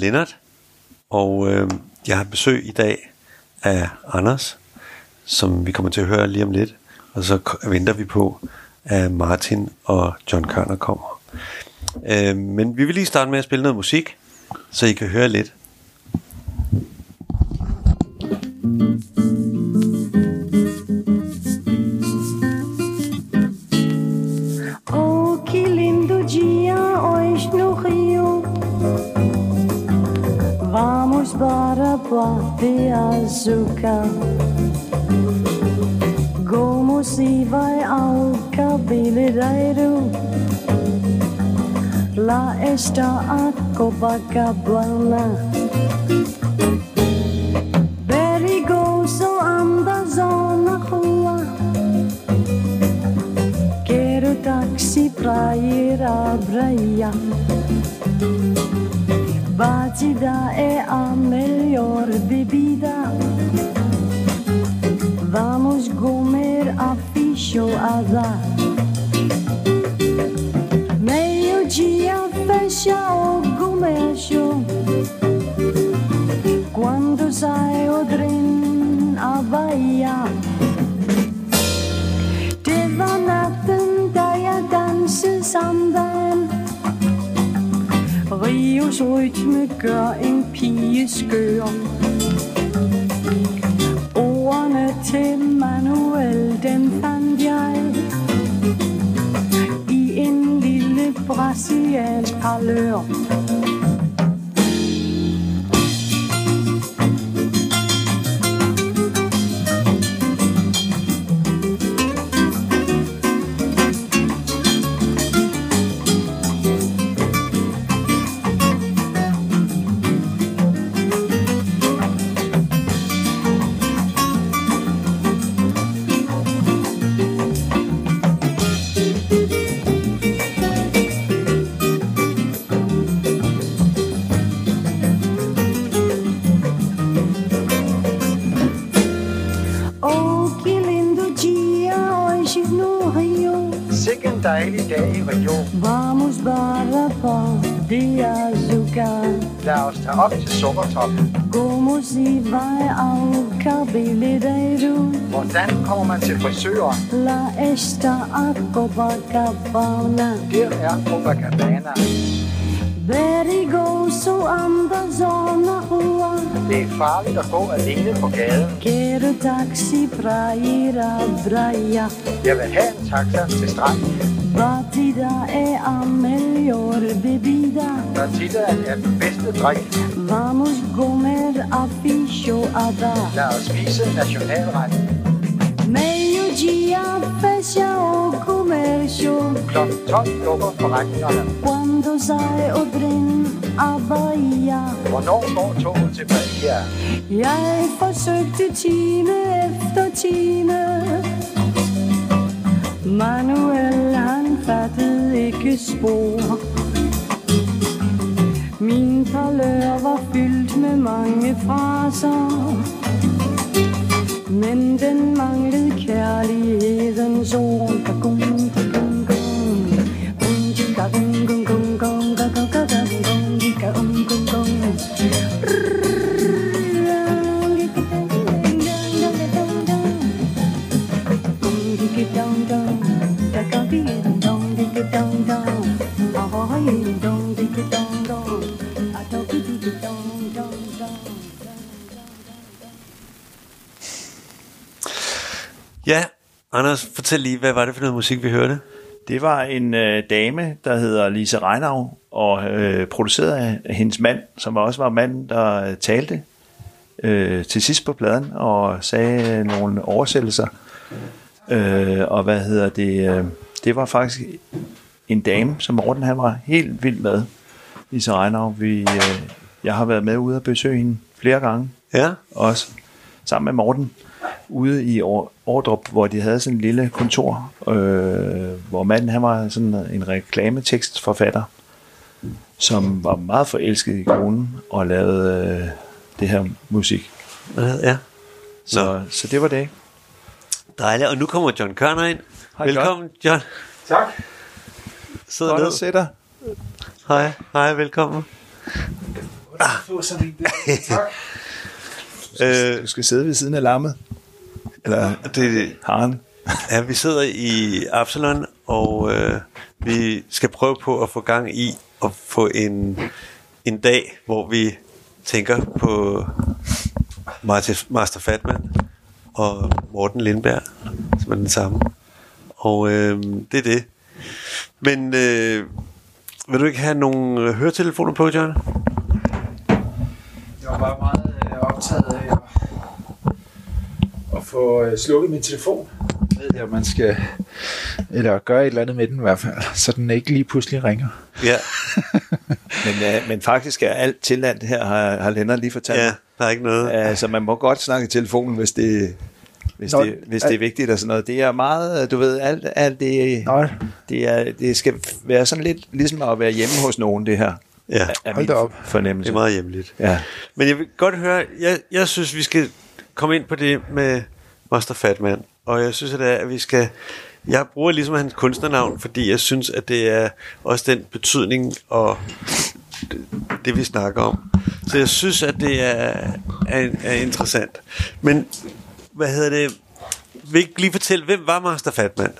Lennart, og øh, jeg har besøg i dag af Anders, som vi kommer til at høre lige om lidt. Og så venter vi på, at Martin og John Kørner kommer. Øh, men vi vil lige starte med at spille noget musik, så I kan høre lidt. The Gomu sivaj auka bili rairu La esta a Copacabana. Berry goes on the zona hua taxi pra ir a Braia Batida é a melhor bebida. Vamos comer a feijoada. Meio-dia Rios rytme gør en pige skør. Ordene til Manuel, den fandt jeg I en lille brasiliansk parlør op til Sukkertoppen. Como se vai ao cabeleireiro Hvordan kommer man til frisøren? Lá está a Copacabana Der er Copacabana. Perigoso andas na rua Det er farligt at gå alene på gaden. Quero táxi pra ir à praia Jeg vil have en taxa til stranden. Batida é a melhor bebida Batida er den bedste drik. Vamos comer a feijoada Lad os spise nationalretten. Meio-dia fecha o comércio Klokken 12 lukker forretningerne. Quando sai o trem à Bahia Hvornår går toget til Bahia? Jeg forsøgte time efter time Manuel han fattede ikke spor min parlør var fyldt med mange fraser. Men den manglede kærlighedens ord fortæl lige, hvad var det for noget musik, vi hørte? Det var en øh, dame, der hedder Lise Reinau, og øh, produceret af hendes mand, som også var manden, der øh, talte øh, til sidst på pladen og sagde nogle oversættelser. Øh, og hvad hedder det? Øh, det var faktisk en dame, som Morten han var helt vild med. Lise Reinau. Vi, øh, jeg har været med ude og besøge hende flere gange Ja, også sammen med Morten ude i Or- Ordrup, hvor de havde sådan en lille kontor, øh, hvor manden han var sådan en reklametekstforfatter, som var meget forelsket i konen og lavede øh, det her musik. ja. Så, så det var det. Dejligt. Og nu kommer John Kørner ind. Hej, velkommen, John. Tak. Sid Godt ned. at se dig. Hej, hej, velkommen. Få sådan der. Tak. Øh, Du skal sidde ved siden af lammet. Eller det, haren. ja, vi sidder i Absalon, og øh, vi skal prøve på at få gang i at få en, en dag, hvor vi tænker på Martin, Master Fatman og Morten Lindberg, som er den samme. Og øh, det er det. Men øh, vil du ikke have nogle øh, høretelefoner på, John? Jeg var bare meget øh, optaget af at, at få øh, slukket min telefon. Jeg ved jeg, man skal eller gøre et eller andet med den i hvert fald, så den ikke lige pludselig ringer. Ja, Men, øh, men faktisk er alt tilladt her, har, har Lennart lige fortalt. ja der er ikke noget. Altså, man må godt snakke i telefonen, hvis det, hvis Nå, det, hvis det er vigtigt og sådan noget. Det er meget, du ved, alt, alt det, Nå, det, er, det skal være sådan lidt ligesom at være hjemme hos nogen, det her. Ja, Er Hold da op. fornemmelse. det er meget hjemligt. Ja. Men jeg vil godt høre, jeg, jeg synes, vi skal komme ind på det med Master Fatman. Og jeg synes, at, det er, at vi skal... Jeg bruger ligesom hans kunstnernavn, fordi jeg synes, at det er også den betydning og det, det vi snakker om. Så jeg synes, at det er, er, er interessant. Men hvad hedder det? Vil ikke lige fortælle, hvem var Master Fatman?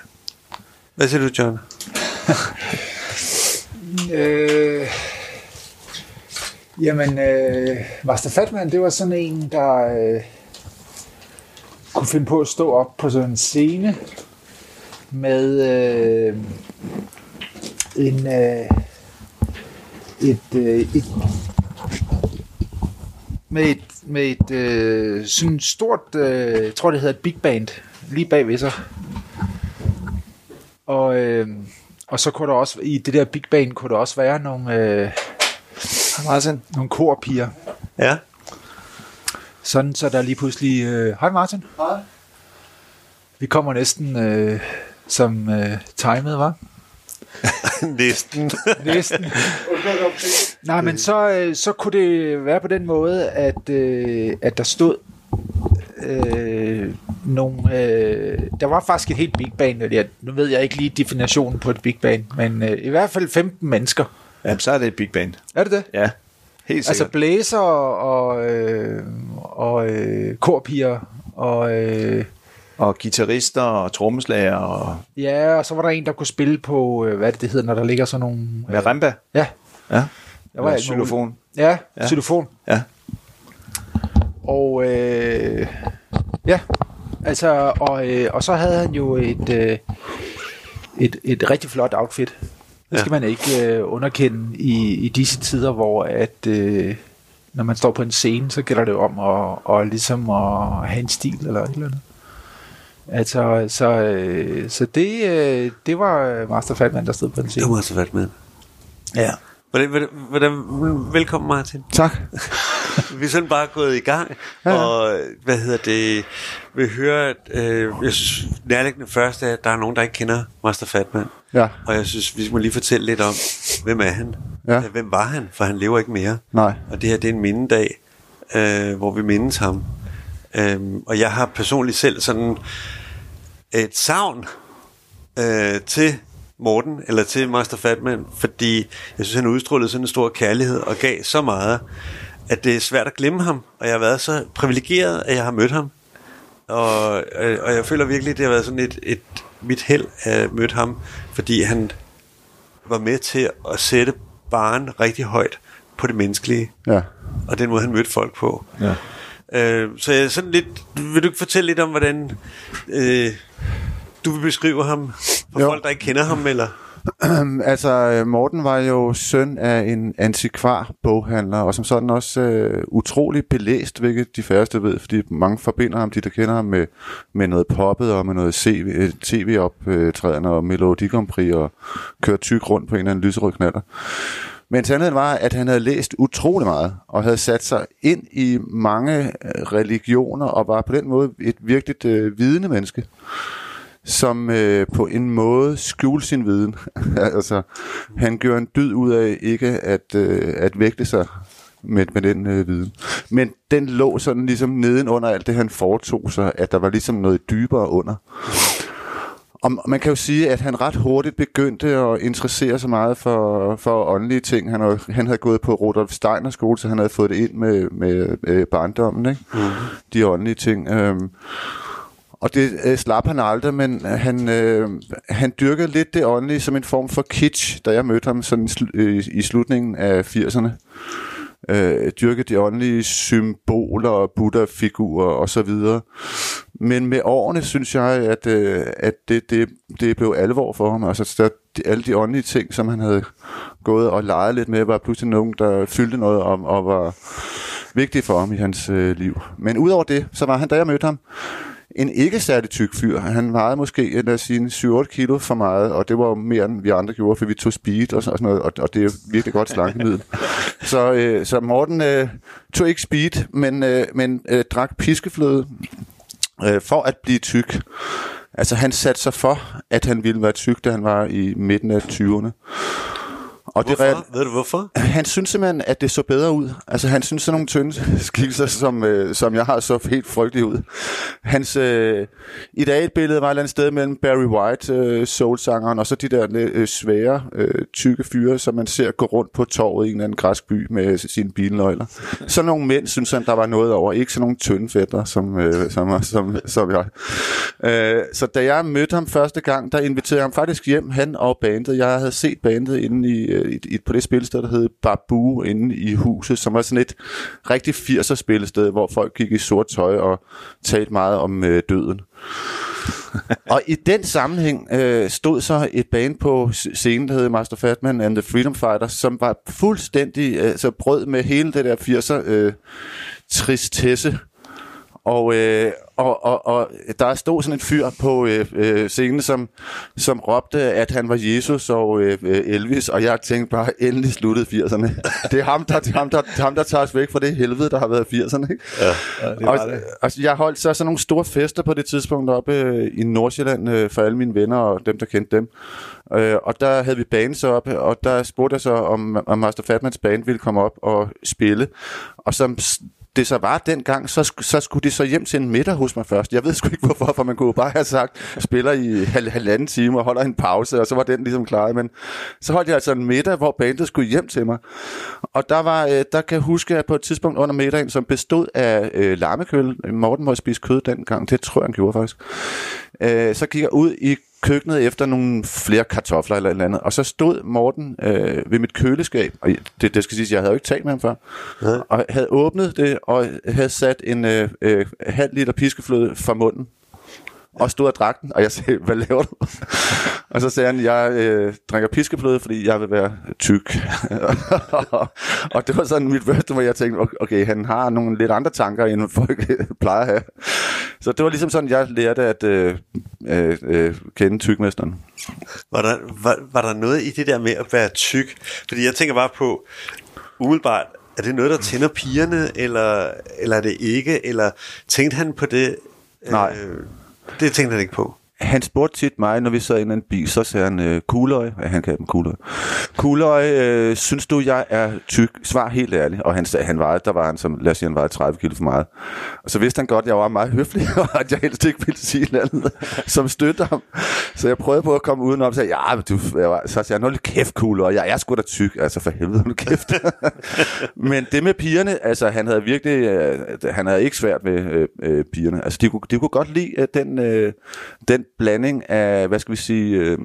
Hvad siger du, John? Øh, jamen, øh, Master Fatman, det var sådan en, der øh, kunne finde på at stå op på sådan en scene med øh, en øh, et, øh, et med et, med et øh, sådan stort, øh, jeg tror det hedder et big band, lige bag ved sig. Og, øh, og så kunne der også, i det der big band, kunne der også være nogle, øh, Martin? nogle korpiger. Ja? Sådan, så der lige pludselig... Øh, Hej Martin. Hej. Vi kommer næsten øh, som øh, timet, var. Næsten. Næsten. Nej, men så, øh, så kunne det være på den måde, at, øh, at der stod øh, nogle... Øh, der var faktisk et helt big band. eller jeg- Nu ved jeg ikke lige definitionen på et big band, men øh, i hvert fald 15 mennesker. Ja, så er det et big band. Er det det? Ja, helt Altså sikkert. blæser og, øh, og øh, korpiger og... Øh, og guitarister og trommeslager og Ja, og så var der en, der kunne spille på, øh, hvad det, det hedder, når der ligger sådan nogle... Øh, marimba. ja, Ja, der var xylofon. Ja, Ja. ja. xylofon. Ja. Og, øh, ja, altså, og, øh, og så havde han jo et, øh, et, et rigtig flot outfit. Det skal Ja. man ikke øh, underkende i, i disse tider, hvor at, øh, når man står på en scene, så gælder det om at, og ligesom at have en stil eller et eller andet. Altså, så, øh, så det, øh, det var Master Fatman, der stod på en Det scene. var Master Fatman. Ja. Hvordan, hvordan, hvordan, velkommen Martin. Tak. Vi er sådan bare gået i gang, ja. og hvad hedder det, vi hører, at, øh, jeg synes nærliggende først, er, at der er nogen, der ikke kender Master Fatman. Ja. Og jeg synes, vi må lige fortælle lidt om, hvem er han? Ja. Hvem var han? For han lever ikke mere. Nej. Og det her, det er en mindedag, øh, hvor vi mindes ham. Øhm, og jeg har personligt selv sådan et savn øh, til Morten, eller til Master Fatman, fordi jeg synes, han udstrålede sådan en stor kærlighed og gav så meget, at det er svært at glemme ham. Og jeg har været så privilegeret, at jeg har mødt ham. Og, øh, og jeg føler virkelig, at det har været sådan et, et mit held at have mødt ham, fordi han var med til at sætte baren rigtig højt på det menneskelige, Ja. og den måde, han mødte folk på. Ja. Øh, så jeg er sådan lidt, vil du ikke fortælle lidt om, hvordan øh, du vil beskrive ham For Jo. folk, der ikke kender ham, eller? Altså, øh, Morten var jo søn af en antikvar boghandler, og som sådan også øh, utrolig belæst, hvilket de færreste ved, fordi mange forbinder ham, de der kender ham, med, med noget poppet og med noget CV, øh, tv-optrædende og Melodi Grand Prix og kørt tyk rundt på en eller anden lyserød knaller. Men sandheden var, at han havde læst utrolig meget, og havde sat sig ind i mange øh, religioner, og var på den måde et virkelig øh, vidende menneske som øh, på en måde skjulte sin viden. altså, han gjorde en dyd ud af ikke at, øh, at vægte sig med, med den øh, viden. Men den lå sådan ligesom nedenunder alt det, han foretog sig, at der var ligesom noget dybere under. Og man kan jo sige, at han ret hurtigt begyndte at interessere sig meget for, for åndelige ting. Han, han havde gået på Rudolf Steiner skole, så han havde fået det ind med, med øh, barndommen, ikke? Mm. de åndelige ting. Øhm, og det øh, slap han aldrig, men øh, han, øh, han dyrkede lidt det åndelige som en form for kitsch, da jeg mødte ham sådan i, øh, i slutningen af 80'erne. Øh, dyrkede de åndelige symboler og Buddha-figurer og så videre. Men med årene synes jeg, at, øh, at det, det, det blev alvor for ham. Altså der, de, alle de åndelige ting, som han havde gået og leget lidt med, var pludselig nogen, der fyldte noget om og var vigtige for ham i hans øh, liv. Men udover det, så var han, da jeg mødte ham, en ikke særlig tyk fyr. Han vejede måske, lad os sige, 7-8 kilo for meget, og det var jo mere, end vi andre gjorde, for vi tog speed og sådan noget, og, og det er virkelig godt slankemiddel. så, øh, så Morten øh, tog ikke speed, men, øh, men øh, drak piskefløde øh, for at blive tyk. Altså han satte sig for, at han ville være tyk, da han var i midten af 20'erne. Og det Hvorfor? Ved du hvorfor? han synes simpelthen, at det så bedre ud. Altså, han synes sådan nogle tynde skikkelser, som, øh, som jeg har, så helt frygteligt ud. Hans øh, idealbillede var et eller andet sted mellem Barry White, øh, soulsangeren, og så de der øh, svære, øh, tykke fyre, som man ser gå rundt på torvet i en eller anden græsk by med sine bilnøgler. Sådan nogle mænd synes han, der var noget over. Ikke sådan nogle tynde fætter, som, øh, som, som, som jeg. Øh, så da jeg mødte ham første gang, der inviterede jeg ham faktisk hjem, han og bandet. Jeg havde set bandet inde i, øh, i, på det spilsted, der hed Babu, inde i huset, som var sådan et rigtig 80'er spilsted, hvor folk gik i sort tøj og talte meget om øh, døden. og i den sammenhæng øh, stod så et band på scenen, der hed Master Fatman and the Freedom Fighters, som var fuldstændig øh, så brød med hele det der 80'er øh, tristesse. Og, øh, og, og, og der stod sådan en fyr på øh, øh, scenen, som, som råbte, at han var Jesus og øh, Elvis, og jeg tænkte bare, endelig sluttede 80'erne. Det er ham, der, det ham, der, er ham, der tager os væk fra det helvede, der har været 80'erne. Ikke? Ja, det og, det. Altså, jeg holdt så sådan nogle store fester på det tidspunkt oppe øh, i Nordsjælland øh, for alle mine venner og dem, der kendte dem. Øh, og der havde vi banen så op, og der spurgte jeg så, om, om Master Fatmans band ville komme op og spille. Og som det så var dengang, så, så skulle de så hjem til en middag hos mig først. Jeg ved sgu ikke hvorfor, for man kunne jo bare have sagt, spiller i hal- halvanden time og holder en pause, og så var den ligesom klar. Men så holdt jeg altså en middag, hvor bandet skulle hjem til mig. Og der var, øh, der kan jeg huske, at på et tidspunkt under middagen, som bestod af øh, lammekøl, Morten måtte spise kød dengang, det tror jeg, han gjorde faktisk. Øh, så gik jeg ud i køkkenet efter nogle flere kartofler eller et eller andet, og så stod Morten øh, ved mit køleskab, og det, det skal siges, jeg havde jo ikke talt med ham før, og havde åbnet det, og havde sat en øh, øh, halv liter piskefløde fra munden, og stod og drak den, og jeg sagde, hvad laver du? og så sagde han, jeg øh, drikker piskefløde, fordi jeg vil være tyk. og det var sådan mit første, hvor jeg tænkte, okay, han har nogle lidt andre tanker, end folk plejer at have. Så det var ligesom sådan, jeg lærte at øh, øh, øh, kende tykmesteren. Var der, var, var der noget i det der med at være tyk? Fordi jeg tænker bare på, umiddelbart, er det noget, der tænder pigerne, eller, eller er det ikke? Eller tænkte han på det? Nej. Øh, det tænkte han ikke på. Han spurgte tit mig, når vi sad i en anden bil, så sagde han, øh, Kugløj, ja, han kaldte dem Kuløj. Kuløj, øh, synes du, jeg er tyk? Svar helt ærligt. Og han sagde, han vejede, der var han, som, lad os sige, han vejede 30 kilo for meget. Og så vidste han godt, at jeg var meget høflig, og at jeg helst ikke ville sige noget andet, som støtte ham. Så jeg prøvede på at komme udenom, og sagde, ja, men du, jeg var, så sagde han, nu kæft, Kuløj, jeg er sgu da tyk. Altså for helvede, nu kæft. men det med pigerne, altså han havde virkelig, øh, han havde ikke svært med øh, øh, pigerne. Altså de kunne, de kunne godt lide øh, den, øh, den blanding af, hvad skal vi sige, øh,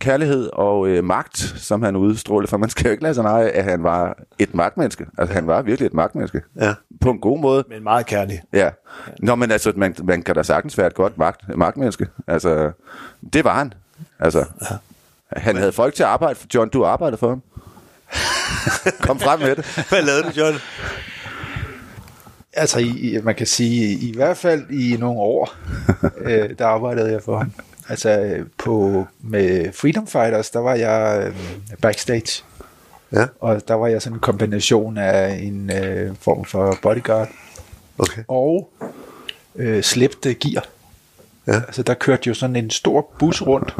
kærlighed og øh, magt, som han udstrålede. For man skal jo ikke lade sig nej, at han var et magtmenneske. Altså han var virkelig et magtmenneske. Ja. På en god måde. Men meget kærlig. Ja. Nå, men altså, man, man kan da sagtens være et godt magt, magtmenneske. Altså, det var han. Altså, ja. han havde folk til at arbejde for John. Du arbejdede for ham. Kom frem med det. Hvad lavede du, John? Altså, i, man kan sige, i hvert fald i nogle år, øh, der arbejdede jeg for ham. Altså, øh, på, med Freedom Fighters, der var jeg øh, backstage. Ja. Og der var jeg sådan en kombination af en øh, form for bodyguard Okay. og øh, slæbte gear. Ja. Altså, der kørte jo sådan en stor bus rundt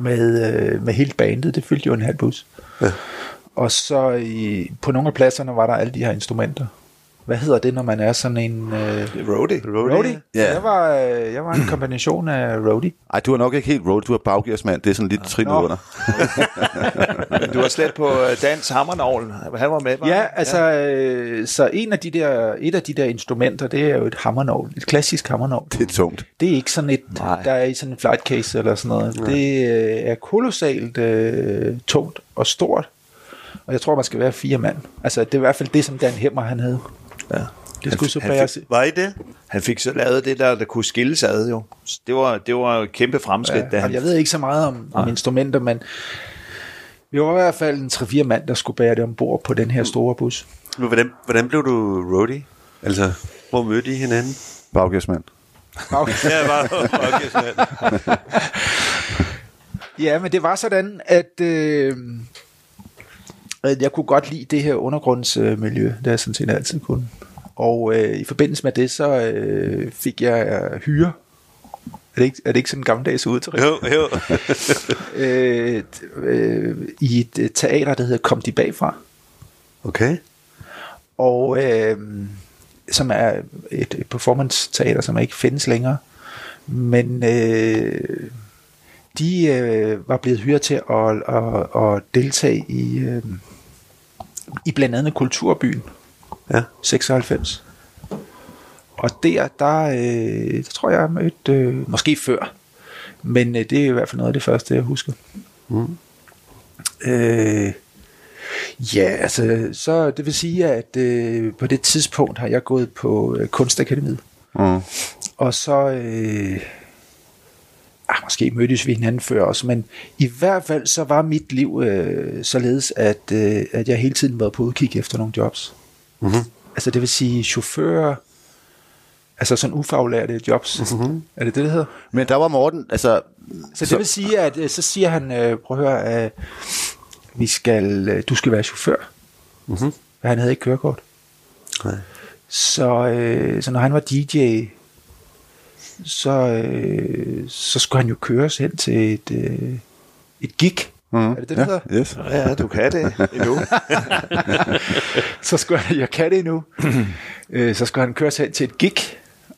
med, øh, med hele bandet. Det fyldte jo en halv bus. Ja. Og så i, på nogle af pladserne var der alle de her instrumenter. Hvad hedder det, når man er sådan en... Øh, Roadie. roadie? Ja. Jeg, var, øh, jeg var en kombination af roadie. Ej, du er nok ikke helt road. Du er baggearsmand. Det er sådan lidt trin Nå. under. Du var slet på øh, Dans Hammernavl. Han var med, var Ja, han? altså, øh, så en af de der, et af de der instrumenter, det er jo et hammernål, et klassisk hammernål. Det er tungt. Det er ikke sådan et, Nej. der er i sådan en flight case eller sådan noget. Det øh, er kolossalt øh, tungt og stort. Og jeg tror, man skal være fire mand. Altså, det er i hvert fald det, som Dan Hemmer han havde. Ja. Det skulle så han bæres. Var I det? Han fik så lavet det der, der kunne skilles ad jo. Så Det var, det var et kæmpe fremskridt, da Ja, han... jeg ved ikke så meget om, om instrumenter, men vi var i hvert fald en 3-4 mand, der skulle bære det ombord på den her store bus. Men Hvordan, hvordan blev du roadie? Altså, hvor mødte I hinanden? Baggearsmand. Okay. Ja, bare okay, sådan. Ja, men det var sådan, at, øh, at jeg kunne godt lide det her undergrundsmiljø, det har jeg sådan set altid kunne. Og øh, i forbindelse med det, så øh, fik jeg øh, hyre. Er det, ikke, er det ikke sådan en gammeldags udtryk? Jo, jo. Øh, øh, I et øh, teater, der hedder Kom de bagfra. Okay. og øh, som er et, et performance-teater, som ikke findes længere. Men øh, de øh, var blevet hyret til at, at, at deltage i, øh, i blandt andet Kulturbyen Ja. 96. Og der, der, øh, der tror jeg, jeg mødte, øh, måske før, men øh, det er i hvert fald noget af det første, jeg husker. Mm. Øh, ja, altså, så det vil sige, at øh, på det tidspunkt har jeg gået på øh, Kunstakademiet. Mm. Og så, øh, ah, måske mødtes vi hinanden før også, men i hvert fald så var mit liv øh, således, at, øh, at jeg hele tiden var på udkig efter nogle jobs. Mm-hmm. Altså det vil sige chauffører, altså sådan ufaglærte jobs. Mm-hmm. Er det det, det hedder? Men der var Morten, altså... Så det vil sige, at øh, så siger han, øh, prøv at høre, at vi skal, øh, du skal være chauffør. Mhm. For han havde ikke kørekort. Nej. Så, øh, så når han var DJ, så, øh, så skulle han jo køres hen til et, øh, et gig. Mm. Er det det, ja, yes. Ja, du kan det endnu. så skulle han, jeg kan det endnu, øh, så skulle han køres hen til et gig,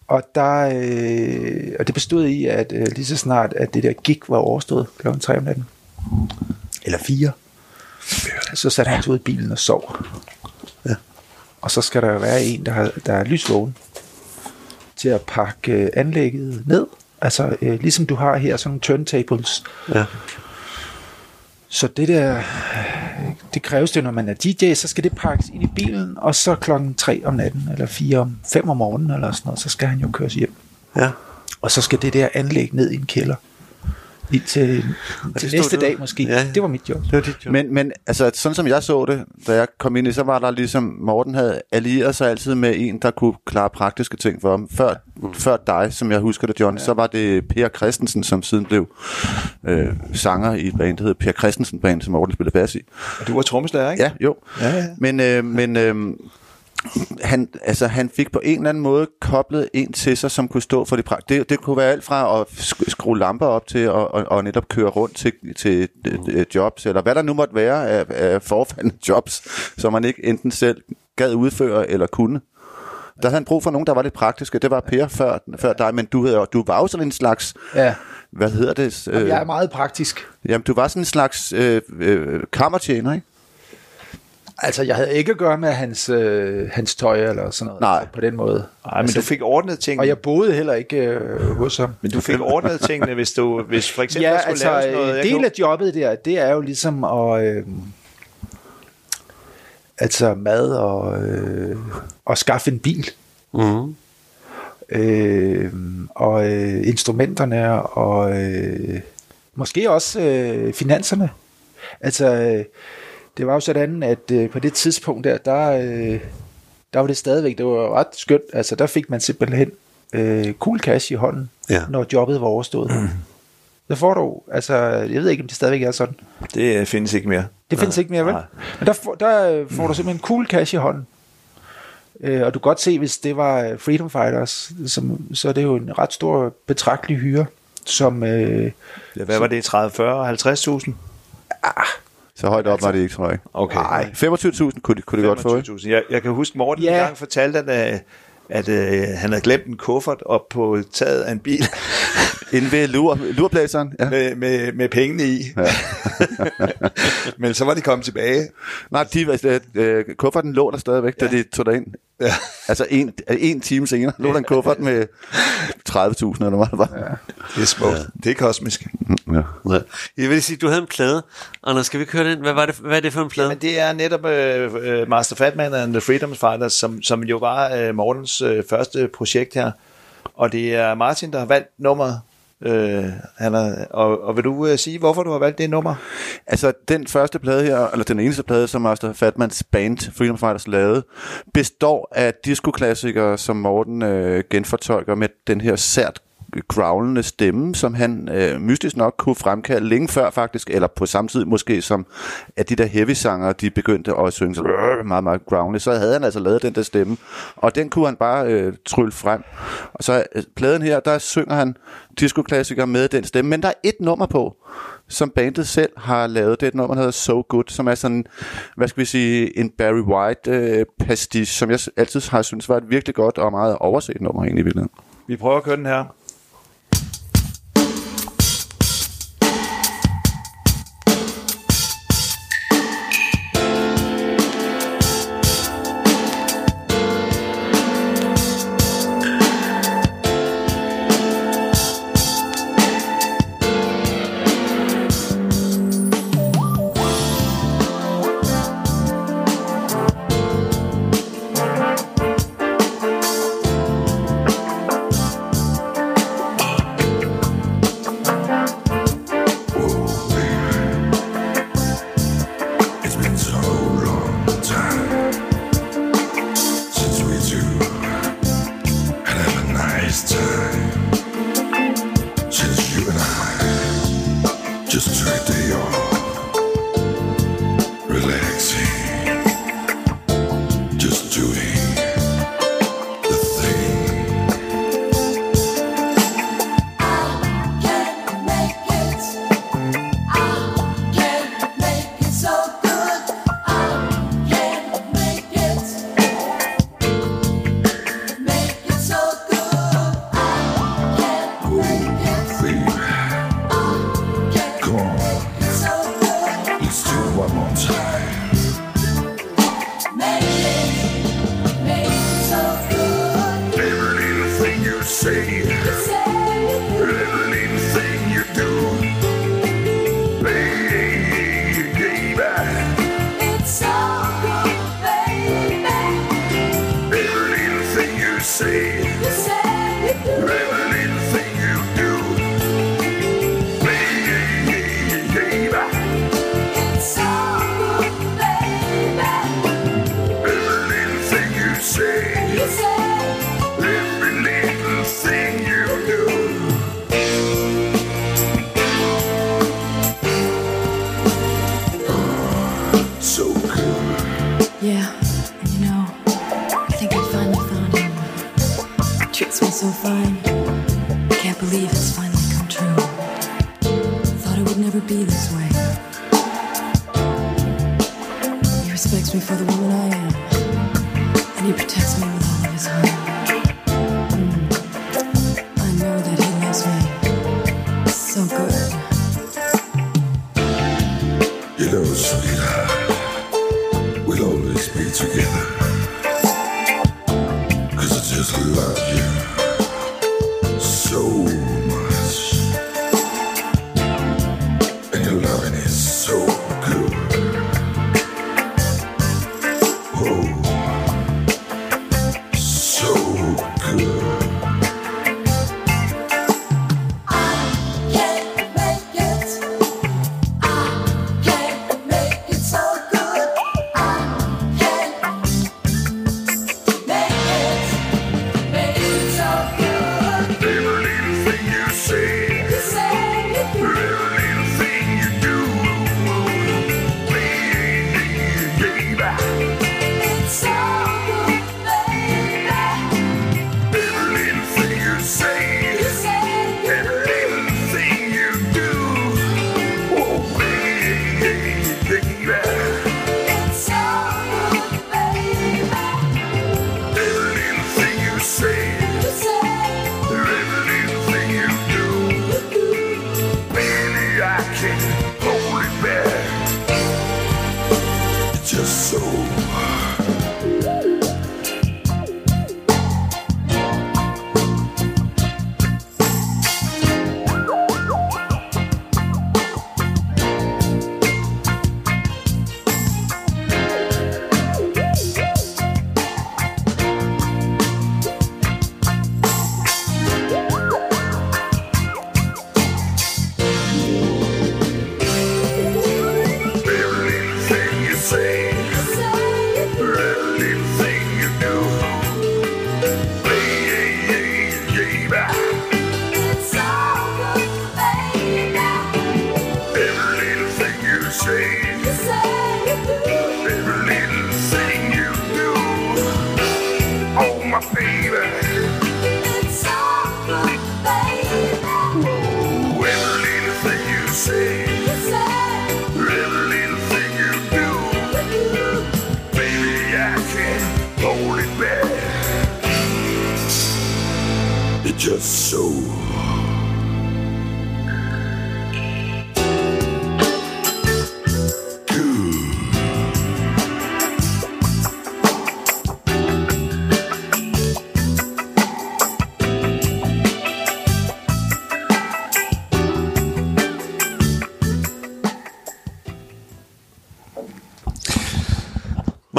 og, der, øh, og det bestod i, at øh, lige så snart, at det der gig var overstået kl. 3 om natten, eller 4, så satte han sig ud i bilen og sov. Ja. Og så skal der jo være en, der, har, der er lysvågen til at pakke øh, anlægget ned. Altså øh, ligesom du har her, sådan nogle turntables, Ja. så det der, det kræves det, når man er DJ, så skal det pakkes ind i bilen, og så klokken 3 om natten, eller 4 om 5 om morgenen, eller sådan noget, så skal han jo køres hjem. Ja. Og så skal det der anlæg ned i en kælder. Indtil til næste du- dag måske. Ja, ja. Det var mit job. Det var dit job. Men, men altså, sådan som jeg så det, da jeg kom ind i, så var der ligesom, Morten havde allieret sig altid med en, der kunne klare praktiske ting for ham. Før, mm. før dig, som jeg husker det, John, ja. så var det Per Christensen, som siden blev øh, sanger i et band, der hedder Per Christensen Band, som Morten spillede bas i. Og du var trommeslager, ikke? Ja, jo. Ja, ja. Men, øh, men øh, han, altså, han fik på en eller anden måde koblet en til sig, som kunne stå for det prak- det, det kunne være alt fra at sk- skrue lamper op til at og, og netop køre rundt til, til øh, jobs, eller hvad der nu måtte være af, af forfaldende jobs, som man ikke enten selv gad udføre eller kunne. Der havde han brug for nogen, der var lidt praktiske. Det var Per før, før dig, men du, havde, du var jo sådan en slags, Ja. hvad hedder det? Jamen, jeg er meget praktisk. jamen, du var sådan en slags øh, øh, kammertjener, ikke? Altså, jeg havde ikke at gøre med hans, øh, hans tøj eller sådan noget. Nej. På den måde. Nej, men du fik ordnet tingene. Og jeg boede heller ikke øh, hos ham. Men du fik ordnet tingene, hvis du hvis for eksempel Ja, skulle altså, laves noget. øh, Jeg del af jobbet der, det er jo ligesom at... Øh, altså mad og, øh, og skaffe en bil. Mm. Øh, og øh, instrumenterne og... Øh, måske også øh, finanserne. Altså, øh, det var jo sådan, at øh, på det tidspunkt der, der, øh, der var det stadigvæk, det var ret skønt. Altså, der fik man simpelthen øh, cool cash i hånden, Ja. når jobbet var overstået. Mm. Så får du, altså, jeg ved ikke, om det stadigvæk er sådan. Det øh, findes ikke mere. Det findes ikke mere, vel? Nej. Men der, får, der øh, får du simpelthen cool cash i hånden. Øh, og du kan godt se, hvis det var øh, Freedom Fighters, som, så er det jo en ret stor betragtelig hyre, som... Øh, Ja, hvad var det? 30, 40, 50.000? Så højt op var det ikke, tror jeg. Okay. Nej. 25.000 kunne kunne de godt få, ikke? 25.000. Jeg, jeg kan huske, Morten Ja. en gang fortalte, at, øh, at øh, han havde glemt en kuffert op på taget af en bil Inden ved lur, lurplæseren. Ja. med, med, med pengene i. Ja. Men så var de kommet tilbage. Nej, de, øh, øh, kufferten lå der stadigvæk, ja. da de tog derind. Ja. Altså en, en time senere lå der en kuffert med 30.000 eller hvad det var. Ja. Det er smukt. Ja. Det er kosmisk. Ja. Ja. Jeg vil sige, du havde en plade. Anders, skal vi køre den? Hvad, var det, hvad er det for en plade? Men det er netop uh, Master Fatman and the Freedom Fighters, som, som jo var uh, Mortens uh, første projekt her. Og det er Martin, der har valgt nummeret. Øh, han er, og, og vil du øh, sige, hvorfor du har valgt det nummer? Altså, den første plade her, eller den eneste plade, som Master Fatmans band Freedom Fighters lavede, består af disco-klassikere, som Morten øh, genfortolker med den her sært growlende stemme, som han øh, mystisk nok kunne fremkalde længe før faktisk, eller på samme tid måske som at de der heavy sanger, de begyndte at synge så meget, meget growlende, så havde han altså lavet den der stemme, og den kunne han bare øh, trylle frem. Og så øh, pladen her, der synger han disco-klassikere med den stemme, men der er et nummer på, som bandet selv har lavet. Det er et nummer, der hedder So Good, som er sådan, hvad skal vi sige, en Barry White øh, pastiche, som jeg altid har syntes var et virkelig godt og meget overset nummer egentlig i virkeligheden. Vi prøver at køre den her.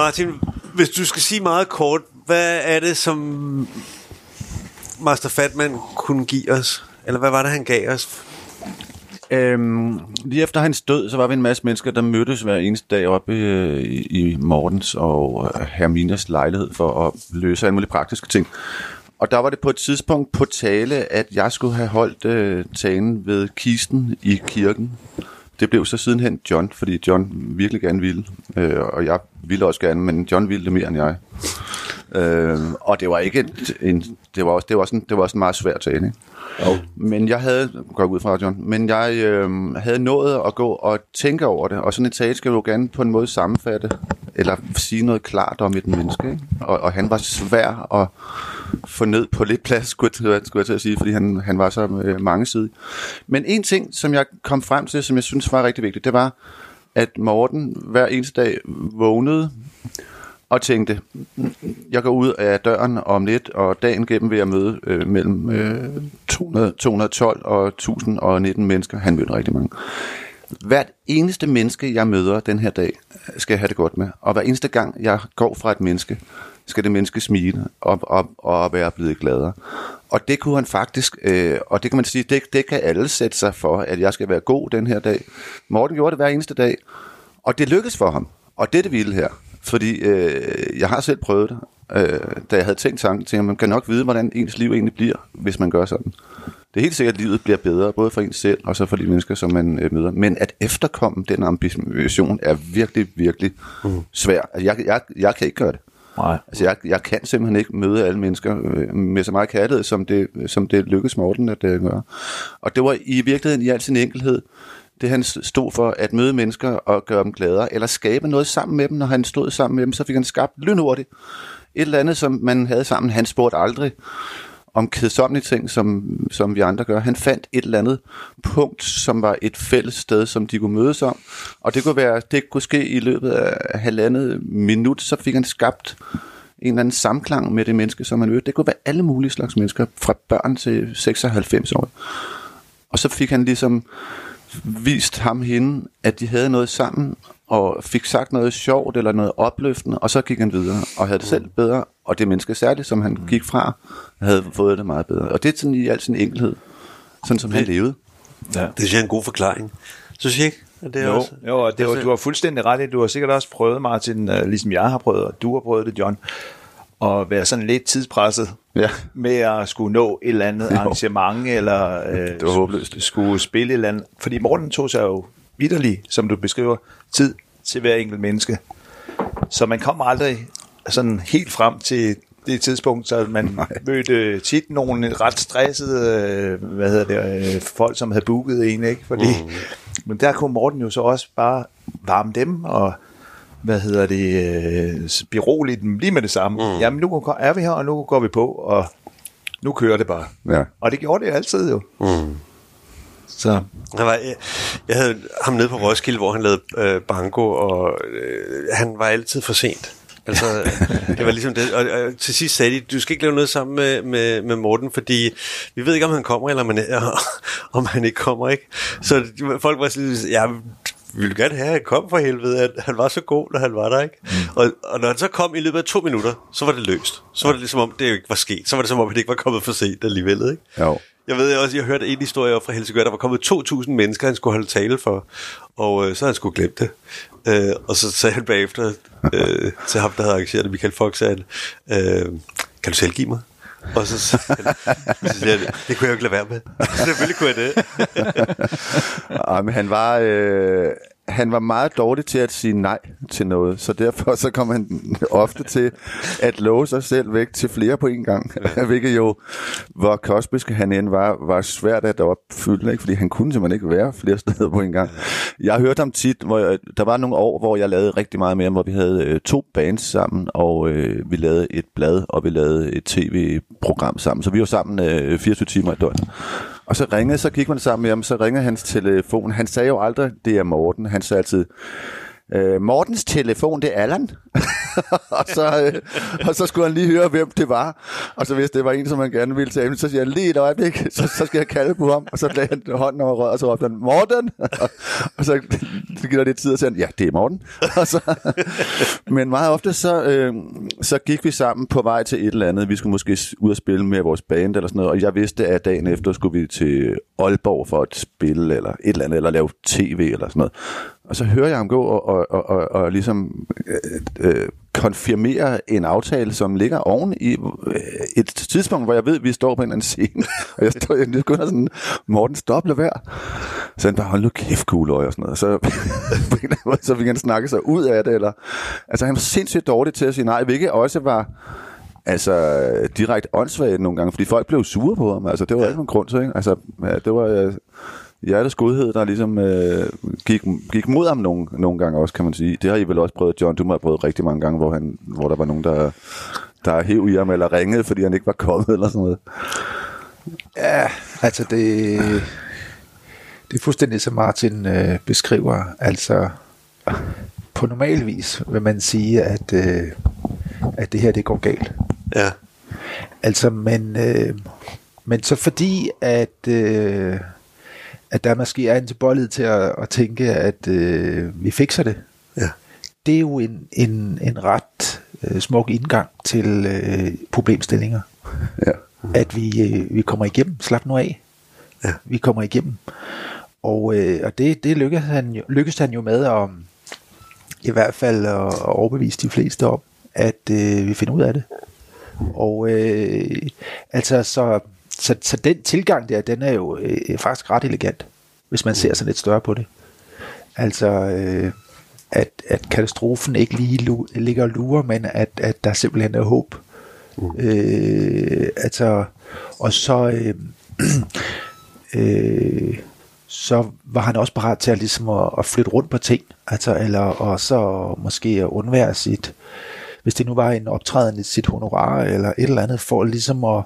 Martin, hvis du skal sige meget kort, hvad er det, som Master Fatman kunne give os? Eller hvad var det, han gav os? Øhm, lige efter hans død, så var vi en masse mennesker, der mødtes hver eneste dag oppe øh, i, i Mortens og øh, Herminas lejlighed for at løse alle mulige praktiske ting. Og der var det på et tidspunkt på tale, at jeg skulle have holdt øh, talen ved kisten i kirken. Det blev så sidenhen John, fordi John virkelig gerne ville, øh, og jeg ville også gerne, men John ville det mere end jeg. Øh, og det var ikke et, en, det var også, det var en, det var også en meget svær tale, ikke? Oh. Men jeg havde, går jeg ud fra John, men jeg øh, havde nået at gå og tænke over det, og sådan et tale skal jo gerne på en måde sammenfatte, eller sige noget klart om et menneske, ikke? Og, og han var svær at få ned på lidt plads, skulle jeg, skulle jeg til at sige, fordi han, han var så øh, mange sider. Men en ting, som jeg kom frem til, som jeg synes var rigtig vigtigt, det var, at Morten hver eneste dag vågnede og tænkte, jeg går ud af døren om lidt, og dagen gennem vil jeg møde øh, mellem øh, 200, 212 og 1019 mennesker. Han mødte rigtig mange. Hvert eneste menneske, jeg møder den her dag, skal jeg have det godt med. Og hver eneste gang, jeg går fra et menneske, skal det menneske smile og, og, og være blevet gladere. Og det kunne han faktisk, øh, og det kan man sige, det, det kan alle sætte sig for, at jeg skal være god den her dag. Morten gjorde det hver eneste dag, og det lykkedes for ham. Og det er det vilde her. Fordi øh, jeg har selv prøvet det, øh, da jeg havde tænkt tanken til, at man kan nok vide, hvordan ens liv egentlig bliver, hvis man gør sådan. Det er helt sikkert, at livet bliver bedre, både for en selv og så for de mennesker, som man øh, møder. Men at efterkomme den ambition er virkelig, virkelig mm. svær. Altså, jeg, jeg, jeg kan ikke gøre det. Nej. Altså, jeg, jeg kan simpelthen ikke møde alle mennesker øh, med så meget kærlighed, som det, som det lykkedes Morten at øh, gøre. Og det var i virkeligheden i al sin enkelhed, det han stod for, at møde mennesker og gøre dem gladere, eller skabe noget sammen med dem, når han stod sammen med dem, så fik han skabt lynhurtigt et eller andet, som man havde sammen. Han spurgte aldrig om kedsommelige ting, som, som vi andre gør. Han fandt et eller andet punkt, som var et fælles sted, som de kunne mødes om. Og det kunne, være, det kunne ske i løbet af halvandet minut, så fik han skabt en eller anden samklang med det menneske, som han mødte. Det kunne være alle mulige slags mennesker, fra børn til 96 år. Og så fik han ligesom vist ham hende, at de havde noget sammen, og fik sagt noget sjovt eller noget opløftende, og så gik han videre, og havde det selv bedre, og det menneske særligt, som han gik fra, havde fået det meget bedre. Og det er sådan i al sin enkelhed, sådan som han levede. Ja. Det synes jeg er en god forklaring. Synes jeg ikke? Det er Jo, også, jo og det var, Altså- du har fuldstændig ret i. Du har sikkert også prøvet, Martin, øh, ligesom jeg har prøvet, og du har prøvet det, John, at være sådan lidt tidspresset Ja. med at skulle nå et eller andet arrangement, eller øh, Det var håbløst. skulle spille et eller andet. Fordi Morten tog sig jo vidderligt, som du beskriver, tid til hver enkelt menneske. Så man kom aldrig sådan helt frem til det tidspunkt, så man Nej. mødte tit nogle ret stressede øh, hvad hedder det, øh, folk, som havde booket en, ikke? Fordi, mm. Men der kunne Morten jo så også bare varme dem og hvad hedder det, øh, berolige dem lige med det samme. Mm. Jamen nu er vi her, og nu går vi på, og nu kører det bare. Ja. Og det gjorde det altid jo. Mm. Så Han var, jeg, jeg havde ham nede på Roskilde, hvor han lavede øh, banko, og øh, han var altid for sent. Altså, det var ligesom det. Og, og til sidst sagde de, du skal ikke lave noget sammen med, med, med Morten, fordi vi ved ikke, om han kommer, eller om han, om han ikke kommer, ikke? Så folk var sådan, ja, vi ville gerne have, at han kom for helvede, at han var så god, når han var der, ikke? Mm. Og, og når han så kom i løbet af to minutter, så var det løst. Så var det ligesom om, det ikke var sket. Så var det som om, han ikke var kommet for sent alligevel, ikke? Jo. Jeg ved også, jeg hørte en historie op fra Helsingør, der var kommet 2.000 mennesker, han skulle holde tale for, og øh, så han skulle glemme det. Øh, og så sagde han bagefter øh, til ham, der havde arrangeret det, Michael Fox, sagde han, øh, kan du selv give mig? Og så, så, så siger jeg, det kunne jeg jo ikke lade være med. Selvfølgelig kunne jeg det. Ej, men han var, øh, han var meget dårlig til at sige nej til noget, så derfor så kom han ofte til at love sig selv væk til flere på en gang, hvilket jo, hvor kosmisk han end var, var svært at opfylde, ikke? fordi han kunne simpelthen ikke være flere steder på en gang. Jeg har hørt ham tit, hvor jeg, der var nogle år, hvor jeg lavede rigtig meget mere, hvor vi havde øh, to bands sammen, og øh, vi lavede et blad, og vi lavede et tv-program sammen, så vi var sammen øh, 24 timer i døgnet. Og så ringede, så gik man sammen med ham, så ringede hans telefon. Han sagde jo aldrig, det er Morten. Han sagde altid, øh, Mortens telefon, det er Allan. og, så, øh, og så skulle han lige høre, hvem det var. Og så hvis det var en, som han gerne ville tage, så siger han lige et øjeblik, så, så skal jeg kalde på ham. Og så lagde han hånden over røret, og så råbte han, Morten! og så gik der lidt tid, og så han, ja, det er Morten. og så, men meget ofte, så, øh, så gik vi sammen på vej til et eller andet. Vi skulle måske ud og spille med vores band eller sådan noget. Og jeg vidste, at dagen efter skulle vi til Aalborg for at spille, eller et eller andet, eller lave tv eller sådan noget. Og så hører jeg ham gå og, og, og, og, og ligesom øh, øh, konfirmere en aftale, som ligger oven i øh, et tidspunkt, hvor jeg ved, at vi står på en eller anden scene. og jeg står jeg begynder sådan, Morten, stop, lad være. Så han bare, hold nu kæft, cool og sådan noget. Så, måde, så fik han snakke sig ud af det. Eller, altså han var sindssygt dårlig til at sige nej, hvilket også var altså direkte åndssvagt nogle gange, fordi folk blev sure på ham. Altså, det var ja. ikke nogen grund til, ikke? Altså, det var øh, hjertets godhed, der ligesom øh, gik, gik mod ham nogle, nogle gange også, kan man sige. Det har I vel også prøvet, John. Du må have prøvet rigtig mange gange, hvor, han, hvor der var nogen, der, der hæv i ham eller ringede, fordi han ikke var kommet eller sådan noget. Ja, altså det, det er fuldstændig som Martin øh, beskriver. Altså på normal vis vil man sige, at, øh, at det her det går galt. Ja. Altså, men, øh, men så fordi, at, øh, at der måske er en tilbøjelighed til at, at tænke, at øh, vi fikser det. Ja. Det er jo en, en, en ret øh, smuk indgang til øh, problemstillinger. Ja. At vi, øh, vi kommer igennem. Slap nu af. Ja. Vi kommer igennem. Og, øh, og det, det lykkedes han, jo, lykkedes han jo med at i hvert fald at, at overbevise de fleste om, at øh, vi finder ud af det. Og øh, altså, så, så, så den tilgang der, den er jo øh, faktisk ret elegant, hvis man ser sådan lidt større på det. Altså, øh, at, at katastrofen ikke lige lu- ligger og lurer, men at, at der simpelthen er håb. Øh, altså, og så, øh, øh, så var han også parat til at, ligesom at, at flytte rundt på ting, altså, eller og så måske at undvære sit, hvis det nu var en optræden i sit honorar, eller et eller andet, for ligesom at,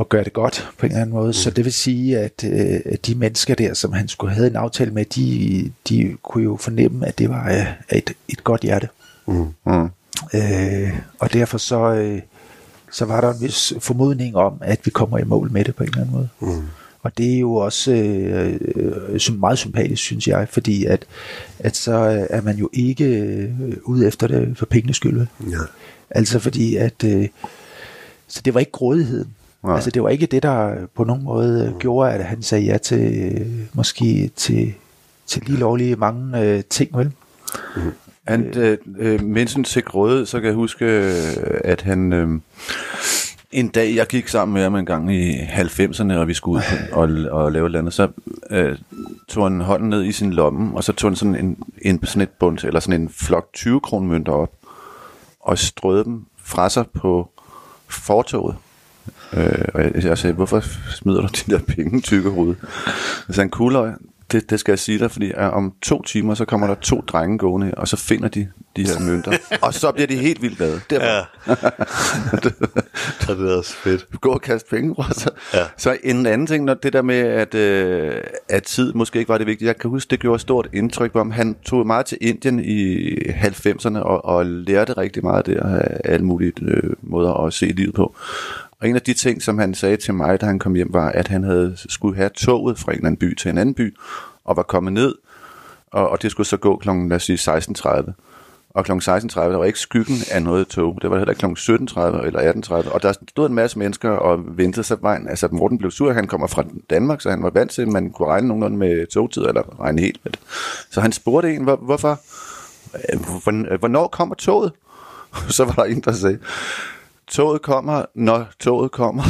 at gøre det godt på en eller anden måde. Mm. Så det vil sige, at, øh, de mennesker der, som han skulle have en aftale med, de, de kunne jo fornemme, at det var af et, et godt hjerte. Mm. Mm. Øh, og derfor så, øh, så var der en vis formodning om, at vi kommer i mål med det på en eller anden måde. Mm. Og det er jo også øh, øh, meget sympatisk, synes jeg, fordi at, at så øh, er man jo ikke øh, ude efter det for pengenes skyld. Ja. Altså fordi at, øh, så det var ikke grådigheden. Nej. Altså det var ikke det, der på nogen måde øh, gjorde, at han sagde ja til, øh, måske til, til lige lovlige mange øh, ting, vel? Han, øh, øh, mens han til grøde, så kan jeg huske, øh, at han... Øh, en dag, jeg gik sammen med ham en gang i 90'erne, og vi skulle ud og, og lave et eller andet, så øh, tog han hånden ned i sin lomme, og så tog han sådan en, en sådan et bund, eller sådan en flok 20 kronmønter op, og strøede dem fra sig på fortoget. Øh, og jeg, jeg sagde, hvorfor smider du de der penge, tykke hoved? Så han kugløj, det, det skal jeg sige dig, fordi øh, om to timer, så kommer der to drenge gående, og så finder de de her mønter. og så bliver de helt vildt glade. Derfor, Ja. Så det er også fedt. gå og kaste penge sig. Ja. Så en anden ting, når det der med, at, øh, at tid måske ikke var det vigtige. Jeg kan huske, det gjorde et stort indtryk på ham. Han tog meget til Indien i 90'erne og, og lærte rigtig meget der af alle mulige øh, måder at se livet på. Og en af de ting, som han sagde til mig, da han kom hjem, var, at han havde skulle have toget fra en eller anden by til en anden by, og var kommet ned, og, og det skulle så gå klokken, lad os sige, 16.30. Og kl. 16.30, der var ikke skyggen af noget tog. Det var heller kl. 17.30 eller 18.30. Og der stod en masse mennesker og ventede sig vejen. Altså, Morten blev sur, han kommer fra Danmark, så han var vant til, at man kunne regne nogenlunde med togtid, eller regne helt med det. Så han spurgte en, hvor, hvorfor, hvornår kommer toget? Så var der en, der sagde, toget kommer, når toget kommer.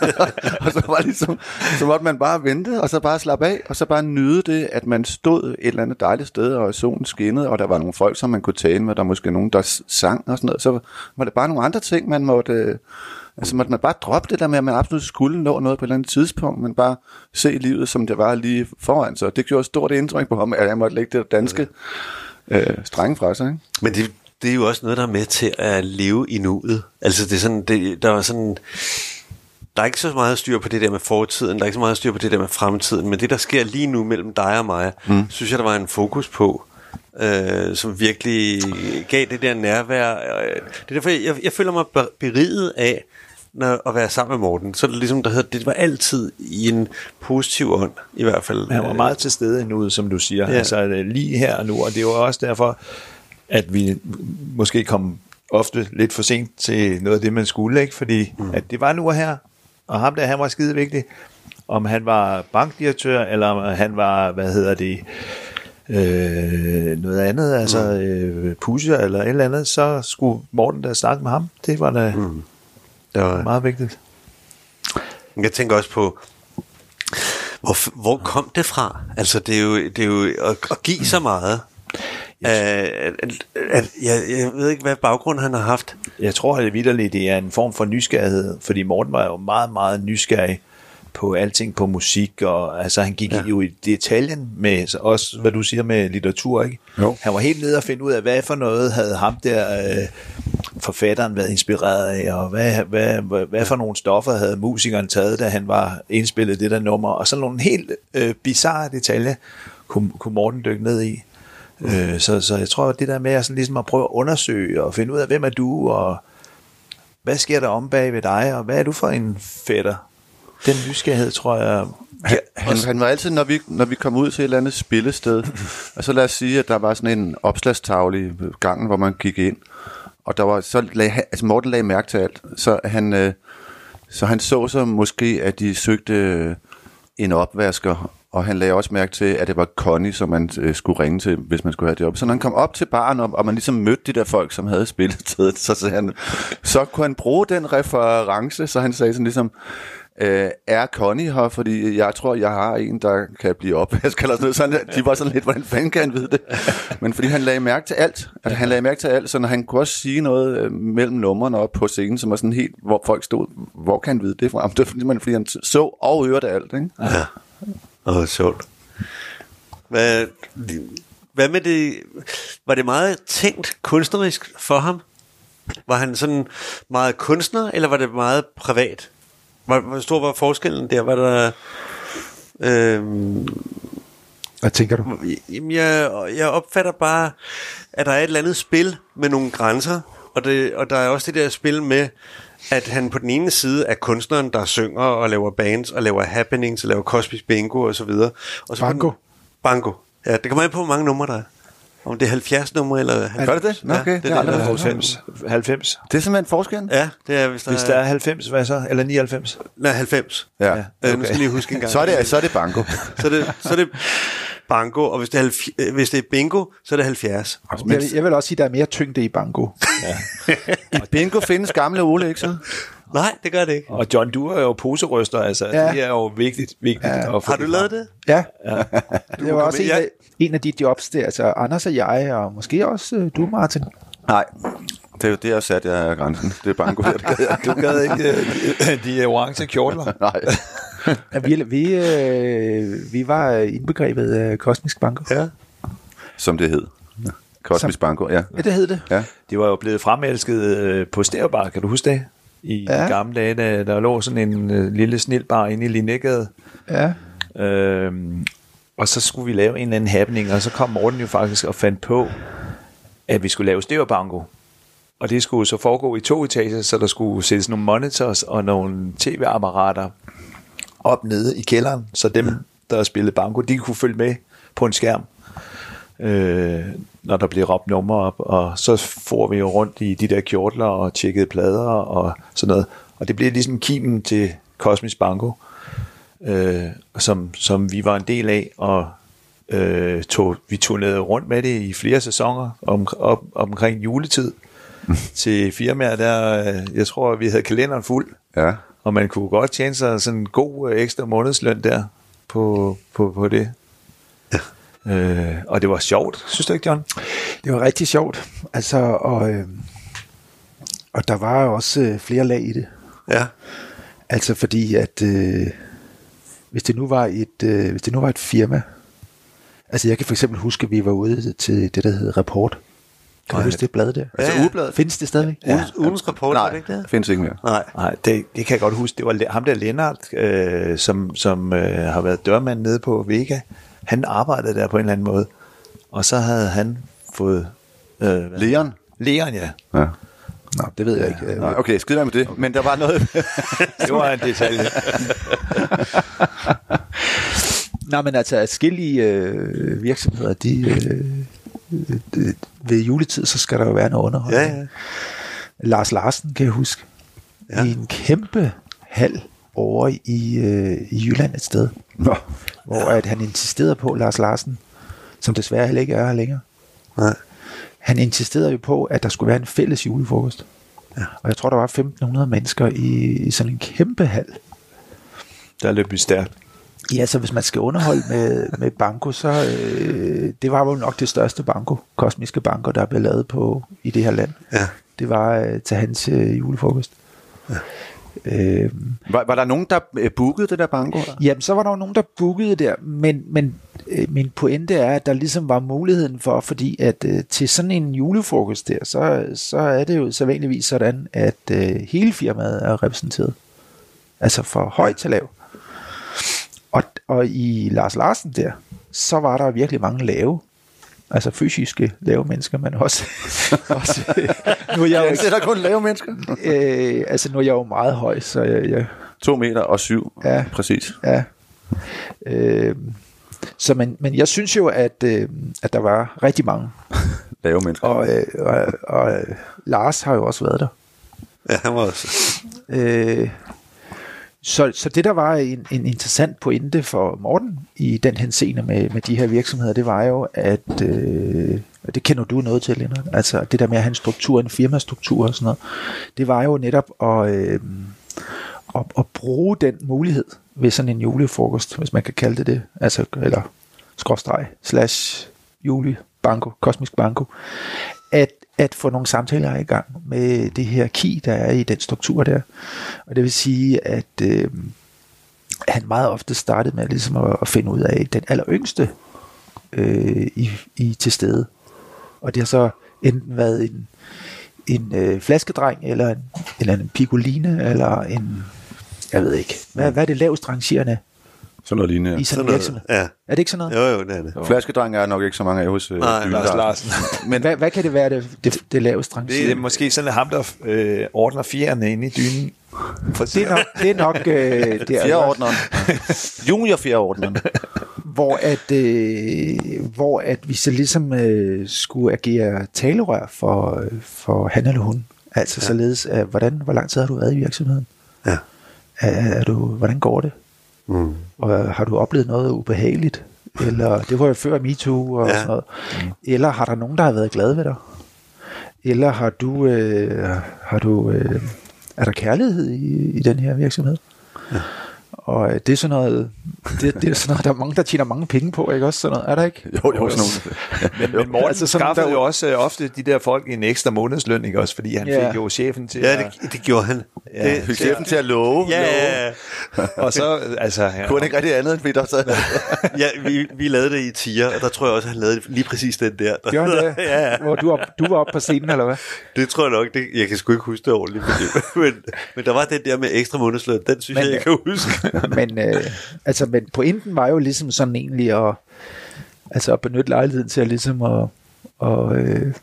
og så var det ligesom, så måtte man bare vente, og så bare slappe af, og så bare nyde det, at man stod et eller andet dejligt sted, og solen skinnede, og der var nogle folk, som man kunne tale med, der måske nogen, der sang og sådan noget. Så var det bare nogle andre ting, man måtte... Øh, altså måtte man bare droppe det der med, at man absolut skulle nå noget på et eller andet tidspunkt, men bare se livet, som det var lige foran sig. Det gjorde et stort indtryk på ham, at jeg måtte lægge det danske øh, strenge fra sig. Ikke? Men det, det er jo også noget, der er med til at leve i nuet. Altså det er sådan, det, der er sådan, der er ikke så meget styr på det der med fortiden, der er ikke så meget styr på det der med fremtiden, men det, der sker lige nu mellem dig og mig, mm. synes jeg, der var en fokus på, øh, som virkelig gav det der nærvær. Det er derfor, jeg, jeg føler mig ber- beriget af, når, at være sammen med Morten. Så det ligesom, der hedder, det var altid i en positiv ånd, i hvert fald. Han var meget til stede nu, som du siger. Ja. Ja. Altså øh, lige her og nu, og det var også derfor, at vi måske kom ofte lidt for sent til noget af det, man skulle, ikke? Fordi mm. at det var nu og her, og ham der, han var skide vigtig. Om han var bankdirektør, eller om han var, hvad hedder det, øh, noget andet, altså øh, pusher eller et eller andet, så skulle Morten da snakke med ham. Det var da mm. Der var, meget vigtigt. Jeg tænker også på, hvor, hvor kom det fra? Altså, det er jo, det er jo at, at give så meget. At, at, at, jeg, jeg ved ikke, hvad baggrund han har haft. Jeg tror, at det vidderligt det er en form for nysgerrighed, fordi Morten var jo meget, meget nysgerrig på alting, på musik, og altså han gik ja. jo i detaljen med, så også hvad du siger med litteratur, ikke? Jo. Han var helt nede og finde ud af, hvad for noget havde ham der, øh, forfatteren været inspireret af, og hvad, hvad, hvad, hvad for nogle stoffer havde musikeren taget, da han var indspillet det der nummer, og sådan nogle helt øh, bizarre detaljer kunne, kunne Morten dykke ned i. Øh, så, så jeg tror, at det der med at, sådan ligesom at prøve at undersøge og finde ud af, hvem er du, og hvad sker der om bag ved dig, og hvad er du for en fætter? Den nysgerrighed, tror jeg... Han, han, han var altid, når vi, når vi kom ud til et eller andet spillested, og så lad os sige, at der var sådan en opslagstavle i gangen, hvor man gik ind, og der var, så lag, altså Morten lagde mærke til alt, så han, øh, så han så så måske, at de søgte en opvasker, og han lagde også mærke til, at det var Connie, som man øh, skulle ringe til, hvis man skulle have det op. Så når han kom op til baren, og, og man ligesom mødte de der folk, som havde spillet stedet, så, sagde han, så kunne han bruge den reference, så han sagde sådan ligesom, øh, er Connie her, fordi jeg tror, jeg har en, der kan blive opvasket eller sådan noget. Sådan, de var sådan lidt, hvordan fanden kan han vide det? Men fordi han lagde mærke til alt. Altså, han lagde mærke til alt, så når han kunne også sige noget øh, mellem numrene op på scenen, som var sådan helt, hvor folk stod, hvor kan han vide det fra? Det var fordi, fordi han så og hørte alt, ikke? Ja. Åh, sjovt. Hvad, hvad med det? Var det meget tænkt kunstnerisk for ham? Var han sådan meget kunstner, eller var det meget privat? Hvor, hvor stor var forskellen der? Var der... Øhm, Hvad tænker du? Jamen, jeg, jeg opfatter bare, at der er et eller andet spil med nogle grænser, og, det, og der er også det der spil med, at han på den ene side er kunstneren, der synger og laver bands, og laver happenings, og laver kosmisk bingo og så videre. Og så på Bango. Den, bango. Ja, det kommer an på, hvor mange numre der er. Om det er 70 numre, eller... Gør det det? Okay. Ja, Det der- hørt. 90. 90. Det er simpelthen forskellen? Ja, det er, hvis der, Hvis der er 90, hvad så? Eller 99? Nej, 90. Ja. Øh, nu skal jeg lige huske en gang. Så er det, så er det banko. så er det, så er det bango, og hvis det, er, halv- øh, hvis det er bingo, så er det 70. Jeg, vil- jeg vil også sige, at der er mere tyngde i banko. I bingo findes gamle Ole, ikke så? Nej, det gør det ikke. Og John Dure er jo poserøster, altså Ja. ja. det er jo vigtigt, vigtigt ja. at få Har du det lavet det? Ja, det var også en af, en af de jobs der. Altså Anders og jeg, og måske også øh, du, Martin. Nej. Det er jo det, jeg satte jeg grænsen. Det er banko. Du gad ikke øh, de orange kjortler. Nej. Ja, vi, vi, øh, vi var indbegrebet af kosmisk banko. Ja. Som det hed. Kosmisk banko, ja. Ja, det hed det. Ja. Det var jo blevet fremelsket øh, på Stærbar, kan du huske det? I Ja. de gamle dage, der, der lå sådan en øh, lille snilbar inde i Linnégade. Ja. Øhm, og så skulle vi lave en eller anden happening, og så kom Morten jo faktisk og fandt på, at vi skulle lave stæverbanko. Og det skulle så foregå i to etager, så der skulle sættes nogle monitors og nogle tv-apparater op nede i kælderen, så dem, der spillede banko, de kunne følge med på en skærm, øh, når der blev råbt numre op. Og så får vi jo rundt i de der kjortler og tjekkede plader og sådan noget. Og det blev ligesom kimen til Kosmisk Banko øh, som, som vi var en del af, og øh, tog, vi turnerede rundt med det i flere sæsoner om, op, omkring juletid. til firmaer, der, øh, jeg tror, vi havde kalenderen fuld, Ja. Og man kunne godt tjene sig sådan en god øh, ekstra månedsløn der på, på, på det. Øh, og det var sjovt, synes du ikke, John? Det var rigtig sjovt. Altså, og, øh, og der var også øh, flere lag i det. Ja. Altså fordi, at øh, hvis, det nu var et, øh, hvis det nu var et firma, altså jeg kan for eksempel huske, at vi var ude til det, der hedder Rapport. Kan du Nej. huske det blad der? Altså Ja, ja. ugebladet? Findes det stadigvæk? Ja. Ugens, rapport, er Nej, det ikke det? findes ikke mere. Nej. Nej, det, det kan jeg godt huske. Det var ham der Lennart, øh, som, som øh, har været dørmand nede på Vega. Han arbejdede der på en eller anden måde. Og så havde han fået... Øh? Leon? Leon, ja. Ja. Nå, det ved jeg ikke. Nej, okay, skid med det. Men der var noget... Det var en detalje. Nej, men altså, adskillige øh, virksomheder, de, øh, ved juletid, så skal der jo være noget underholdning. Ja, ja. Lars Larsen, kan jeg huske, Ja. ja. i en kæmpe hal over i, øh, i Jylland et sted, Nå. hvor at han insisterede på, Lars Larsen, som desværre heller ikke er her længere, Nej. han insisterede jo på, at der skulle være en fælles julefrokost. Ja. Og jeg tror, der var 1.500 mennesker i, i sådan en kæmpe hal. Der løb vi stærkt. Ja, så hvis man skal underholde med, med banko, så øh, det var jo nok det største banko, kosmiske banko, der blev lavet på i det her land. Ja. Det var øh, til hans øh, julefrokost. Ja. Øh, Var, var der nogen, der øh, bookede det der banko? jamen, så var der jo nogen, der bookede der, men, men øh, min pointe er, at der ligesom var muligheden for, fordi at øh, til sådan en julefrokost der, så, så er det jo sædvanligvis sådan, at øh, hele firmaet er repræsenteret. Altså fra høj til lav. Og, og i Lars Larsen der, så var der virkelig mange lave. Altså fysiske lave mennesker, men også... også nu er jeg jo, er der kun lave mennesker. øh, altså nu er jeg jo meget høj, så jeg, jeg To meter og syv, Ja. præcis. Ja. Øh, så men, men jeg synes jo, at, øh, at der var rigtig mange. Lave mennesker. Og, øh, og, og øh, Lars har jo også været der. Ja, han var også... Øh, så, så det der var en, en interessant pointe for Morten i den henseende med, med de her virksomheder, det var jo, at øh, det kender du noget til, Lennart, altså det der med at have en struktur, en firmastruktur og sådan noget, det var jo netop at, øh, at, at bruge den mulighed ved sådan en julefrokost, hvis man kan kalde det det, altså, eller skråstreg, slash julebanko, kosmisk banko, at, at få nogle samtaler i gang med det her ki, der er i den struktur der. Og det vil sige, at øh, han meget ofte startede med ligesom at, at finde ud af den aller yngste øh, i, i til stede. Og det har så enten været en, en øh, flaskedreng, eller en, eller en picoline, eller en, jeg ved ikke, hvad, hvad er det lavest rangerende Sådan noget lignende. i sådan Sådan noget. Ja. Er det ikke sådan noget? Jo, jo, det er det. Flaskedreng er nok ikke så mange af hos øh, Nej, Lars der- Larsen. Men hvad, hvad kan det være, det, det, det lavest rangerende? Det er måske sådan ham, der øh, ordner fjerne inde i dynen. Det er nok, det er nok øh, det er Fjerdeordneren. Junior fjerdeordneren. hvor at, øh, hvor at vi så ligesom øh, skulle agere talerør for, for han eller hun. Altså ja. således, at, hvordan, hvor lang tid har du været i virksomheden? Ja. Er, er du, hvordan går det? Mm. Og har du oplevet noget ubehageligt? Eller det var jo før MeToo og Ja. sådan noget. Eller har der nogen, der har været glade ved dig? Eller har du, øh, har du øh, er der kærlighed i, i den her virksomhed? Ja. Og øh, det er sådan noget, det, det er sådan noget, der er mange, der tjener mange penge på, ikke også? Sådan noget, er der ikke? Jo, jo, sådan nogle. Men, men Morten Altså, sådan skaffede der- jo også øh, ofte de der folk en ekstra månedsløn, ikke også? Fordi han Ja. fik jo chefen til Ja, at... det, det gjorde han. Ja. Det, Fik chefen til at love. ja, ja. Og så, altså... Ja, Kunne han ikke rigtig andet end vi der sad. ja vi, vi lavede det i tier, og der tror jeg også, at han lavede lige præcis den der. der Gjorde han det? ja, ja. Hvor du, op, du var oppe på scenen, eller hvad? Det tror jeg nok. Det, jeg kan sgu ikke huske det ordentligt. Men, men, men der var den der med ekstra månedsløn. Den synes Men, jeg, jeg kan huske. Men, øh, altså, men pointen var jo ligesom sådan egentlig at, altså at benytte lejligheden til at ligesom at, at øh,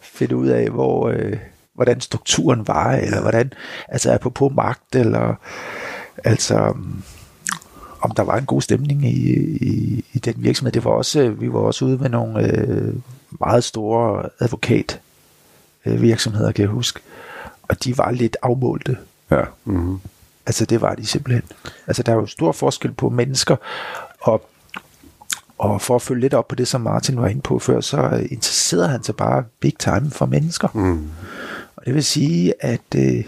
finde ud af, hvor, øh, hvordan strukturen var, eller hvordan, altså apropos magt, eller altså om der var en god stemning i, i, i den virksomhed. Det var også, øh, vi var også ude med nogle øh, meget store advokat øh, virksomheder, kan jeg huske. Og de var lidt afmålte. Ja. Mm-hmm. Altså det var de simpelthen. Altså der er jo stor forskel på mennesker, og, og for at følge lidt op på det, som Martin var inde på før, så interesserede han sig bare big time for mennesker. Mm. Det vil sige, at øh,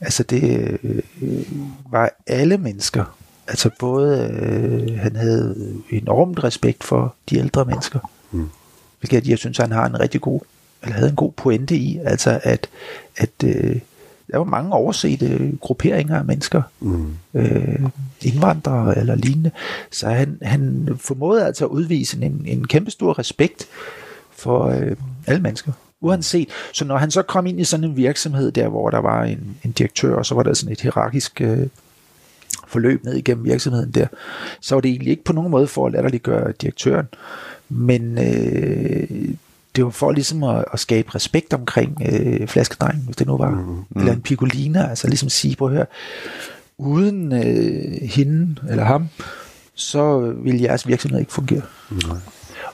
altså det øh, var alle mennesker. Altså både, øh, han havde enormt respekt for de ældre mennesker. Mm. Hvilket jeg synes, han har en rigtig god, eller havde en god pointe i. Altså at, at øh, der var mange oversete grupperinger af mennesker. Mm. Øh, indvandrere eller lignende. Så han, han formåede altså at udvise en, en kæmpe stor respekt for øh, alle mennesker uanset. Så når han så kom ind i sådan en virksomhed der, hvor der var en, en direktør, og så var der sådan et hierarkisk øh, forløb ned igennem virksomheden der, så var det egentlig ikke på nogen måde for at latterliggøre direktøren, men øh, det var for ligesom at, at skabe respekt omkring øh, flaskedrengen, hvis det nu var, mm, mm. eller en pigolina, altså ligesom sige, på her, uden øh, hende eller ham, så ville jeres virksomhed ikke fungere. Mm.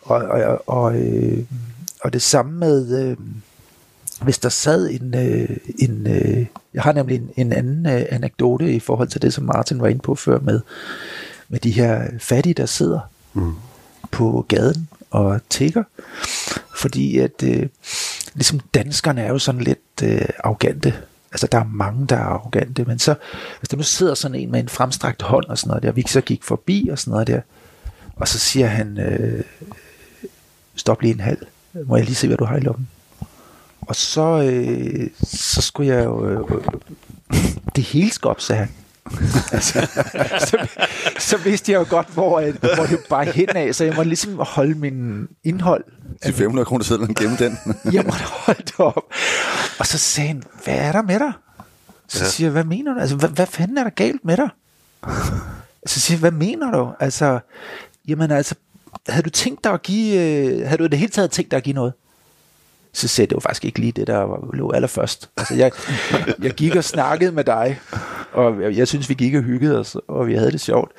Og, og, og, øh, og det samme med, øh, hvis der sad en, øh, en øh, jeg har nemlig en, en anden øh, anekdote i forhold til det, som Martin var inde på før med, med de her fattige, der sidder mm. på gaden og tigger. Fordi at øh, ligesom danskerne er jo sådan lidt øh, arrogante. Altså der er mange, der er arrogante, men så hvis der nu sidder sådan en med en fremstrakt hånd og sådan noget der, vi så gik forbi og sådan noget der, og så siger han, øh, stop lige en halv må jeg lige se, hvad du har i lommen. Og så, øh, så skulle jeg jo, øh, øh det hele skal op, sagde han. altså, så, så vidste jeg jo godt, hvor, øh, hvor det bare hen af, så jeg måtte ligesom holde min indhold. De 500 kroner sædlen, gemme den. jeg måtte holde det op. Og så sagde han, hvad er der med dig? Så ja. siger jeg, hvad mener du? Altså, hvad, hvad fanden er der galt med dig? Så siger jeg, hvad mener du? Altså, jamen altså, havde du tænkt dig at give, øh, havde du i det hele taget tænkt dig at give noget? Så sagde det jo faktisk ikke lige det, der lå allerførst. Altså, jeg, jeg gik og snakkede med dig, og jeg, jeg synes, vi gik og hyggede os, og vi havde det sjovt.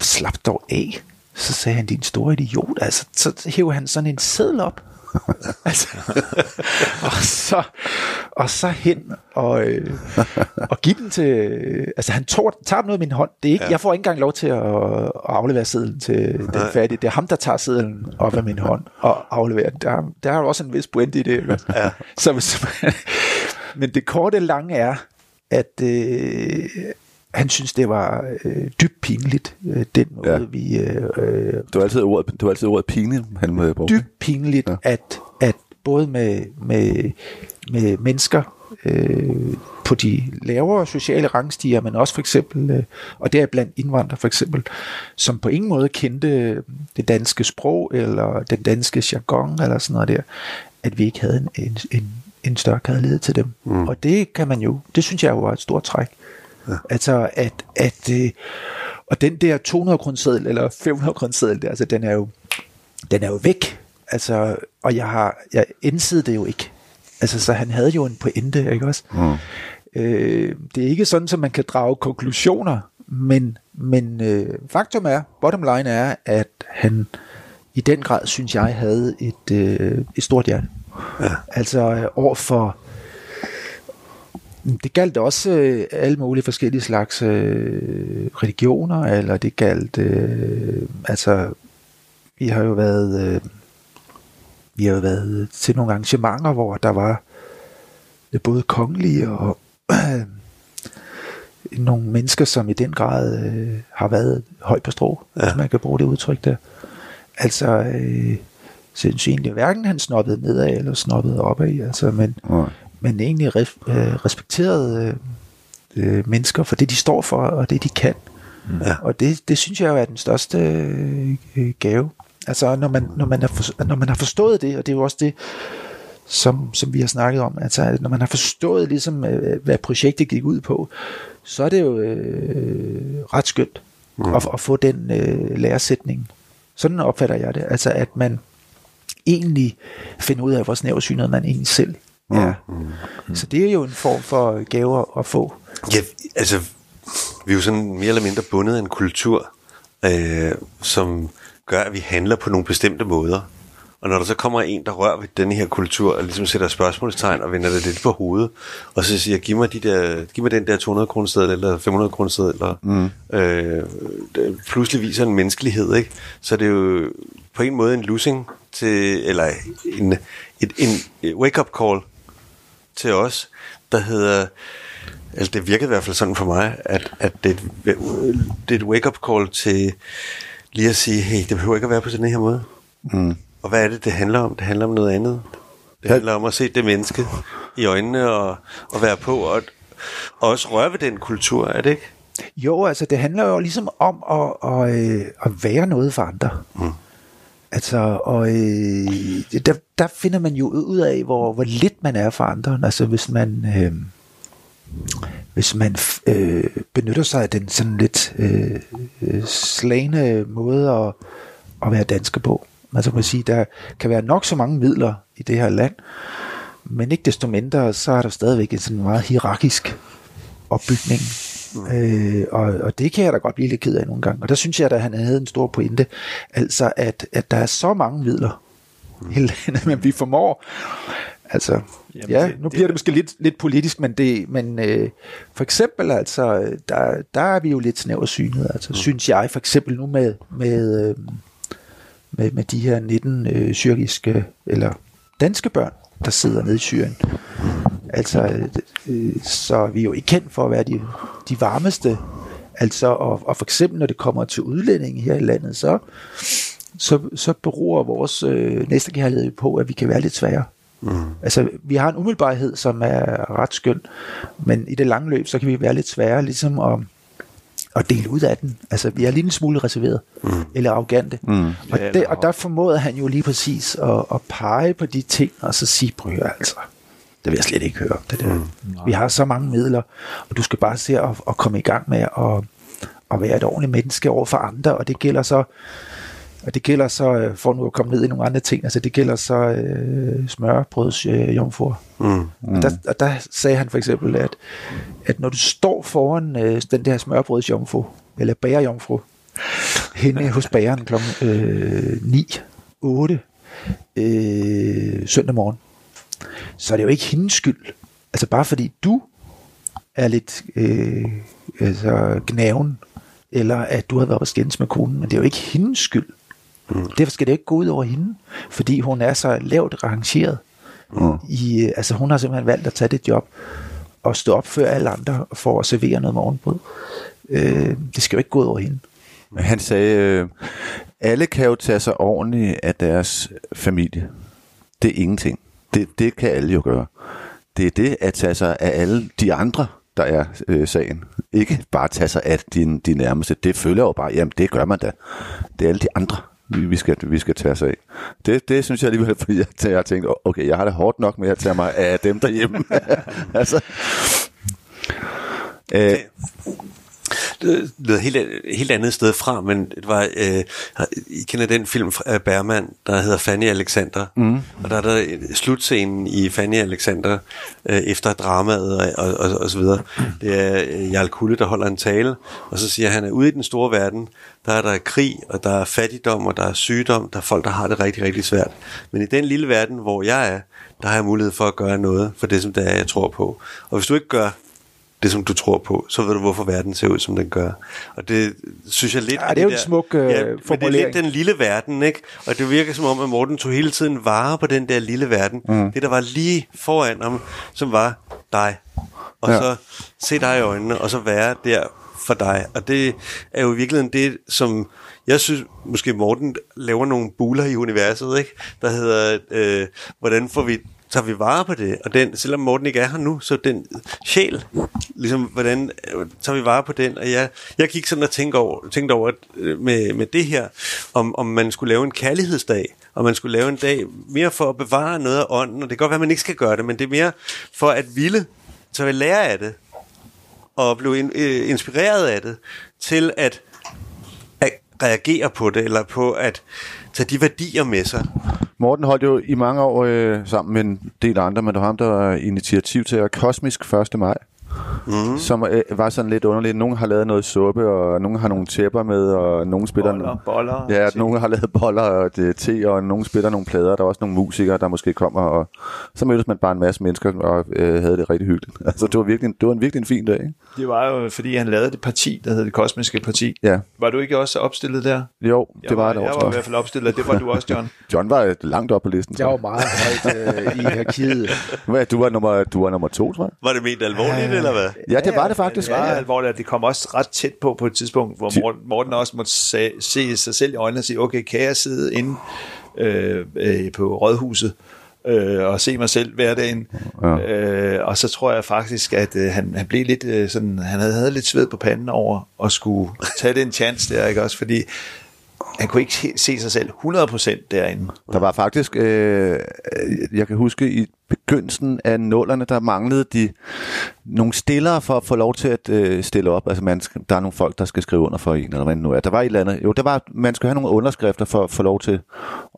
Slap dog af. Så sagde han, din store idiot. Altså, så hævde han sådan en seddel op. altså, og, så, og så hen og, øh, og give den til... Altså han tog, tager den ud af min hånd. Det er ikke, ja. Jeg får ikke engang lov til at, at aflevere sedlen til den færdige. Det er ham, der tager sedlen op af min hånd og afleverer den. Der, der er jo også en vis pointe i det. Ja. Så, så, men det korte lange er, at... Øh, synes, det var øh, dybt pinligt, øh, den måde, ja. vi... Øh, det, var altid ordet, det var altid ordet pinligt, han øh, brugte. Dybt pinligt, ja. at, at både med, med, med mennesker øh, på de lavere sociale rangstiger, men også for eksempel, øh, og der er blandt indvandrere for eksempel, som på ingen måde kendte det danske sprog, eller den danske jargon, eller sådan noget der, at vi ikke havde en, en, en, en større kærlighed til dem. Mm. Og det kan man jo, det synes jeg jo var et stort træk. Ja. Altså, at, at øh, og den der 200 kroneseddel, eller 500 kroneseddel, altså, den er jo, den er jo væk. Altså, og jeg har, jeg indsede det jo ikke. Altså, så han havde jo en pointe, ikke også? Mm. Øh, det er ikke sådan, at man kan drage konklusioner, men, men øh, faktum er, bottom line er, at han i den grad, synes jeg, havde et, øh, et stort hjerte. Ja. Altså øh, over for det galt også øh, alle mulige forskellige slags øh, religioner, eller det galt, øh, altså, vi har jo været, øh, vi har jo været til nogle arrangementer, hvor der var øh, både kongelige og øh, nogle mennesker, som i den grad øh, har været høj på strå, ja. hvis man kan bruge det udtryk der. Altså, øh, synes egentlig hverken han snoppede nedad eller snoppede opad, altså, men, ja men egentlig res, øh, respekterede øh, øh, mennesker for det, de står for, og det, de kan. Mm. Ja. Og det, det synes jeg jo er den største øh, gave. Altså, når man, når, man har for, når man har forstået det, og det er jo også det, som, som vi har snakket om, altså, når man har forstået, ligesom, øh, hvad projektet gik ud på, så er det jo øh, ret skønt mm. at, at få den øh, læresætning. Sådan opfatter jeg det. Altså, at man egentlig finder ud af, hvor snæversynet man egentlig selv Ja. Mm. Så det er jo en form for gave at få. Ja, altså, vi er jo sådan mere eller mindre bundet af en kultur, øh, som gør, at vi handler på nogle bestemte måder. Og når der så kommer en, der rører ved denne her kultur, og ligesom sætter spørgsmålstegn og vender det lidt på hovedet, og så siger, giv mig, de der, giv mig den der 200 kroner eller 500 kroner eller mm. øh, pludselig viser en menneskelighed, ikke? Så det er jo på en måde en losing til, eller en, et, en wake-up call til os, der hedder, altså det virkede i hvert fald sådan for mig, at, at det, er et, det er et wake-up call til lige at sige, hey, det behøver ikke at være på sådan her måde. Mm. Og hvad er det, det handler om? Det handler om noget andet. Det handler om at se det menneske i øjnene og, og være på, og, og også røre ved den kultur, er det ikke? Jo, altså det handler jo ligesom om at, at, øh, at være noget for andre. Mm. Altså, og øh, der, der finder man jo ud af, hvor, hvor lidt man er for andre. Altså hvis man, øh, hvis man øh, benytter sig af den sådan lidt øh, slagende måde at, at være dansker på. Altså man kan sige, der kan være nok så mange midler i det her land, men ikke desto mindre, så er der stadigvæk en sådan meget hierarkisk opbygning. Mm. Øh, og, og det kan jeg da godt blive lidt ked af nogle gange. Og der synes jeg, at han havde en stor pointe. Altså, at, at der er så mange midler mm. i landet, men vi formår. Altså, Jamen, ja, det- nu det- bliver det måske lidt, lidt politisk, men, det, men øh, for eksempel, altså, der, der er vi jo lidt snæversynet, altså, mm. synes jeg, for eksempel nu med, med, øh, med, med de her 19 øh, syriske, eller danske børn, der sidder nede i Syrien. Altså, øh, så er vi jo ikke kendt for at være de, de varmeste. Altså, og, og for eksempel, når det kommer til udlændinge her i landet, så, så, så beror vores øh, næstekærlighed på, at vi kan være lidt svære. Mm. Altså, vi har en umiddelbarhed, som er ret skøn, men i det lange løb, så kan vi være lidt svære, ligesom at, at dele ud af den. Altså, vi er lige en smule reserveret, mm. eller arrogante. Mm. Og, Ja, det, og der formåede han jo lige præcis at, at pege på de ting, og så sige, prøv altså, det vil jeg slet ikke høre det der. Mm. Vi har så mange midler, og du skal bare se at, at komme i gang med at, at være et ordentligt menneske over for andre, og det gælder så og det gælder så, øh, for nu at komme ned i nogle andre ting, altså det gælder så øh, smørbrøds øh, jomfruer. Mm. Og, der, og der sagde han for eksempel, at, at når du står foran øh, den der smørbrøds jomfru, eller bagerjomfru, henne hos bageren kl. Øh, 9, 8 øh, søndag morgen, så er det jo ikke hendes skyld. Altså bare fordi du er lidt øh, altså gnaven, eller at du har været på skændes med konen, men det er jo ikke hendes skyld. Mm. Derfor skal det ikke gå ud over hende, fordi hun er så lavt rangeret. Mm. I, øh, altså hun har simpelthen valgt at tage det job og stå op før alle andre for at servere noget morgenbrød. Øh, det skal jo ikke gå ud over hende. Men Han sagde, øh, alle kan jo tage sig ordentligt af deres familie. Det er ingenting. Det, det kan alle jo gøre. Det er det at tage sig af alle de andre, der er øh, sagen. Ikke bare tage sig af din, de nærmeste. Det følger jo bare, jamen det gør man da. Det er alle de andre, vi, skal, vi skal tage sig af. Det, det synes jeg alligevel, fordi jeg, jeg har tænkt, okay, jeg har det hårdt nok med at tage mig af dem derhjemme. altså, øh, Det lød helt, helt andet sted fra, men det var, øh, I kender den film af Bergman, der hedder Fanny Alexander, mm. og der er der en- slutscenen i Fanny Alexander øh, efter dramaet og, og, og, og så videre. Det er øh, Jarl Kulle, der holder en tale, og så siger han, at ude i den store verden, der er der krig, og der er fattigdom, og der er sygdom, der er folk, der har det rigtig, rigtig svært. Men i den lille verden, hvor jeg er, der har jeg mulighed for at gøre noget for det, som det er, jeg tror på. Og hvis du ikke gør det, som du tror på, så ved du, hvorfor verden ser ud, som den gør. Og det synes jeg lidt... Ja, det er jo en smuk, øh, ja, men det er formulering. lidt den lille verden, ikke? Og det virker som om, at Morten tog hele tiden vare på den der lille verden. Mm. Det, der var lige foran ham, som var dig. Og Ja. så se dig i øjnene, og så være der for dig. Og det er jo i virkeligheden det, som jeg synes, måske Morten laver nogle buler i universet, ikke? Der hedder, øh, hvordan får vi tager vi vare på det, og den, selvom Morten ikke er her nu, så den sjæl, ligesom, hvordan øh, tager vi vare på den, og jeg, jeg gik sådan og tænkte over, tænkte over at, øh, med, med det her, om, om man skulle lave en kærlighedsdag, og man skulle lave en dag mere for at bevare noget af ånden, og det kan godt være, at man ikke skal gøre det, men det er mere for at ville, så vi lære af det, og blive in, øh, inspireret af det, til at reagere på det, eller på at tage de værdier med sig. Morten holdt jo i mange år øh, sammen med en del andre, men det var ham, der var initiativ til at Kosmisk 1. maj mm. som øh, var sådan lidt underligt. Nogle har lavet noget suppe, og nogle har nogle tæpper med, og nogle spiller... Boller, boller. Ja, nogle har lavet boller og det, te, og nogle spiller nogle plader. Der er også nogle musikere, der måske kommer, og så mødtes man bare en masse mennesker, og øh, havde det rigtig hyggeligt. Altså, det var, virkelig, det var en virkelig en fin dag, ikke? Det var jo, fordi han lavede det parti, der hed det Kosmiske Parti. Ja. Var du ikke også opstillet der? Jo, Jeg det var, var, det jeg også. var i hvert fald opstillet, det var du også, John. John var øh, langt op på listen. Jeg var meget højt øh, i hierarkiet. Hvad, du var nummer, du var nummer to, tror jeg. Var det ment alvorligt, eller hvad? Ja, det var det faktisk. Det var alvorligt, at det kom også ret tæt på på et tidspunkt, hvor Morten, Morten også måtte se, se sig selv i øjnene og sige, okay, kan jeg sidde inde øh, øh, på rådhuset øh, og se mig selv hverdagen? Ja. Øh, og så tror jeg faktisk, at øh, han, han blev lidt øh, sådan, han havde, havde lidt sved på panden over at skulle tage den chance der, ikke også? Fordi han kunne ikke se- se sig selv 100% derinde. Der var faktisk, øh, jeg kan huske i begyndelsen af nullerne, der manglede de nogle stillere for at få lov til at øh, stille op. Altså man der er nogle folk, der skal skrive under for en, eller hvad nu er. Der var et eller andet. Jo, der var, man skulle have nogle underskrifter for at få lov til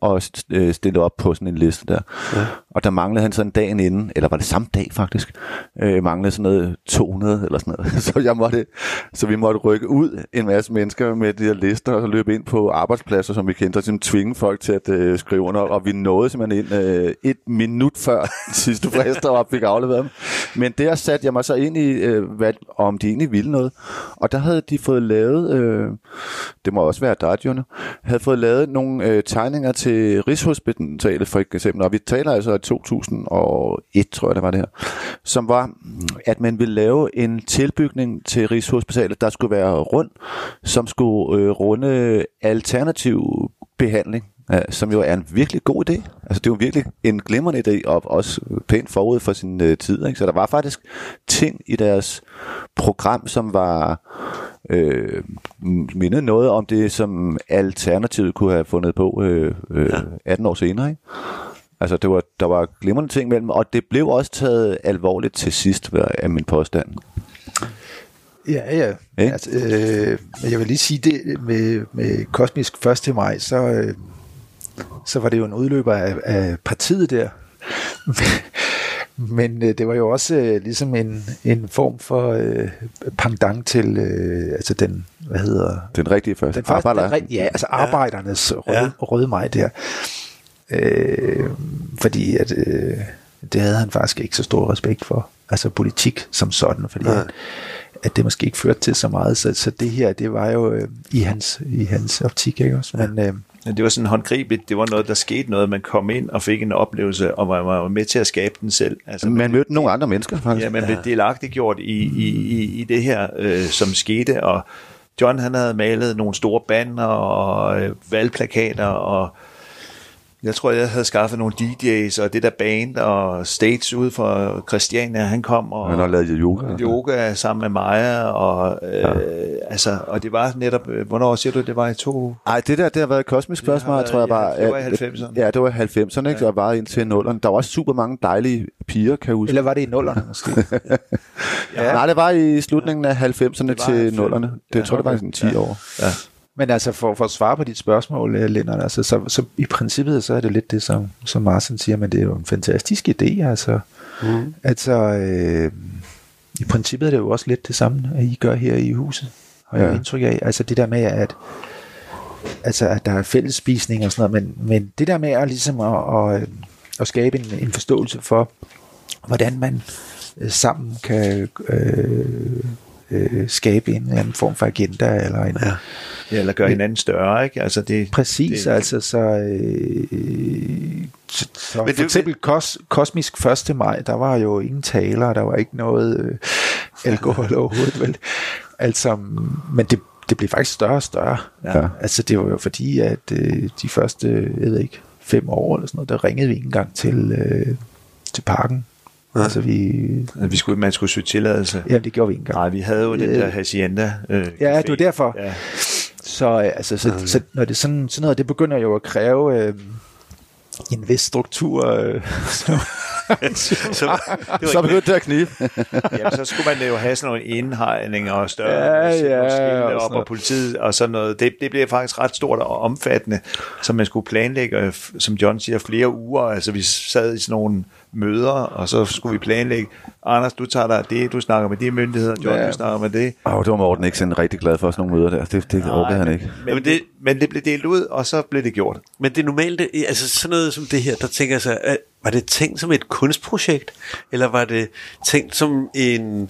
at øh, stille op på sådan en liste der. Ja. Og der manglede han sådan dagen inden, eller var det samme dag faktisk, øh, manglede sådan noget 200 eller sådan noget. Så, jeg måtte, så vi måtte rykke ud en masse mennesker med de her lister, og så løbe ind på arbejdspladser, som vi kendte, og tvinge folk til at øh, skrive under. Og vi nåede simpelthen ind øh, et minut før sidste frist, og fik afleveret dem. Men der satte jeg mig så ind i, øh, hvad, om de egentlig ville noget. Og der havde de fået lavet, øh, det må også være dig, havde fået lavet nogle øh, tegninger til Rigshospitalet for eksempel, og vi taler altså i 2001, tror jeg det var det her, som var, at man ville lave en tilbygning til Rigshospitalet, der skulle være rund, som skulle øh, runde alternativ behandling, øh, som jo er en virkelig god idé. Altså det er jo virkelig en glimrende idé, og også pænt forud for sin øh, tid. Ikke? Så der var faktisk ting i deres program, som var øh, mindede noget om det, som Alternativet kunne have fundet på øh, øh, 18 år senere. Ikke? Altså, det var, der var glimrende ting mellem, og det blev også taget alvorligt til sidst, af min påstand. Ja, ja. Ikke? Altså, øh, jeg vil lige sige det med, med Kosmisk 1. til maj, så, øh, så var det jo en udløber af, af partiet der. Men øh, det var jo også øh, ligesom en, en form for øh, pendant til øh, altså den, hvad hedder Den rigtige første. den første, Arbejder. den, ja, altså arbejdernes røde, Ja. røde maj der. Øh, fordi at, øh, det havde han faktisk ikke så stor respekt for. Altså politik som sådan, fordi Nej. at, at det måske ikke førte til så meget. Så, så det her, det var jo øh, i, hans, i hans optik, ikke også? Men, øh, det var sådan håndgribeligt, det var noget, der skete noget, man kom ind og fik en oplevelse, og man var med til at skabe den selv. Altså, Man mødte nogle andre mennesker, faktisk. Ja, man blev delagtiggjort i, i, i, i det her, øh, som skete, og John han havde malet nogle store banner og øh, valgplakater, og jeg tror, jeg havde skaffet nogle DJ's, og det der band og stage ude for Christiania, han kom og Han har lavet yoga. yoga sammen med Maja, og, øh, ja. altså, og det var netop, øh, hvornår siger du, det var i to... Ej, det der, det har været kosmisk Det har spørgsmål, været tror jeg i- bare. det var i at- 90'erne. Ja, det var i 90'erne, ikke? Så var indtil nullerne. Der var også super mange dejlige piger, kan jeg huske. eller var det i nullerne måske? Ja. Nej, det var i slutningen af 90'erne var til 90'erne. nullerne. Det Ja, tror jeg, det var sådan 10 år. Ja. Men altså, for, for at svare på dit spørgsmål, øh, Lennart, altså, så, så i princippet, så er det lidt det, som, som Martin siger, men det er jo en fantastisk idé, altså. Mm. Altså, øh, i princippet er det jo også lidt det samme, at I gør her i huset, har jeg Ja. ja. indtryk af. Altså det der med, at altså, at der er fællesspisning og sådan noget, men, men det der med at, ligesom at, at, at skabe en, en forståelse for, hvordan man øh, sammen kan øh, øh, skabe en eller anden form for agenda, eller en, ja. Ja, eller gøre hinanden større, ikke? Altså det, Præcis, det, altså så, øh, så, så Men for det- eksempel kos, Kosmisk 1. maj, der var jo ingen taler, der var ikke noget øh, alkohol overhovedet, vel? Altså, men det, det blev faktisk større og større. Ja. Altså det var jo fordi, at øh, de første, jeg ved ikke, fem år eller sådan noget, der ringede vi ikke engang til, øh, til parken. Ja. Altså vi, At vi skulle, man skulle søge tilladelse. ja, det gjorde vi ikke engang. Nej, vi havde jo den Øh, der Hacienda. Øh, Ja, det var derfor. Ja. Så, øh, altså, så, så når det sådan, sådan noget, det begynder jo at kræve øh, en vis struktur, øh, som, så, det Så begyndte det at knibe. Jamen, så skulle man jo have sådan nogle indhegninger og større Ja, ja, og op og politiet og sådan noget. Det, det blev faktisk ret stort og omfattende, så man skulle planlægge, øh, som John siger, flere uger. Altså vi sad i sådan nogle møder, og så skulle vi planlægge. Anders, du tager dig det, du snakker med de myndigheder, John, Ja. du snakker med det. Åh, det var Morten ikke sådan rigtig glad for sådan nogle møder der. Det, det orkede han ikke. Men, Jamen, det, men det blev delt ud, og så blev det gjort. Men det er normalt, det- altså sådan noget som det her, der tænker jeg så, at- var det tænkt som et kunstprojekt, eller var det tænkt som en,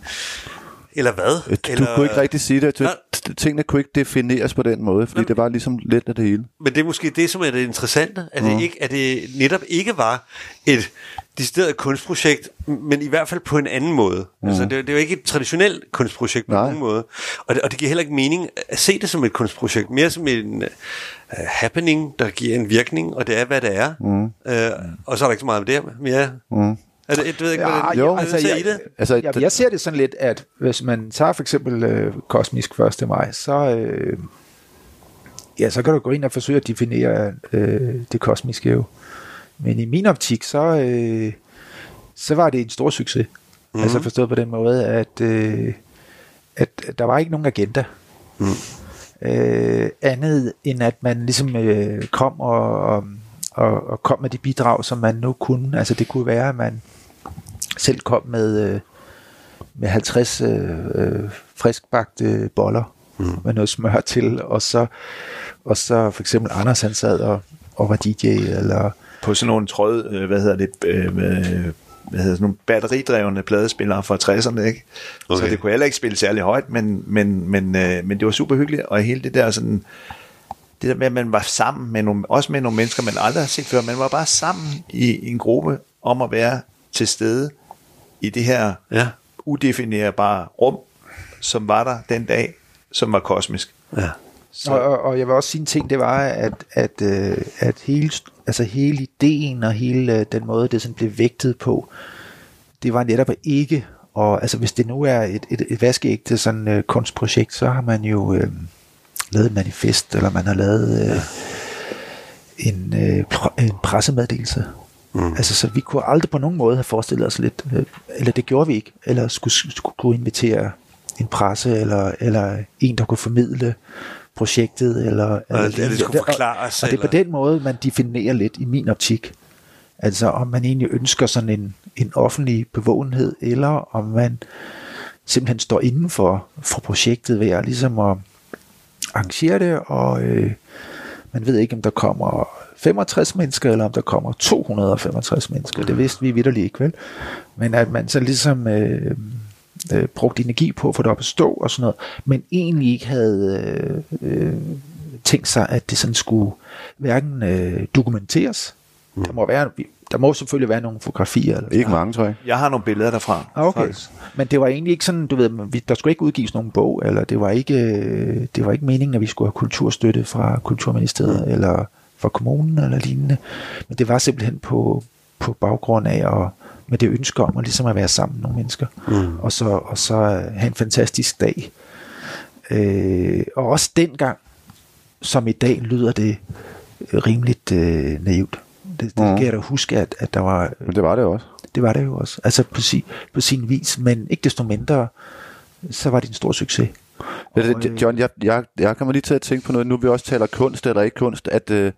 eller hvad? Øh, Du eller, kunne ikke rigtig sige det. Du, Nå. tingene kunne ikke defineres på den måde, fordi det var ligesom lidt af det hele. Men det er måske det, som er det interessante, at, Mm. det, ikke, at det netop ikke var et decideret kunstprojekt, men i hvert fald på en anden måde. Mm. Altså, det, det er jo ikke et traditionelt kunstprojekt på Nej. nogen måde. Og det, og det giver heller ikke mening at se det som et kunstprojekt, mere som en uh, happening, der giver en virkning, og det er, hvad det er. Mm. Uh, og så er der ikke så meget med det mere. Mm. Er det, jeg ved ikke, Ja, hvordan jo. altså, altså, jeg- i det. Altså, Ja, jeg ser det sådan lidt, at hvis man tager for eksempel øh, kosmisk 1. maj, så, øh, ja, så kan du gå ind og forsøge at definere øh, det kosmiske jo. Men i min optik, så, øh, så var det en stor succes. Mm-hmm. Altså forstået på den måde, at, øh, at at der var ikke nogen agenda. Mm. Øh, andet end at man ligesom øh, kom og, og, og, og kom med de bidrag, som man nu kunne. Altså det kunne være, at man selv kom med, øh, med 50 øh, øh, friskbagte boller mm. med noget smør til, og så, og så for eksempel Anders han sad og, og var DJ, eller På sådan nogle tråd, øh, hvad hedder det, øh, hvad, hvad hedder sådan nogle batteridrevne pladespillere fra 60'erne, ikke? Okay. Så det kunne heller ikke spille særlig højt, men, men, men, øh, men det var super hyggeligt, og hele det der sådan, det der med, at man var sammen med nogle, også med nogle mennesker, man aldrig har set før, man var bare sammen i en gruppe om at være til stede i det her Ja. udefinerbare rum, som var der den dag, som var kosmisk. Ja. Så. Og, og, og jeg vil også sige en ting, det var, at, at, øh, at hele, altså hele ideen og hele øh, den måde, det sådan blev vægtet på, det var netop ikke, og altså hvis det nu er et, et, et vaskeægte sådan øh, kunstprojekt, så har man jo øh, lavet et manifest, eller man har lavet øh, en, øh, en pressemeddelelse. Mm. Altså, så vi kunne aldrig på nogen måde have forestillet os lidt, øh, eller det gjorde vi ikke, eller skulle, skulle kunne invitere en presse, eller, eller en, der kunne formidle projektet, eller... eller det- det skulle forklares, Og, og det er på den måde, man definerer lidt i min optik. Altså, om man egentlig ønsker sådan en, en offentlig bevågenhed, eller om man simpelthen står inden for, for projektet ved at ligesom at arrangere det, og øh, man ved ikke, om der kommer 65 mennesker, eller om der kommer 265 mennesker. Det vidste vi vidderligt ikke, vel? Men at man så ligesom øh, øh, brugt energi på at få det op at stå og sådan noget, men egentlig ikke havde øh, øh, tænkt sig, at det sådan skulle hverken øh, dokumenteres. Mm. Der må være, der må selvfølgelig være nogle fotografier. Eller Ikke mange, tror jeg. Jeg har nogle billeder derfra. Ah, okay. faktisk. Men det var egentlig ikke sådan, du ved, vi- der skulle ikke udgives nogen bog, eller det var ikke, øh, det var ikke meningen, at vi skulle have kulturstøtte fra Kulturministeriet, mm. eller fra kommunen, eller lignende. Men det var simpelthen på, på baggrund af, at, med det ønske om at, ligesom at være sammen med nogle mennesker, mm. og, så, og så have en fantastisk dag. Øh, og også dengang, som i dag, lyder det rimeligt øh, naivt. Det, det Mhm. kan jeg da huske, at, at der var Men det var det også. det var det jo også. Altså på sin, på sin vis, men ikke desto mindre, så var det en stor succes. John, jeg, jeg, jeg kommer lige til at tænke på noget, nu vi også taler kunst eller ikke kunst, at øh,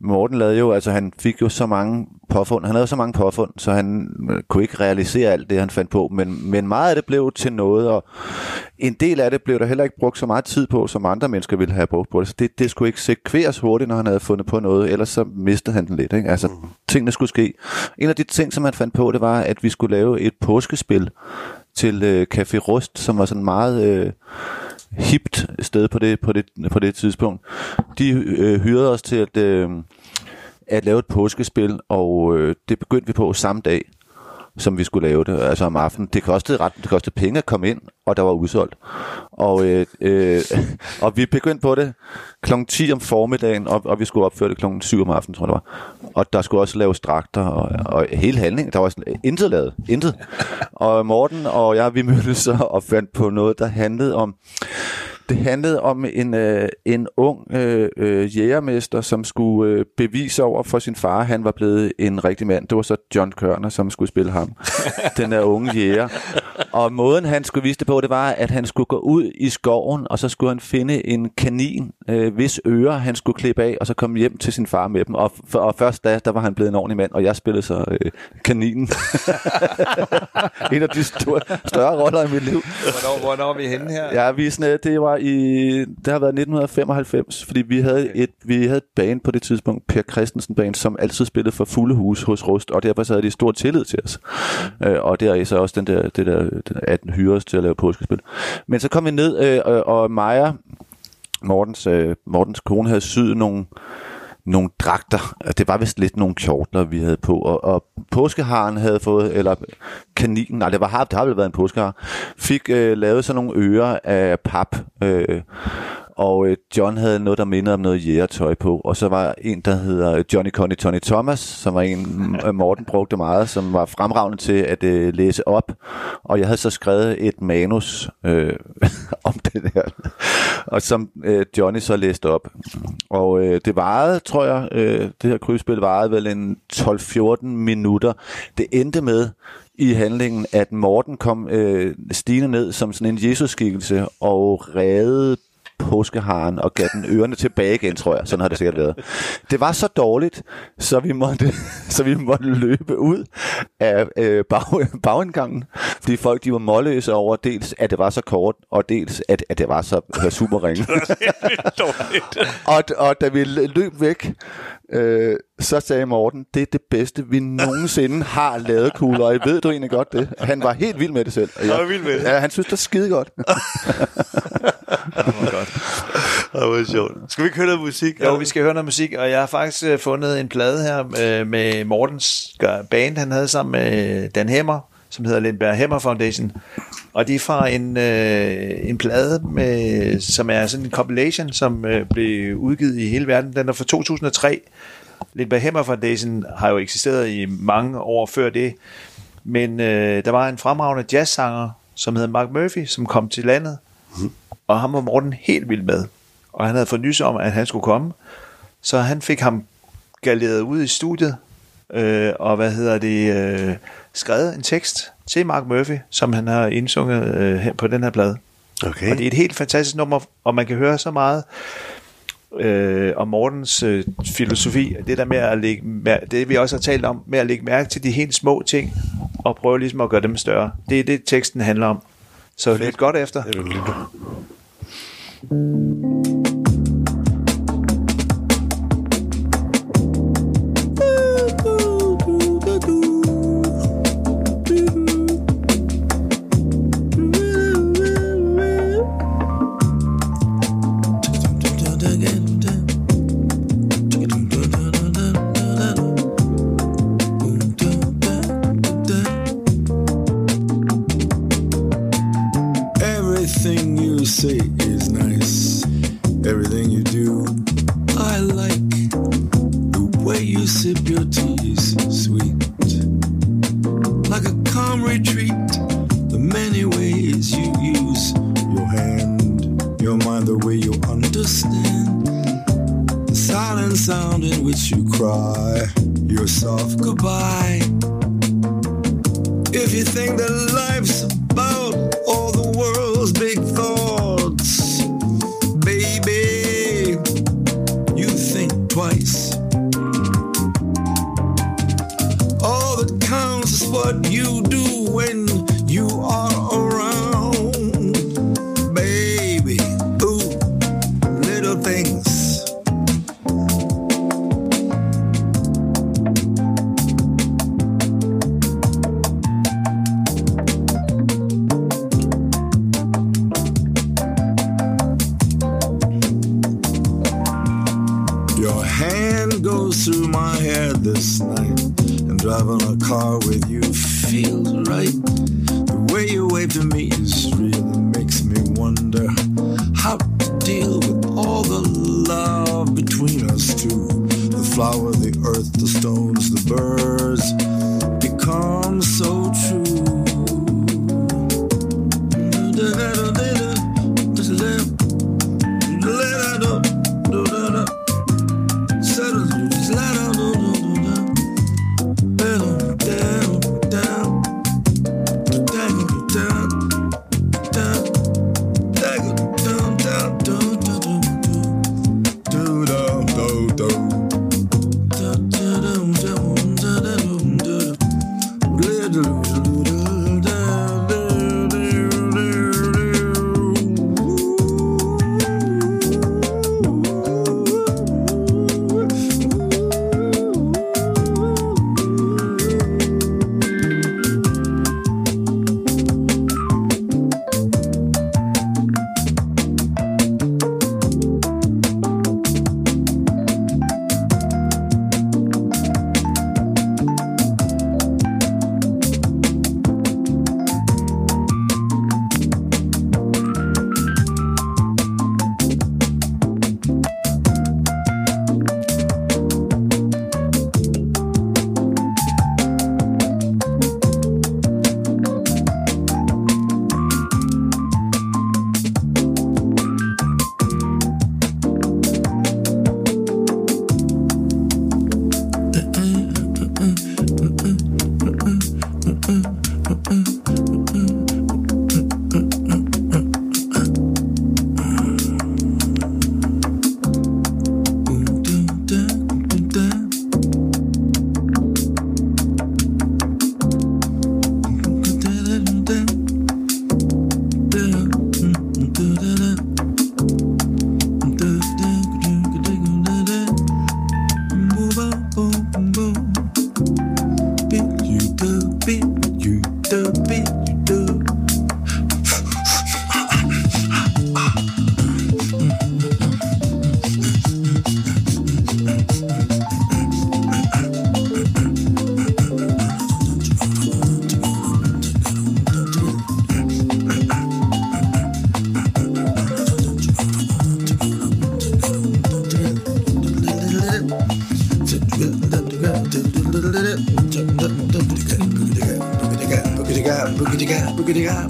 Morten lavede jo, altså han fik jo så mange påfund, han havde så mange påfund, så han øh, kunne ikke realisere alt det, han fandt på, men, men meget af det blev til noget, og en del af det blev der heller ikke brugt så meget tid på, som andre mennesker ville have brugt på det, så det, det skulle ikke sekveres hurtigt, når han havde fundet på noget, ellers så mistede han den lidt, ikke? altså tingene skulle ske. En af de ting, som han fandt på, det var, at vi skulle lave et påskespil til øh, Café Rust, som var sådan meget... Øh, hipt sted på det, på det, på det tidspunkt. De øh, hyrede os til at, øh, at lave et påskespil, og øh, det begyndte vi på samme dag, som vi skulle lave det, altså om aftenen. Det kostede, ret, det kostede penge at komme ind, og der var udsolgt. Og, øh, øh, og vi begyndte på det kl. 10 om formiddagen, og, og vi skulle opføre det kl. 7 om aftenen, tror jeg det var. Og der skulle også laves dragter, og, og hele handlingen, der var sådan, øh, intet lavet, intet. Og Morten og jeg, vi mødtes så og fandt på noget, der handlede om det handlede om en, øh, en ung øh, øh, jægermester, som skulle øh, bevise over for sin far, at han var blevet en rigtig mand. Det var så John Kørner, som skulle spille ham. den der unge jæger. Og måden, han skulle vise det på, det var, at han skulle gå ud i skoven, og så skulle han finde en kanin, øh, hvis ører han skulle klippe af, og så komme hjem til sin far med dem. Og, f- og først da, der var han blevet en ordentlig mand, og jeg spillede så øh, kaninen. en af de store, større roller i mit liv. Hvornår, hvornår er vi henne her? Ja, vi er sådan, øh, det var i, det har været 1995, fordi vi havde et, vi havde et band på det tidspunkt, Per Christensen band, som altid spillede for fulde hus hos Rust, og derfor så havde de stor tillid til os. Øh, og der er så også den der, det der, den- at den hyrer os til at lave påskespil. Men så kom vi ned, øh, og, og Maja, Mortens, øh, Mortens kone, havde syet nogle, nogle dragter. Det var vist lidt nogle kjortler, vi havde på. Og, og påskeharen havde fået, eller kaninen, nej, det, var, det har vel været en påskehar, fik øh, lavet sådan nogle ører af pap. Øh, og øh, John havde noget, der mindede om noget jægertøj på. Og så var en, der hedder Johnny Conny Tony Thomas, som var en, øh, Morten brugte meget, som var fremragende til at øh, læse op. Og jeg havde så skrevet et manus øh, om det der, og som øh, Johnny så læste op. Og øh, det varede, tror jeg, øh, det her krydsspil varede vel en 12-14 minutter. Det endte med i handlingen, at Morten kom øh, stigende ned som sådan en Jesus-skikkelse og redde påskeharen og gav den ørerne tilbage igen, tror jeg. Sådan har det sikkert været. Det var så dårligt, så vi måtte, så vi måtte løbe ud af øh, bag, bagindgangen, fordi folk de var målløse over dels, at det var så kort, og dels, at, at det var så super ringe. og, og da vi løb væk, øh, så sagde Morten, det er det bedste, vi nogensinde har lavet kugler, og ved du egentlig godt det? Han var helt vild med det selv. Og jeg, Han var vild med det? Ja, han synes, det er skide godt. Det var sjovt. Skal vi ikke høre noget musik? Jo, vi skal høre noget musik, og jeg har faktisk øh, fundet en plade her øh, med Mortens gør- band, han havde sammen med Dan Hemmer, som hedder Lindberg Hemmer Foundation. Og de er fra en, øh, en plade, med, som er sådan en compilation, som øh, blev udgivet i hele verden. Den er fra 2003. Lindberg Hemmer Foundation har jo eksisteret i mange år før det. Men øh, der var en fremragende jazzsanger, som hedder Mark Murphy, som kom til landet. Og ham var Morten helt vild med. Og han havde fået nys om, at han skulle komme. Så han fik ham galeret ud i studiet, øh, og hvad hedder det, øh, skrevet en tekst til Mark Murphy, som han har indsunget øh, på den her plade. Okay. Og det er et helt fantastisk nummer, og man kan høre så meget øh, om Mortens øh, filosofi, det der med at lægge, det vi også har talt om, med at lægge mærke til de helt små ting, og prøve ligesom at gøre dem større. Det er det, teksten handler om. Så lyt godt efter. Det vil lytte. You cry yourself goodbye. If you think that life's Ja,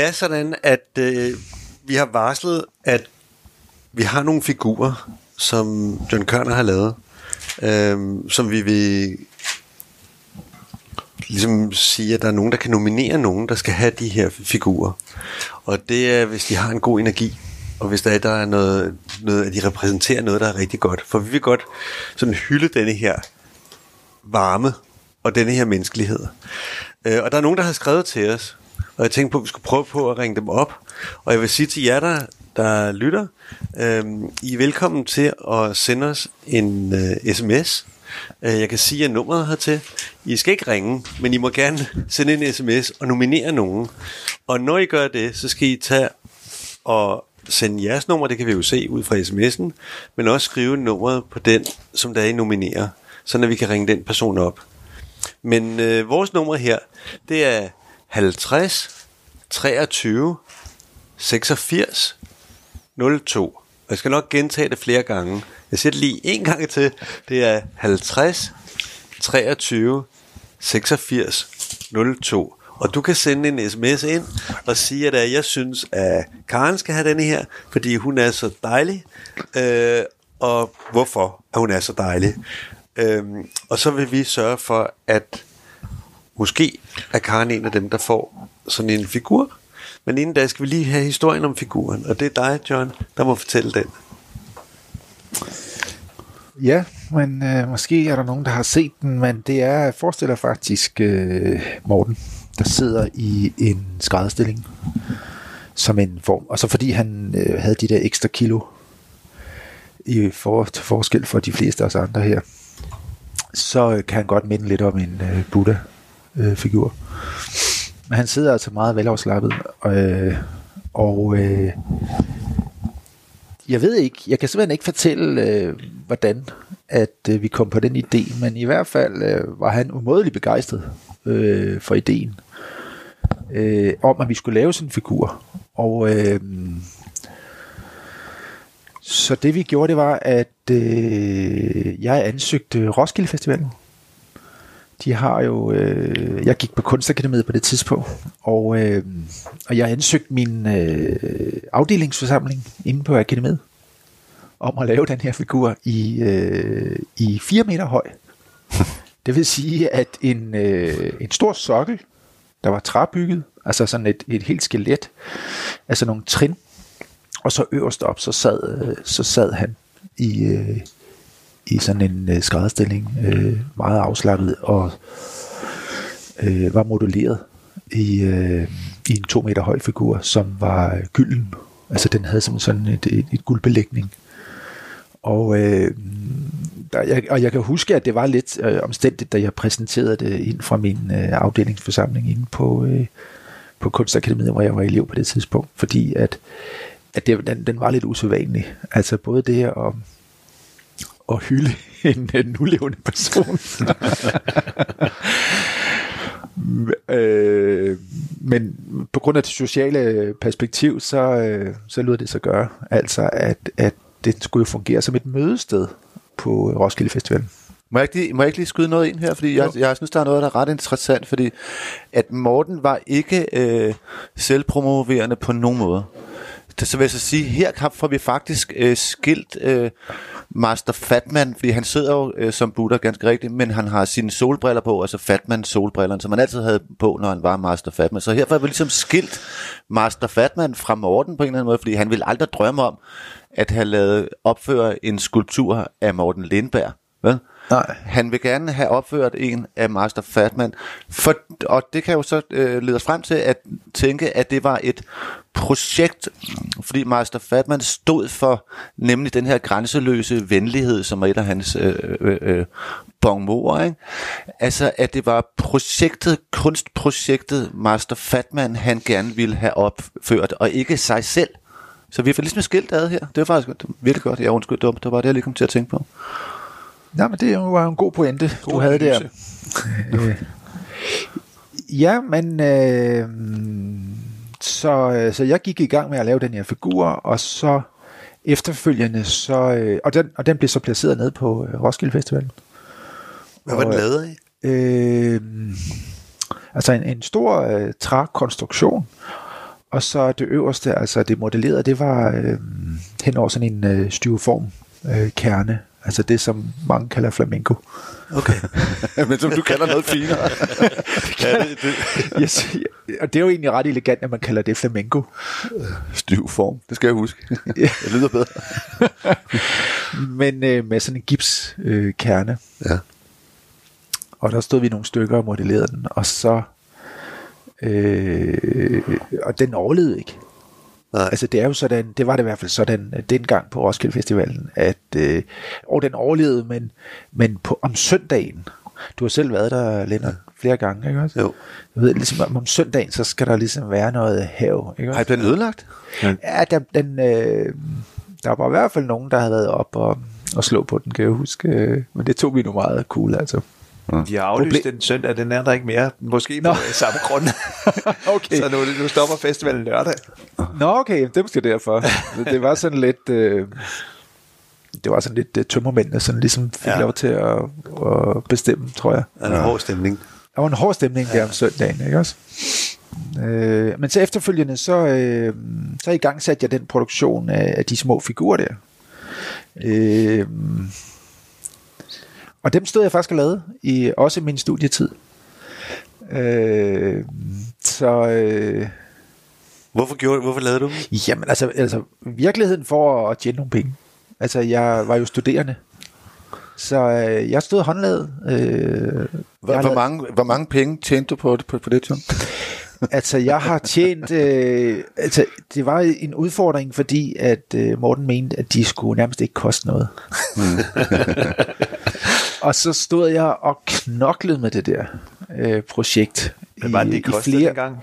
det er sådan, at øh, vi har varslet, at vi har nogle figurer, som John Kørner har lavet, øh, som vi vil ligesom sige, at der er nogen, der kan nominere nogen, der skal have de her figurer. Og det er, hvis de har en god energi, og hvis der er, der er noget, noget, at de repræsenterer noget, der er rigtig godt. For vi vil godt sådan hylde denne her varme og denne her menneskelighed. Øh, og der er nogen, der har skrevet til os, og jeg tænkte på, at vi skulle prøve på at ringe dem op. Og jeg vil sige til jer, der, der lytter, øh, I er velkommen til at sende os en øh, sms. Øh, jeg kan sige, at nummeret hertil. I skal ikke ringe, men I må gerne sende en sms og nominere nogen. Og når I gør det, så skal I tage og sende jeres nummer, det kan vi jo se ud fra sms'en, men også skrive nummeret på den, som der er I nominerer, så vi kan ringe den person op. Men øh, vores nummer her, det er 50 23 86 02. Og jeg skal nok gentage det flere gange. Jeg siger det lige en gang til. Det er 50 23 86 02. Og du kan sende en sms ind og sige, at jeg synes, at Karen skal have denne her, fordi hun er så dejlig. Øh, og hvorfor at hun er så dejlig. Øhm, og så vil vi sørge for, at måske er Karen en af dem, der får sådan en figur. Men inden da skal vi lige have historien om figuren. Og det er dig, John, der må fortælle den. Ja, men øh, måske er der nogen, der har set den, men det er, jeg forestiller faktisk øh, Morten, der sidder i en skrædderstilling som en form. Og så fordi han øh, havde de der ekstra kilo i for, til forskel for de fleste af os andre her, så øh, kan han godt minde lidt om en øh, øh, figur. Men han sidder altså meget velafslappet, øh, og øh, jeg ved ikke, jeg kan simpelthen ikke fortælle, øh, hvordan at øh, vi kom på den idé, men i hvert fald øh, var han umådeligt begejstret øh, for ideen øh, om, at vi skulle lave sådan en figur. Og øh, så det vi gjorde, det var, at øh, jeg ansøgte Roskilde Festivalen. De har jo, øh, jeg gik på Kunstakademiet på det tidspunkt, og, øh, og jeg ansøgte min øh, afdelingsforsamling inde på akademiet om at lave den her figur i, øh, i 4 meter høj. Det vil sige, at en, øh, en stor sokkel, der var træbygget, altså sådan et, et helt skelet, altså nogle trin, og så øverst op, så sad, øh, så sad han i, øh, i sådan en øh, skrædderstilling, øh, meget afslappet og øh, var modelleret i, øh, i en to meter høj figur, som var gylden. Altså den havde som sådan et, et, et guldbelægning. Og, øh, der, jeg, og jeg kan huske, at det var lidt øh, omstændigt, da jeg præsenterede det ind fra min øh, afdelingsforsamling inde på, øh, på Kunstakademiet, hvor jeg var elev på det tidspunkt. Fordi at, at det, den, den var lidt usædvanlig. Altså både det her om at hylde en, en nulevende person. øh, men på grund af det sociale perspektiv, så, øh, så lød det så gøre. Altså, at, at det skulle jo fungere som et mødested på Roskilde Festival. Må jeg, ikke lige, må jeg ikke lige skyde noget ind her? Fordi jeg, jeg synes, der er noget, der er ret interessant, fordi at Morten var ikke øh, selvpromoverende på nogen måde. så vil jeg så sige, her får vi faktisk øh, skilt øh, Master Fatman, fordi han sidder jo øh, som Buddha ganske rigtigt, men han har sine solbriller på, altså Fatman solbrillerne, som han altid havde på, når han var Master Fatman. Så her får vi ligesom skilt Master Fatman fra Morten på en eller anden måde, fordi han ville aldrig drømme om, at have lavet opføre en skulptur af Morten Lindberg. Vel? Nej. Han vil gerne have opført en af Master Fatman, for, og det kan jo så øh, lede os frem til at tænke, at det var et projekt, fordi Master Fatman stod for nemlig den her grænseløse venlighed, som er et af hans øh, øh, øh, ikke? Altså, at det var projektet, kunstprojektet Master Fatman, han gerne ville have opført, og ikke sig selv. Så vi får ligesom skilt ad her. Det var faktisk det var virkelig godt. Ja, undskyld, det var, det var det, jeg lige kom til at tænke på. Nej, men det var jo en god pointe, god du havde der. Øh, ja, men øh, så, øh, så jeg gik i gang med at lave den her figur, og så efterfølgende, så, øh, og, den, og den blev så placeret ned på øh, Roskilde Festivalen. Hvad var den lavet af? Øh, altså en, en stor øh, trækonstruktion, og så det øverste, altså det modellerede, det var øh, hen over sådan en øh, styroform øh, kerne, altså det som mange kalder flamenco. Okay. Men som du kalder noget finere. ja, det, det, Yes, og det er jo egentlig ret elegant, at man kalder det flamenco. Stiv form. Det skal jeg huske. det lyder bedre. Men øh, med sådan en gipskerne. Øh, kerne. ja. og der stod vi nogle stykker og modellerede den, og så øh, og den overlevede ikke. Nej. Altså det er jo sådan, det var det i hvert fald sådan dengang på Roskilde Festivalen, at øh, og den overlevede, men, men på, om søndagen, du har selv været der, Lennart, flere gange, ikke også? Jo. Jeg ved, ligesom om, om søndagen, så skal der ligesom være noget hav, ikke Har også? den ødelagt? Ja, den, den, øh, der var i hvert fald nogen, der havde været op og, og slå på den, kan jeg huske. øh, Men det tog vi nu meget cool, altså. De har aflyst Problem- den søndag, den er der ikke mere. Måske på Nå. samme grund. Okay. Så nu, nu stopper festivalen lørdag. Nå, okay, det er måske derfor. det var sådan lidt... Øh, det var sådan lidt uh, tømmermændene, sådan ligesom fik Ja. ja. lov til at, at bestemme, tror jeg. Er en hård stemning. Der var en hård stemning der om søndagen, ikke også? Øh, men så efterfølgende, så, øh, så i gang satte jeg den produktion af, af de små figurer der. Øh, og dem stod jeg faktisk og lavede, i, også i min studietid. Øh, så... Øh, Hvorfor, gjorde, hvorfor lavede du dem? Jamen altså, altså virkeligheden for at tjene nogle penge. Altså jeg var jo studerende. Så øh, jeg stod håndlaget. Øh, Hvor, hvor, mange, hvor mange penge tjente du på, på, på det, John? Altså jeg har tjent... Øh, altså det var en udfordring, fordi at øh, Morten mente, at de skulle nærmest ikke koste noget. og så stod jeg og knoklede med det der øh, projekt. Men var det, i, de kostede i flere, dengang?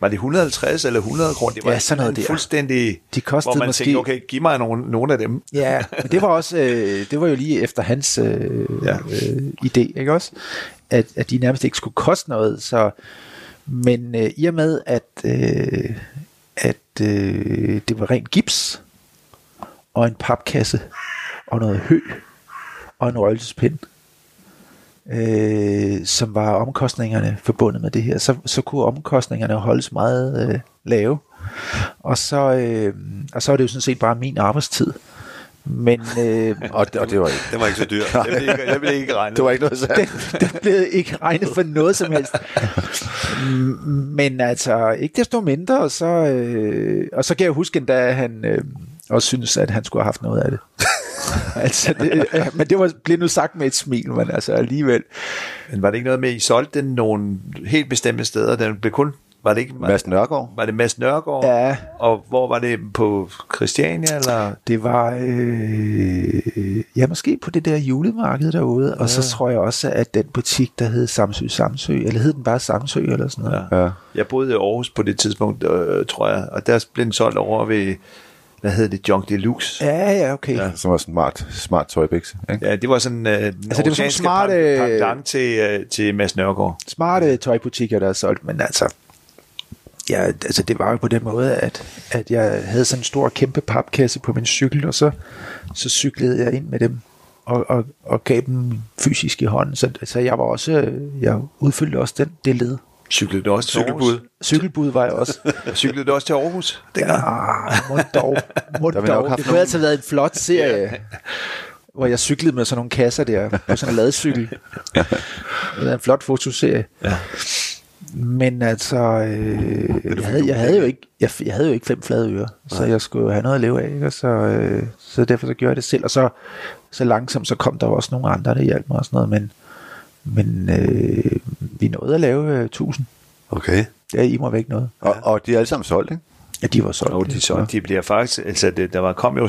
Var det 150 eller 100 kroner? Det var Ja, sådan noget der. fuldstændig... De kostede hvor man måske- tænkte, okay, giv mig nogle, nogle af dem. Ja, men det var også øh, det var jo lige efter hans øh, ja. øh, idé, ikke også? At, at de nærmest ikke skulle koste noget, så men øh, i og med at øh, at øh, det var rent gips og en papkasse og noget hø og en røgelsespind øh, som var omkostningerne forbundet med det her, så, så kunne omkostningerne holdes meget øh, lave. Og så, øh, og så er det jo sådan set bare min arbejdstid. Men øh, Og, og det var ikke. Den var ikke så dyr. Det blev ikke, det blev ikke regnet. Det var ikke noget særligt. den, den blev ikke regnet for noget som helst. Men altså, ikke desto mindre, og så, øh, og så kan jeg huske endda, at han øh, også synes, at han skulle have haft noget af det. altså, det, øh, men det var, blev nu sagt med et smil, men altså alligevel. Men var det ikke noget med, at I solgte den nogle helt bestemte steder? Den blev kun... Var det ikke... Mads Nørgaard. Var det Mads Nørgaard? Ja. Og hvor var det? På Christiania, eller? Det var, øh, ja, måske på det der julemarked derude, og så tror jeg også, at den butik, der hed Samsø Samsø, eller hed den bare Samsø eller sådan noget. Ja. Ja. Jeg boede i Aarhus på det tidspunkt, øh, tror jeg, og der blev den solgt over ved, hvad hed det, Junk Deluxe. Ja, ja, okay. Ja. Som var smart, smart tøjbæks. Ikke? Ja, det var sådan øh, altså, det var sådan smart, pendant til, øh, til Mads Nørgaard. Smarte tøjbutikker, der er solgt, men altså, ja, altså det var jo på den måde, at, at jeg havde sådan en stor, kæmpe papkasse på min cykel, og så, så cyklede jeg ind med dem og, og, og gav dem fysisk i hånden. Så, så jeg var også, jeg udfyldte også den, det led. Cyklede du også til Cykelbud. Aarhus? Cykelbud var jeg også. Cyklede du også til Aarhus? dengang? Ah, må dog. Må dog. Det kunne nogle- altid have været en flot serie, hvor jeg cyklede med sådan nogle kasser der, på sådan en ladecykel. Det var en flot fotoserie. Ja. Men altså, øh, jeg, havde, jeg, havde jo ikke, jeg, jeg havde jo ikke fem flade ører, så jeg skulle jo have noget at leve af, ikke? Og så, øh, så derfor så gjorde jeg det selv, og så, så langsomt så kom der jo også nogle andre, der hjalp mig og sådan noget, men, men øh, vi nåede at lave øh, 1000. Okay. Det er i mig væk noget. Og, og de er alle sammen solgt, ikke? Ja, de var solgt. Og de, så, de bliver faktisk, altså det, der var, kom jo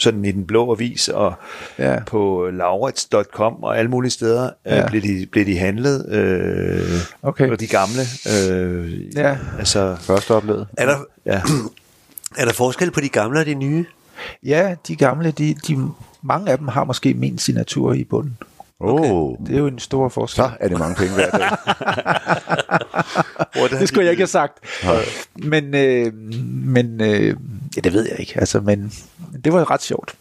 sådan i den blå avis og Ja. på laurits.com og alle mulige steder ja. Ja. øh, blev, de, blev de handlet. Øh, Okay. Og de gamle. Øh, Ja. Altså, Første oplevet. Er der, ja. er der forskel på de gamle og de nye? Ja, de gamle, de, de, mange af dem har måske min signatur i bunden. Okay. Oh, Det er jo en stor forskel. så er det mange penge hver dag. det skulle jeg ikke have sagt. Men, øh, men øh, ja, det ved jeg ikke. Altså, men, det var ret sjovt.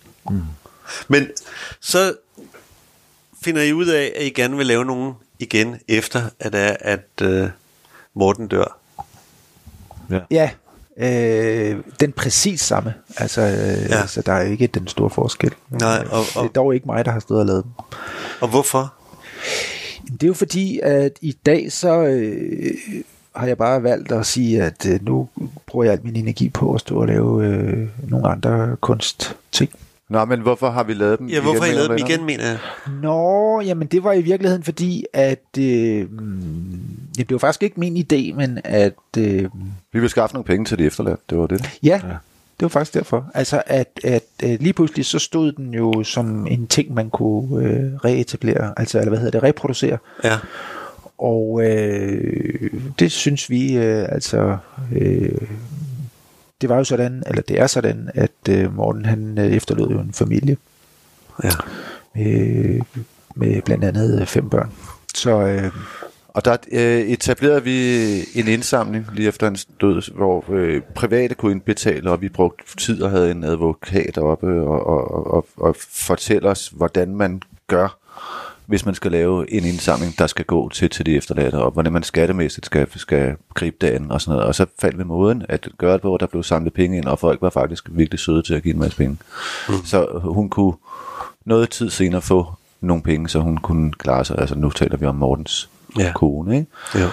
Men så finder I ud af, at I gerne vil lave nogen igen, efter at, er, at uh, Morten dør. Ja, øh, den præcis samme. Altså, øh, Ja. ja. altså, der er ikke den store forskel. Nej, øh, og- og- Det er dog ikke mig, der har stået og lavet dem. Og hvorfor? Det er jo fordi, at i dag så øh, har jeg bare valgt at sige, at øh, nu bruger jeg al min energi på at stå og lave øh, nogle andre kunstting. Nå, men hvorfor har vi lavet dem Ja, hvorfor har I igen, lavet dem igen, mener jeg? Nå, jamen det var i virkeligheden fordi, at øh, mm, det blev faktisk ikke min idé, men at øh, Vi vil skaffe nogle penge til de efterladte, det var det. ja, det var faktisk derfor. Altså at, at øh, lige pludselig så stod den jo som en ting, man kunne øh, reetablere, altså eller hvad hedder det, reproducere. Ja. Og øh, det synes vi øh, altså øh, det var jo sådan, eller det er sådan, at øh, Morten han øh, efterlod jo en familie ja. med, med blandt andet øh, fem børn. Så øh, Og der øh, etablerede vi en indsamling lige efter hans død, hvor øh, private kunne indbetale, og vi brugte tid og havde en advokat oppe og, og, og, og fortælle os, hvordan man gør, hvis man skal lave en indsamling, der skal gå til, til de efterladte, og hvordan man skattemæssigt skal, skal gribe det an og sådan noget. Og så faldt vi måden at gøre det på, der blev samlet penge ind, og folk var faktisk virkelig søde til at give en masse penge. Mm. Så hun kunne noget tid senere få nogle penge, så hun kunne klare sig. Altså nu taler vi om Mortens Ja. ja. kone, ikke? Jo.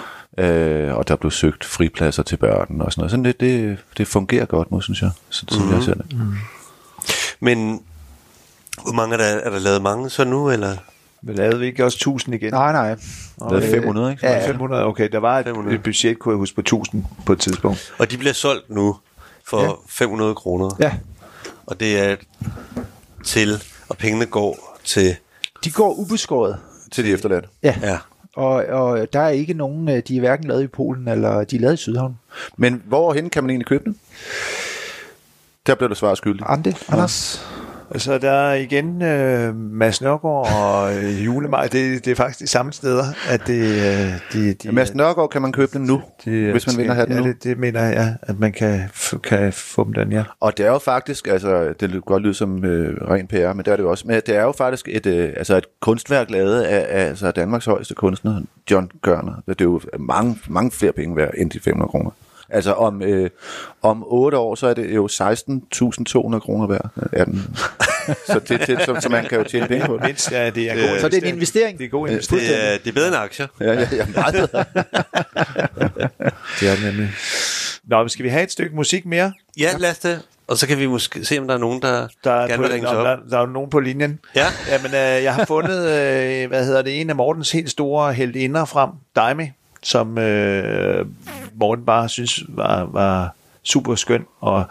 Øh, og der blev søgt fripladser til børn og sådan noget. Sådan det, det, det fungerer godt nu, synes jeg, sådan, som Mhm. jeg ser det. Men hvor mange er der, er der lavet mange så nu, eller? Men lavede vi ikke også 1000 igen? nej, nej. Der er 500, ikke? Ja, 500, okay. Der var et, 500. et budget, kunne jeg huske, på 1000 på et tidspunkt. Og de bliver solgt nu for Ja. ja. 500 kroner. Ja, Og det er til, og pengene går til, de går ubeskåret. Til de efterladte. Ja. ja. Og, og der er ikke nogen, øh, de er hverken lavet i Polen, eller de er lavet i Sydhavn. Men hvorhen kan man egentlig købe dem? Der blev du svar skyldig. Ande, Anders? Så der er igen øh, Mads Nørgaard og øh, Julemaj. Det, det er faktisk de samme steder, at det, øh, de, de, Ja, Mads Nørgaard kan man købe dem nu, de, hvis man vinder have den ja, nu. det, det mener jeg, ja, at man kan, kan få dem den, ja. Og det er jo faktisk, altså det kan godt lyde som øh, ren PR, men det er det jo også, men det er jo faktisk et, øh, altså et kunstværk lavet af, af altså Danmarks højeste kunstner, John Gørner. Det er jo mange, mange flere penge værd end de 500 kroner. Altså om, øh, om 8 år, så er det jo 16.200 kroner værd af den. så, det, det, så, så man kan jo tjene penge på det. Mindst, ja, det er god Så det er en investering? Det er god Øh, investering. Det er, det er bedre end aktier. Ja, ja, ja meget bedre. Det er det nemlig. Nå, men skal vi have et stykke musik mere? Ja, lad os det. Og så kan vi måske se, om der er nogen, der, Der er, gerne vil ringe op. der, der er nogen på linjen. Ja. Jamen, øh, jeg har fundet, øh, hvad hedder det, en af Mortens helt store heldinder frem, Daimi, som øh, Morten bare synes var, var super skøn, og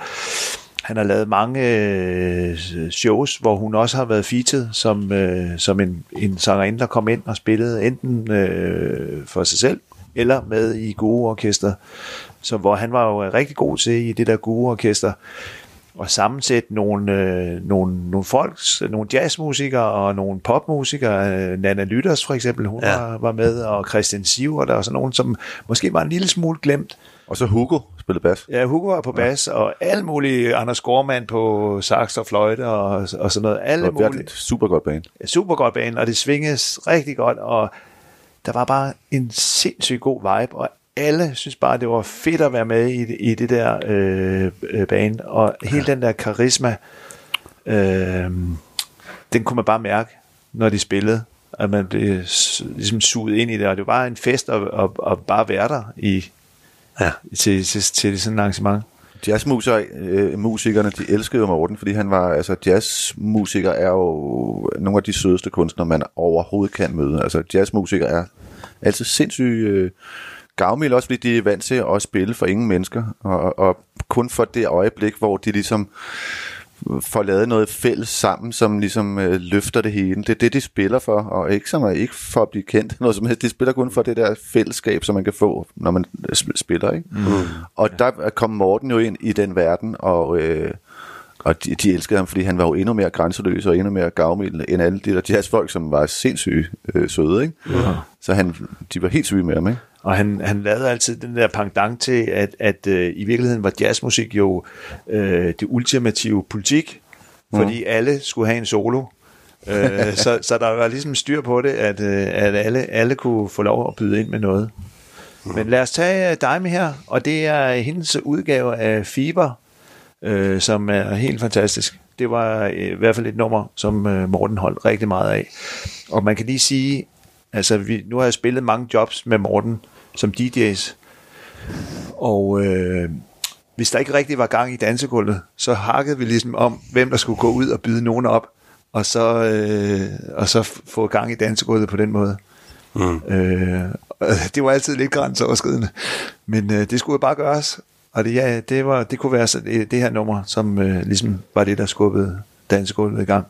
han har lavet mange øh, shows, hvor hun også har været featured som, øh, som en, en sangerinde, der kom ind og spillede enten øh, for sig selv, eller med i gode orkester. Så hvor han var jo rigtig god til i det der gode orkester og sammensætte nogle, øh, nogle, nogle folks, nogle jazzmusikere og nogle popmusikere. Øh, Nana Lytters for eksempel, hun Ja. ja. var, var med, og Christian Sivert og sådan nogen, som måske var en lille smule glemt. Og så Hugo spillede bas. Ja, Hugo var på bas, ja. og alle mulige, Anders Gormand på sax og fløjte og, og sådan noget. Alle Det var virkelig mulige. super godt band. Super godt bane, og det svinges rigtig godt, og der var bare en sindssygt god vibe, og alle synes bare, det var fedt at være med i, i det der øh, øh, band, og hele den der karisma, øh, den kunne man bare mærke, når de spillede, at man blev ligesom suget ind i det, og det var bare en fest at, at, at bare være der i, Ja. til, til, til sådan et arrangement. Jazzmusikere, øh, musikerne, de elskede jo Morten, fordi han var, altså jazzmusikere er jo nogle af de sødeste kunstnere, man overhovedet kan møde. Altså jazzmusikere er altid sindssygt øh, gavmilde, også fordi de er vant til at spille for ingen mennesker, og, og kun for det øjeblik, hvor de ligesom får lavet noget fælles sammen, som ligesom øh, løfter det hele. Det er det, de spiller for, og ikke, som er, ikke for at blive kendt. Noget som helst. De spiller kun for det der fællesskab, som man kan få, når man sp- spiller. Ikke? Mm. Og der kom Morten jo ind i den verden, og, øh, og de, de elskede ham, fordi han var jo endnu mere grænseløs og endnu mere gavmild end alle de der jazzfolk, som var sindssygt øh, søde. Ikke? Mm. Så han, de var helt syge med ham. Ikke? Og han, han lavede altid den der pendant til, at, at øh, i virkeligheden var jazzmusik jo øh, det ultimative politik, fordi mm. alle skulle have en solo. øh, så, så der var ligesom styr på det, at, øh, at alle, alle kunne få lov at byde ind med noget. Men lad os tage øh, Daimi her, og det er hendes udgave af Fever, øh, som er helt fantastisk. Det var øh, i hvert fald et nummer, som øh, Morten holdt rigtig meget af. Og man kan lige sige, altså vi, nu har jeg spillet mange jobs med Morten som DJ's, og øh, hvis der ikke rigtig var gang i dansegulvet, så hakkede vi ligesom om, hvem der skulle gå ud og byde nogen op, og så, øh, og så få gang i dansegulvet på den måde. Mm. Øh, det var altid lidt grænseoverskridende, men øh, det skulle jo bare gøres. Og det, ja, det, var, det kunne være så det, det her nummer, som øh, ligesom var det, der skubbede dansegulvet i gang.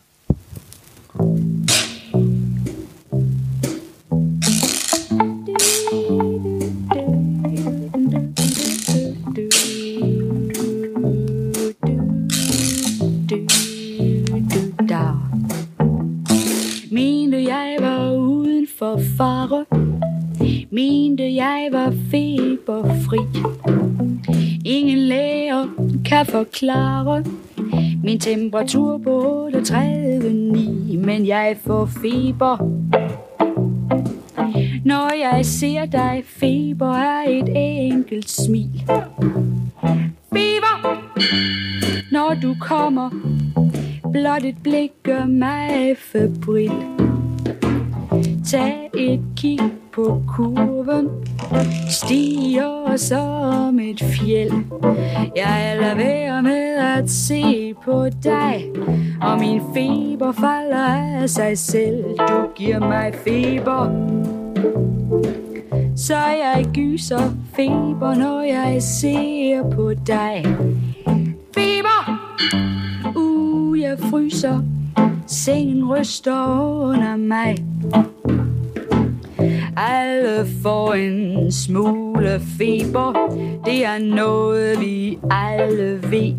Klare. Min temperatur på 38,9 Men jeg får feber. Når jeg ser dig Feber er et enkelt smil. Feber! Når du kommer Blot et blik gør mig febril. Tag et kig på kurven. Stiger som et fjeld. Jeg lader være med at se på dig Og min feber falder af sig selv. Du giver mig feber Så jeg gyser feber Når jeg ser på dig. Feber! Uh, jeg fryser. Sengen ryster under mig alle får en smule feber. Det er noget vi alle ved.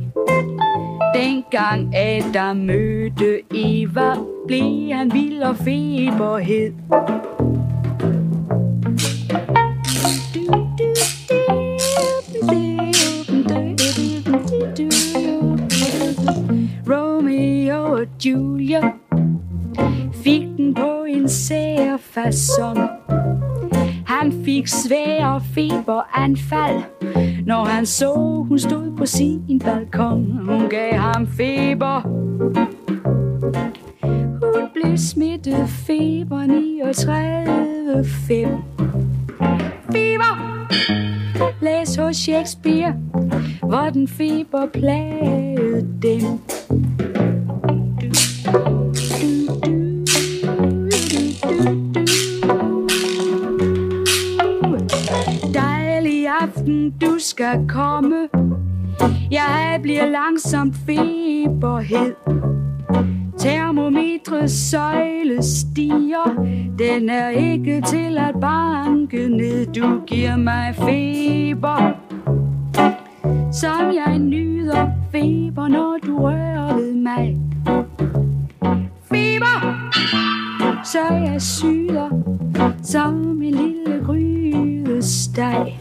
Dengang Adam mødte Eva Blev han vild og feberhed. Romeo og Julia Fik den på en sær façon han fik svære feberanfald. Når han så hun stod på sin balkon Hun gav ham feber. Hun blev smittet feber 39,5 Feber! Læs hos Shakespeare Hvor den feber plagede dem. Aften, du skal komme. Jeg bliver langsomt feberhed. Termometrets søjle stiger. Den er ikke til at banke ned. Du giver mig feber Som jeg nyder. Feber Når du rører ved mig. Feber Så jeg syder Som en lille grydesteg.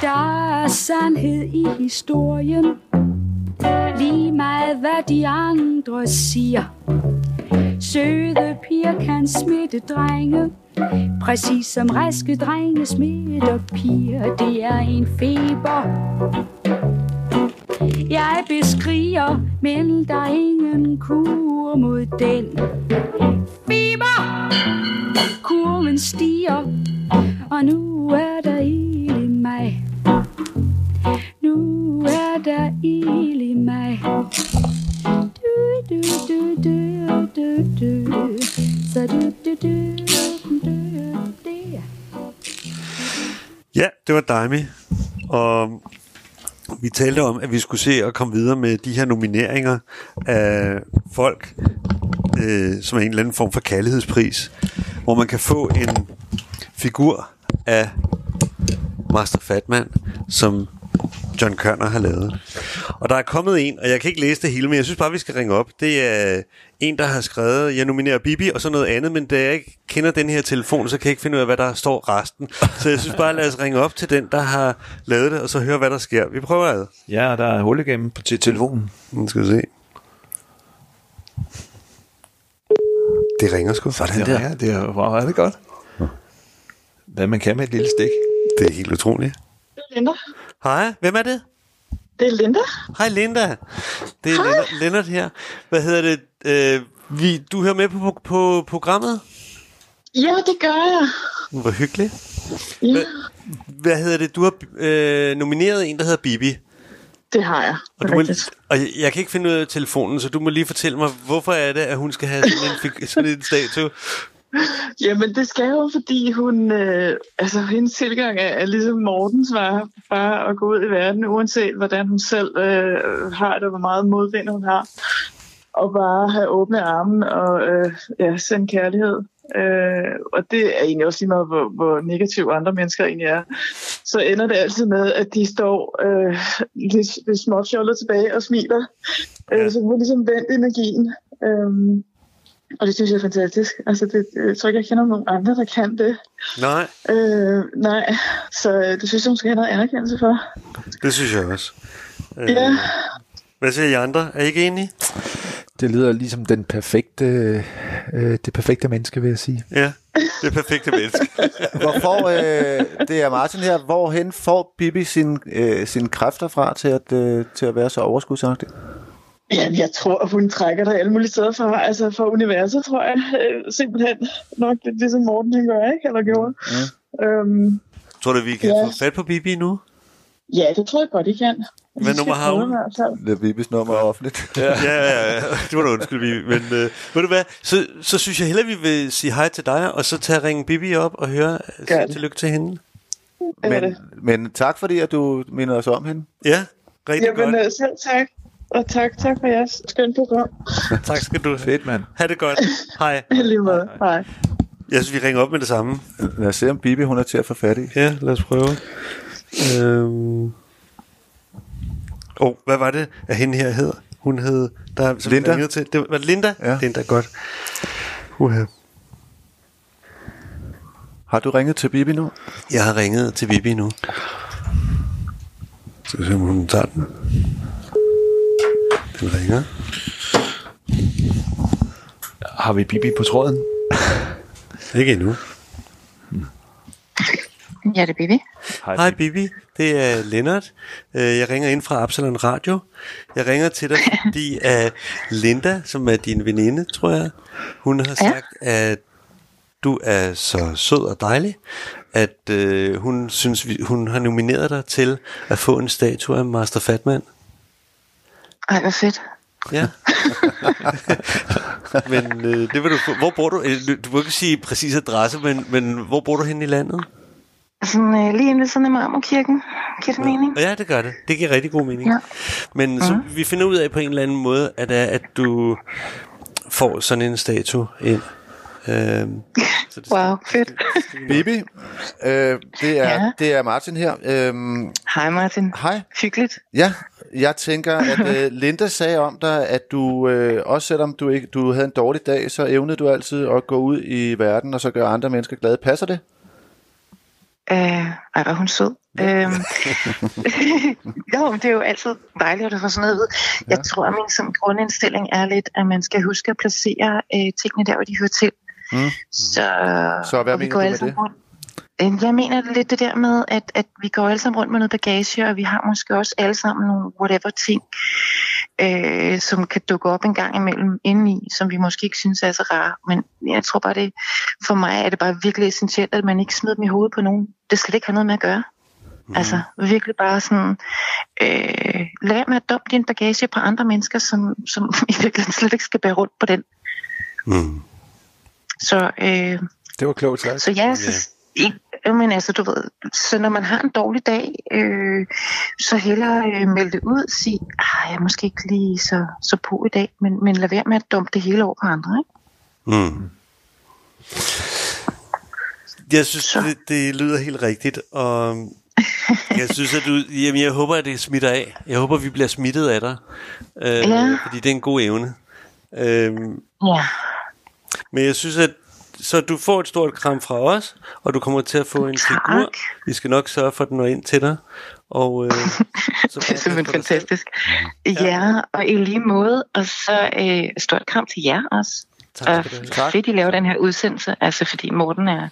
Der er sandhed i historien. Lige meget hvad de andre siger. Søde piger kan smitte drenge. Præcis som raske drenge smitter piger. Det er en feber. Jeg beskriger, men der er ingen kur mod den. Feber! Kurven stiger, og nu er der ild i mig. Nu er der ild i mig du, du, du, du, du, du. Så du, du, du, du, du. Ja, det var Daimi. Og vi talte om, at vi skulle se at komme videre med de her nomineringer af folk, øh, som er en eller anden form for kærlighedspris, hvor man kan få en figur af Master Fatman, som John Kørner har lavet. Og der er kommet en, og jeg kan ikke læse det hele, men jeg synes bare, vi skal ringe op. Det er en, der har skrevet, jeg nominerer Bibi og så noget andet, men da jeg ikke kender den her telefon, så kan jeg ikke finde ud af, hvad der står resten. Så jeg synes bare, lad os ringe op til den, der har lavet det, og så høre, hvad der sker. Vi prøver ad. Ja, der er hul igennem på til telefonen. Nu skal vi se. Det ringer sgu. Sådan der. Ja, det er, wow, er det godt. Hvad man kan med et lille stik. Det er helt utroligt. Linda. Hej, hvem er det? Det er Linda. Hej Linda. Det er Lennart, Lennart her. Hvad hedder det? Øh, vi, du hører med på, på, på programmet? Ja, det gør jeg. Hvor hyggeligt. Ja, Hvad, hvad hedder det? Du har øh, nomineret en, der hedder Bibi. det har jeg. Og, du må, og jeg, jeg kan ikke finde ud af telefonen, så du må lige fortælle mig, hvorfor er det, at hun skal have sådan en, sådan en statue? Jamen, det skal jo, fordi hun, øh, altså hendes tilgang er, er ligesom Mortens var, bare at gå ud i verden, uanset hvordan hun selv øh, har det, hvor meget modvind hun har. Og bare have åbne arme og øh, ja, sende kærlighed. Øh, og det er egentlig også lige meget, hvor, hvor negative andre mennesker egentlig er. Så ender det altid med, at de står øh, lidt, lidt småt fjollet tilbage og smiler. Øh, Ja. så hun ligesom vendt energien. Øh, og det synes jeg er fantastisk. Altså, det, jeg tror ikke, jeg kender nogen andre, der kan det. Nej, Øh, nej, så øh, det synes jeg, hun skal have noget anerkendelse for. det synes jeg også. Øh, Ja, Hvad siger I andre? Er I ikke enige? Det lyder ligesom den perfekte, øh, det perfekte menneske, vil jeg sige. Ja, det er perfekte menneske. Hvorfor, øh, det er Martin her, hvorhen får Bibi sin, øh, sine kræfter fra til at, øh, til at være så overskudsagtig? Jamen, jeg tror, at hun trækker dig alle mulige steder fra, altså fra universet, tror jeg. Øh, simpelthen nok lidt ligesom Morten han gør, ikke? Eller gjorde. Mm. Øhm, Tror du, vi kan Ja. få fat på Bibi nu? ja, det tror jeg godt, I kan. Hvad nummer har hun? Det er Bibis nummer er offentligt. Ja, ja, ja. Det var da undskyld, Bibi. Men øh, ved du hvad, så, så synes jeg hellere, vi vil sige hej til dig, og så tage ringe Bibi op og høre det. tillykke til hende. Det Men, det. men tak fordi, at du minder os om hende. Ja, rigtig Jamen, godt. øh, selv tak. Og tak, tak for jeres skønne program. Tak skal du have. Fedt, mand. Ha' det godt. Hej. Lige måde. Hej. Jeg synes, vi ringer op med det samme. Lad os se, om Bibi hun er til at få fat i. Ja, lad os prøve. Øhm. Åh, oh, hvad var det, at hende her hed? Hun hed... Der, som Linda. ringede Til. Det var, Linda? Ja. Linda, godt. Uha. Har du ringet til Bibi nu? Jeg har ringet til Vibi nu. Så se, om hun tager den. Den ringer. Har vi Bibi på tråden? Ikke endnu. Ja, det er Bibi. Hej Bibi, det er Lennart. Øh, Jeg ringer ind fra Absalon Radio. Jeg ringer til dig, fordi at Linda, som er din veninde, tror jeg, hun har Ja. sagt, at du er så sød og dejlig, at øh, hun synes, vi- hun har nomineret dig til at få en statue af Master Fatman. Ej, hvor fedt. Ja. men øh, det vil du få. Hvor bor du? Øh, Du må ikke sige præcis adresse, men, men hvor bor du henne i landet? Sådan, øh, lige inde ved sådan en marmorkirken. Giver det mening? Ja, det gør det. Det giver rigtig god mening. Ja. Men så vi finder ud af på en eller anden måde, at, er, at du får sådan en statue ind. Øhm, så det, Wow, fedt. Bibi, øh, det, er, Ja. det er Martin her. Øhm, Hej Martin. hej. Hyggeligt. Ja, jeg tænker, at øh, Linda sagde om dig, at du, øh, også selvom du, ikke, du havde en dårlig dag, så evnede du altid at gå ud i verden og så gøre andre mennesker glade. Passer det? Øh, ej, var hun sød. Øhm, jo, det er jo altid dejligt at få sådan noget ud. Jeg tror, at min sådan, grundindstilling er lidt, at man skal huske at placere øh, tingene der, hvor de hører til. Mm. Så, Så hvad mener går du med det? rundt- Jeg mener lidt det der med, at, at vi går alle sammen rundt med noget bagage, og vi har måske også alle sammen nogle whatever ting, øh, som kan dukke op en gang imellem indeni, som vi måske ikke synes er så rare. Men jeg tror bare, det for mig er det bare virkelig essentielt, at man ikke smider dem i hovedet på nogen. Det slet ikke har noget med at gøre. Mm. Altså virkelig bare sådan, øh, lad med at dumpe din bagage på andre mennesker, som, som i virkeligheden slet ikke skal bære rundt på den. Mm. Så øh, Det var klogt sagt. så ja, så, ikke, men altså, du ved, så når man har en dårlig dag, øh, så hellere øh, melde det ud, sige, ah, jeg er måske ikke lige så, så på i dag, men, men lad være med at dumpe det hele over på andre, ikke? Mm. Jeg synes, det, det lyder helt rigtigt, og jeg synes, at du, jamen, jeg håber, at det smitter af. Jeg håber, vi bliver smittet af dig, øh, Ja. fordi det er en god evne. Øhm, Ja. men jeg synes, at så du får et stort kram fra os, og du kommer til at få en figur. Vi skal nok sørge for, at den når ind til dig. Og, øh, så Det er simpelthen fantastisk. Ja. ja, og i lige måde, og så øh, stort kram til jer også. Tak og have. fedt, I laver den her udsendelse, altså fordi Morten er...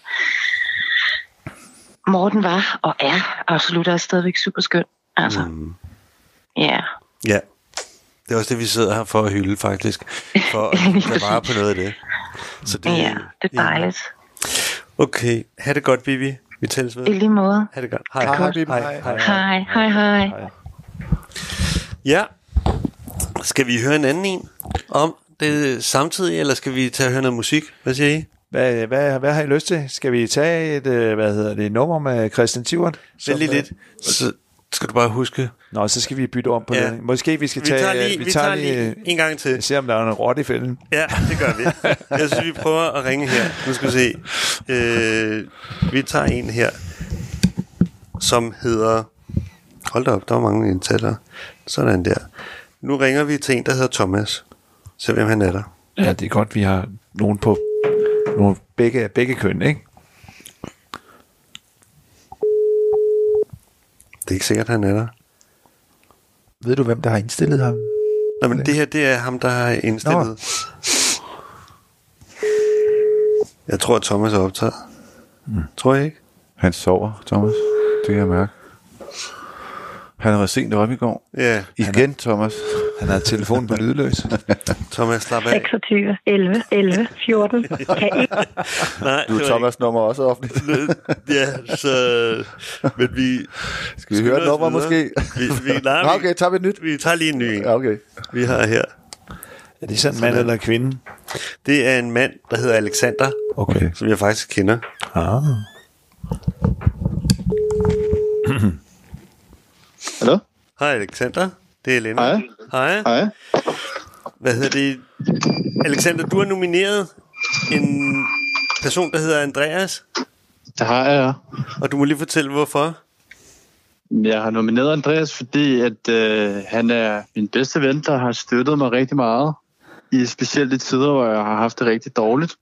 Morten var og er absolut også stadigvæk super skøn. Altså, Mm. ja. Ja, det er også det, vi sidder her for at hylde, faktisk. For at tage vare på noget af det. Så det, Ja, det er dejligt. Okay, ha' det godt, Vivi. Vi tælles ved. I lige måde. Ha' det godt. Hej. Hej, Vivi. Hej, hej. Hej, hej, hej. Ja. Skal vi høre en anden en om det samtidig, eller skal vi tage og høre noget musik? Hvad siger I? Hvad, hvad, hvad har I lyst til? Skal vi tage et, øh, hvad hedder det, nummer med Christian Tivert? Vent lige lidt. Så skal du bare huske. Nå, så skal vi bytte om på Ja. det. Måske vi skal Vi tage... tager lige- vi tager lige en gang til. Se om der er en rot i fælden. Ja, det gør vi. Jeg synes, vi prøver at ringe her. Nu skal vi se. Øh, vi tager en her, som hedder... Hold da op, der var mange indtaler. Sådan der. Nu ringer vi til en, der hedder Thomas. Se, hvem han er der. Ja, det er godt, vi har nogen på nogle begge, begge køn, ikke? Det er ikke sikkert, han er der. Ved du, hvem der har indstillet ham? Nå, men det her, det er ham, der har indstillet. Jeg tror, at Thomas er optaget. Mm. Tror jeg ikke? Han sover, Thomas. Det kan jeg mærke. Han var sent op i går. Ja. Igen, Thomas. Han har telefonen på lydløs. Thomas, slap af. 26, 11, 11, 14. Kan I? Nej, Du det er Thomas nummer også offentligt. ja, så... Men vi... Skal vi høre et nummer måske? Vi, vi, nej, Nå, okay, tager vi et nyt. vi tager lige en ny en. Ja, okay. Vi har her. Er det sådan en mand eller kvinde? Det er en mand, der hedder Alexander, Okay. som jeg faktisk kender. Ah. Hallo? Hej Alexander, det er Lennart. Hej. Hej. Hej. Hvad hedder det? Alexander, du har nomineret en person, der hedder Andreas, Det har jeg. og du må lige fortælle, hvorfor. Jeg har nomineret Andreas, fordi at øh, han er min bedste ven, der har støttet mig rigtig meget. I specielt i tider, hvor jeg har haft det rigtig dårligt.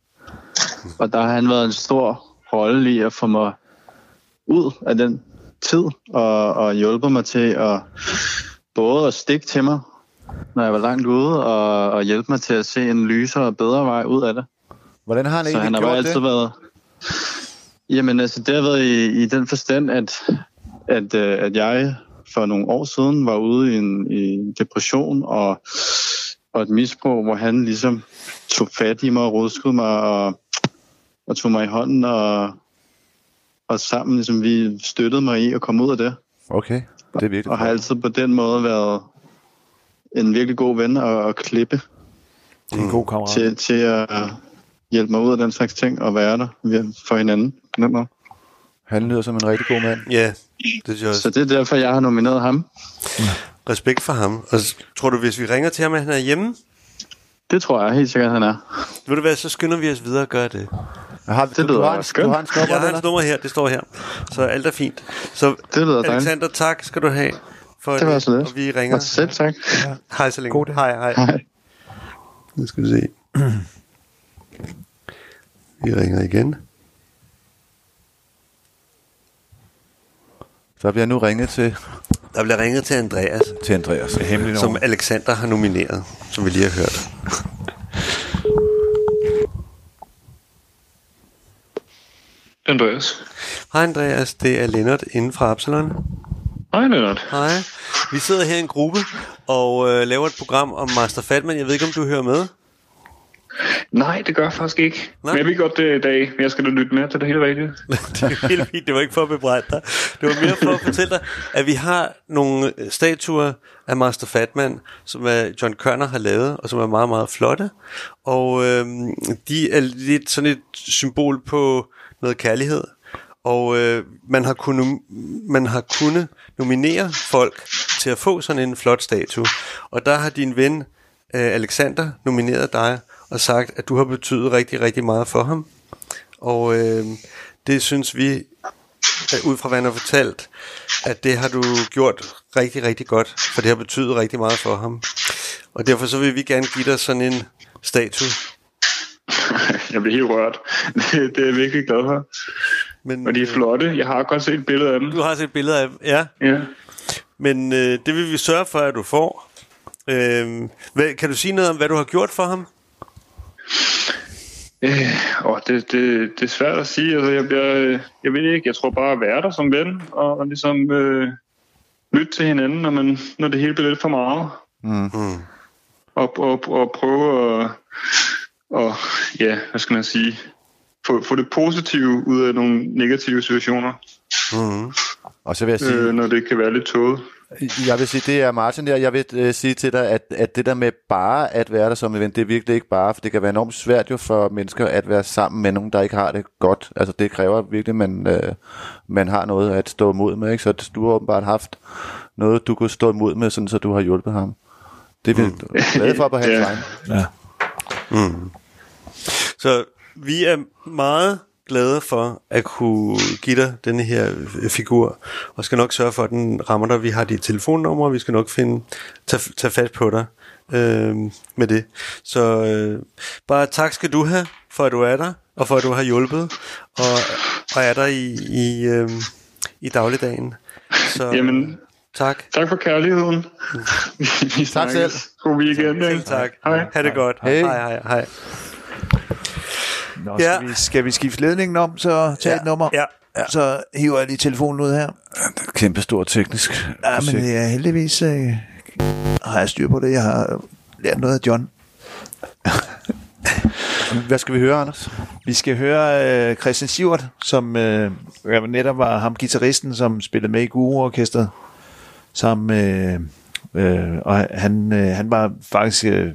Og der har han været en stor rolle i at få mig ud af den tid, og, og hjulpet mig til at både at stikke til mig, når jeg var langt ude, og, og hjælpe mig til at se en lysere og bedre vej ud af det. Hvordan har han Så egentlig han har gjort altid det? været... Jamen altså, det har været i, i den forstand, at, at, øh, at jeg for nogle år siden var ude i en, i en depression og, og et misbrug, hvor han ligesom tog fat i mig og rodskede mig og, og tog mig i hånden og, og sammen ligesom vi støttede mig i at komme ud af det. Okay, det er virkelig Og har altid på den måde været en virkelig god ven og, og klippe Det er en god kammerat. til, til at hjælpe mig ud af den slags ting og være der for hinanden. på den måde. Han lyder som en rigtig god mand. Ja, det synes jeg også. Så det er derfor, jeg har nomineret ham. Respekt for ham. Og tror du, hvis vi ringer til ham, at han er hjemme? Det tror jeg helt sikkert, han er. Ved du hvad, så skynder vi os videre og gør det. Har, Det lyder du, har en, skønt. du har en snupper, Jeg har hans nummer her, det står her. Så alt er fint. Så Det lyder dejligt. Alexander, tak skal du have. For Det var så lidt. Og vi ringer. Og selv tak. Hej så længe. God dag. Hej, hej. Hej. Nu skal vi se. Vi ringer igen. Der bliver nu ringet til, Der bliver ringet til Andreas, til Andreas. Det som. Alexander har nomineret, som vi lige har hørt. Andreas. Hej Andreas, det er Lennart inden fra Absalon. Hej, Lennart. Hej. Vi sidder her i en gruppe og øh, laver et program om Master Fatman. Jeg ved ikke, om du hører med? Nej, det gør jeg faktisk ikke. Nej. Men jeg ved godt det i dag, men jeg skal da lytte med til det hele rigtigt. det er helt fint. Det var ikke for at bebrejde dig. Det var mere for at fortælle dig, at vi har nogle øh, statuer af Master Fatman, som er John Kørner har lavet, og som er meget, meget flotte. Og øh, de er lidt sådan et symbol på noget kærlighed. Og øh, man, har kunnet, man har kunnet nominere folk til at få sådan en flot statue. Og der har din ven øh, Alexander nomineret dig og sagt, at du har betydet rigtig, rigtig meget for ham. Og øh, det synes vi, øh, ud fra hvad han har fortalt, at det har du gjort rigtig, rigtig godt, for det har betydet rigtig meget for ham. Og derfor så vil vi gerne give dig sådan en statue. Jeg bliver helt rørt. Det, det er jeg virkelig glad for. Men, Og de er flotte. Jeg har godt set et billede af dem. Du har set billeder af ja. Ja. Men øh, det vil vi sørge for, at du får. Øh, hvad, kan du sige noget om, hvad du har gjort for ham? Øh, åh, det, det, det er svært at sige. Altså, jeg, bliver, øh, jeg ved ikke, jeg tror bare at være der som ven, og, og ligesom øh, lytte til hinanden, når, man, når det hele bliver lidt for meget. Mm. Mm. Og, og, og prøve at, og, ja, hvad skal man sige, få, få det positive ud af nogle negative situationer, Mm. Og så vil jeg sige, øh, når det kan være lidt tåget. Jeg vil sige, det er Martin der. Jeg vil øh, sige til dig, at, at det der med bare at være der som event, det er virkelig ikke bare, for det kan være enormt svært jo for mennesker at være sammen med nogen, der ikke har det godt. Altså det kræver virkelig, at man, øh, man har noget at stå imod med. Ikke? Så du har åbenbart haft noget, du kunne stå imod med, sådan, så du har hjulpet ham. Det er vi mm. glade for på hans Ja. vej. Ja. Mm. Så vi er meget glade for at kunne give dig denne her øh, figur, og skal nok sørge for, at den rammer dig. Vi har dit telefonnummer, og vi skal nok finde, tage, tage fat på dig øh, med det. Så øh, bare tak skal du have, for at du er der, og for at du har hjulpet, og, og er der i, i, øh, i dagligdagen. Så Jamen, tak. tak for kærligheden. Vi, vi Tak selv. God weekend. tak. Hej. Ha' det godt. Hej. Hej, hej, hej. Nå, Ja. skal, vi, skal vi skifte ledningen om, så tag Ja. et nummer? Ja. Så hiver jeg lige telefonen ud her. Kæmpe stor teknisk. Ja, men det er heldigvis øh, har jeg styr på det. Jeg har lært noget af John. Hvad skal vi høre, Anders? Vi skal høre øh, Christian Sivert, som øh, netop var ham guitaristen, som spillede med i Guru-orkestret. Som, øh, øh, og han, øh, han var faktisk øh,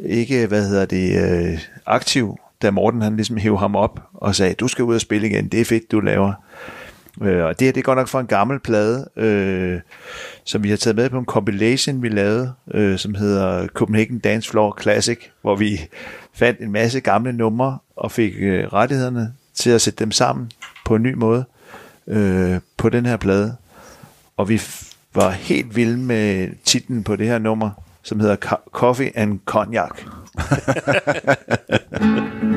ikke, hvad hedder det, øh, aktiv, da Morten han ligesom hævde ham op og sagde, du skal ud og spille igen, det er fedt, du laver. Øh, og det her, det er godt nok fra en gammel plade, øh, som vi har taget med på en compilation, vi lavede, øh, som hedder Copenhagen Dance Floor Classic, hvor vi fandt en masse gamle numre og fik øh, rettighederne til at sætte dem sammen på en ny måde øh, på den her plade. Og vi f- var helt vilde med titlen på det her nummer, som hedder Coffee and Cognac.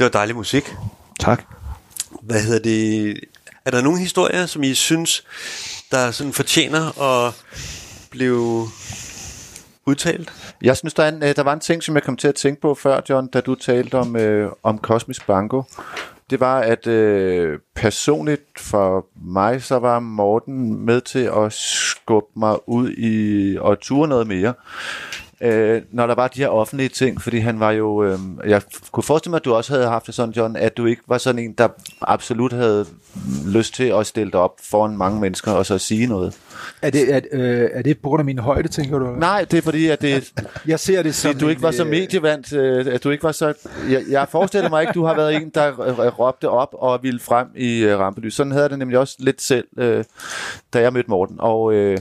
Det var dejlig musik. Tak. Hvad hedder det? Er der nogle historier, som I synes, der sådan fortjener at blive udtalt? Jeg synes, der, er en, øh, der var en ting, som jeg kom til at tænke på før, John, da du talte om, øh, om Kosmisk Banko. Det var, at øh, personligt for mig, så var Morten med til at skubbe mig ud i og ture noget mere. Øh, når der var de her offentlige ting, fordi han var jo... Øh, jeg kunne forestille mig, at du også havde haft det sådan, John, at du ikke var sådan en, der absolut havde lyst til at stille dig op foran mange mennesker og så sige noget. Er det, er, øh, er det på grund af min højde, tænker du? Nej, det er fordi, at det... Jeg ser det som du ikke var så øh, medievant, øh, at du ikke var så... Jeg, jeg forestiller mig ikke, du har været en, der råbte op og ville frem i øh, rampelys. Sådan havde jeg det nemlig også lidt selv, øh, da jeg mødte Morten. Og øh,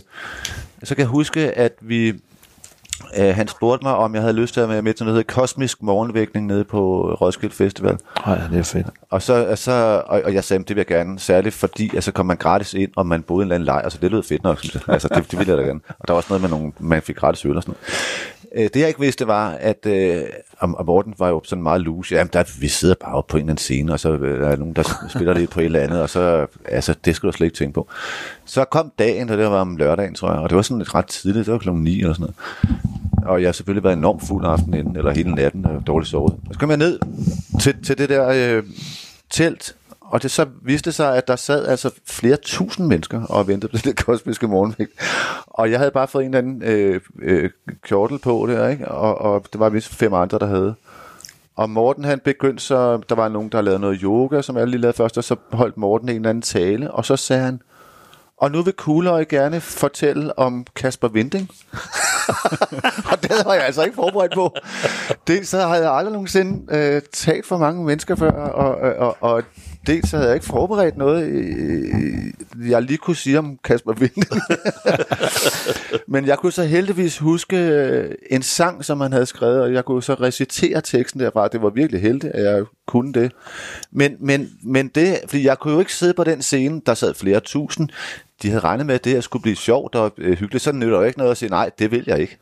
så kan jeg huske, at vi... Øh, han spurgte mig, om jeg havde lyst til at være med til noget, der hedder Kosmisk Morgenvækning nede på Roskilde Festival. Nej, det er fedt. Og, så, så, og, og jeg sagde, det vil jeg gerne, særligt fordi, altså kom man gratis ind, og man boede i en eller anden lejr, altså det lød fedt nok, synes jeg. Altså det, det ville jeg da gerne. Og der var også noget med nogle, man fik gratis øl og sådan. Øh, Det jeg ikke vidste var, at øh, og Morten var jo sådan meget loose. Jamen, der, vi sidder bare på en eller anden scene, og så øh, der er nogen, der spiller lidt på et eller andet, og så, altså, det skulle du slet ikke tænke på. Så kom dagen, og det var om lørdagen, tror jeg, og det var sådan lidt ret tidligt, det var klokken 9 eller sådan noget. Og jeg har selvfølgelig været enormt fuld aftenen inden, eller hele natten, og dårligt sovet. Og så kom jeg ned til, til det der øh, telt, og det så viste sig, at der sad altså flere tusind mennesker og ventede på det der kosmiske morgenvægt. Og jeg havde bare fået en eller anden øh, øh, kjortel på der, ikke? Og, og det var vist fem andre, der havde. Og Morten han begyndte så, der var nogen, der lavede noget yoga, som jeg lige lavede først, og så holdt Morten en eller anden tale, og så sagde han, og nu vil Kuhløj gerne fortælle om Kasper Vinding. og det var jeg altså ikke forberedt på. Dels så havde jeg aldrig nogensinde øh, talt for mange mennesker før, og, og, og dels så havde jeg ikke forberedt noget, jeg lige kunne sige om Kasper Vind. Men jeg kunne så heldigvis huske øh, en sang, som han havde skrevet, og jeg kunne så recitere teksten derfra. Det var virkelig heldigt, at jeg kunne det. Men, men, men det, fordi jeg kunne jo ikke sidde på den scene, der sad flere tusind. De havde regnet med, at det her skulle blive sjovt og øh, hyggeligt. Så nytter jo ikke noget at sige, nej, det vil jeg ikke.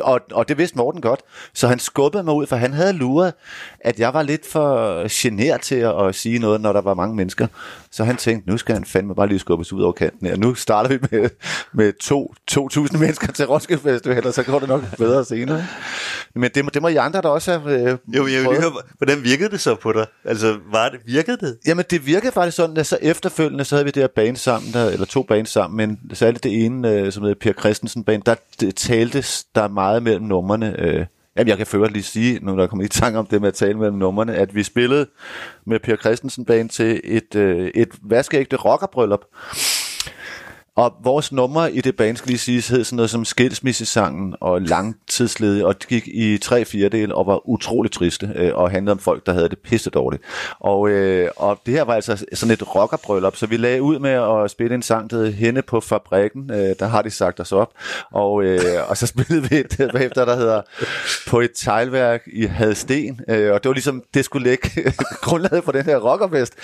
Og, og det vidste Morten godt. Så han skubbede mig ud, for han havde luret, at jeg var lidt for genert til at, at sige noget, når der var mange mennesker. Så han tænkte, nu skal han fandme bare lige skubbes ud over kanten her. Nu starter vi med, med to, 2.000 mennesker til Roskilde Festival, og så går det nok bedre senere. Men det, må- det må I andre der også have øh, Jo, jeg vil lige høre, hvordan virkede det så på dig? Altså, var det, virkede det? Jamen, det virkede faktisk sådan, at så efterfølgende, så havde vi det her band sammen, der, eller to bands sammen, men særligt det ene, øh, som hedder Per Christensen band, der det der der meget mellem numrene. Øh, jamen, jeg kan føre lige sige, nu der kommer i tanke om det med at tale mellem numrene, at vi spillede med Per Christensen band til et, øh, et vaskeægte rockerbryllup. Og vores numre i det band, skal lige siges, hed sådan noget som skilsmissesangen og langtidsledig, og det gik i tre fjerdedel og var utroligt triste, øh, og handlede om folk, der havde det pisse dårligt. Og, øh, og det her var altså sådan et rockerbryllup, så vi lagde ud med at spille en sang, der hed Henne på fabrikken, øh, der har de sagt os op, og, øh, og så spillede vi et bagefter, der hedder På et teglværk i Hadsten, øh, og det var ligesom, det skulle lægge grundlaget for den her rockerfest.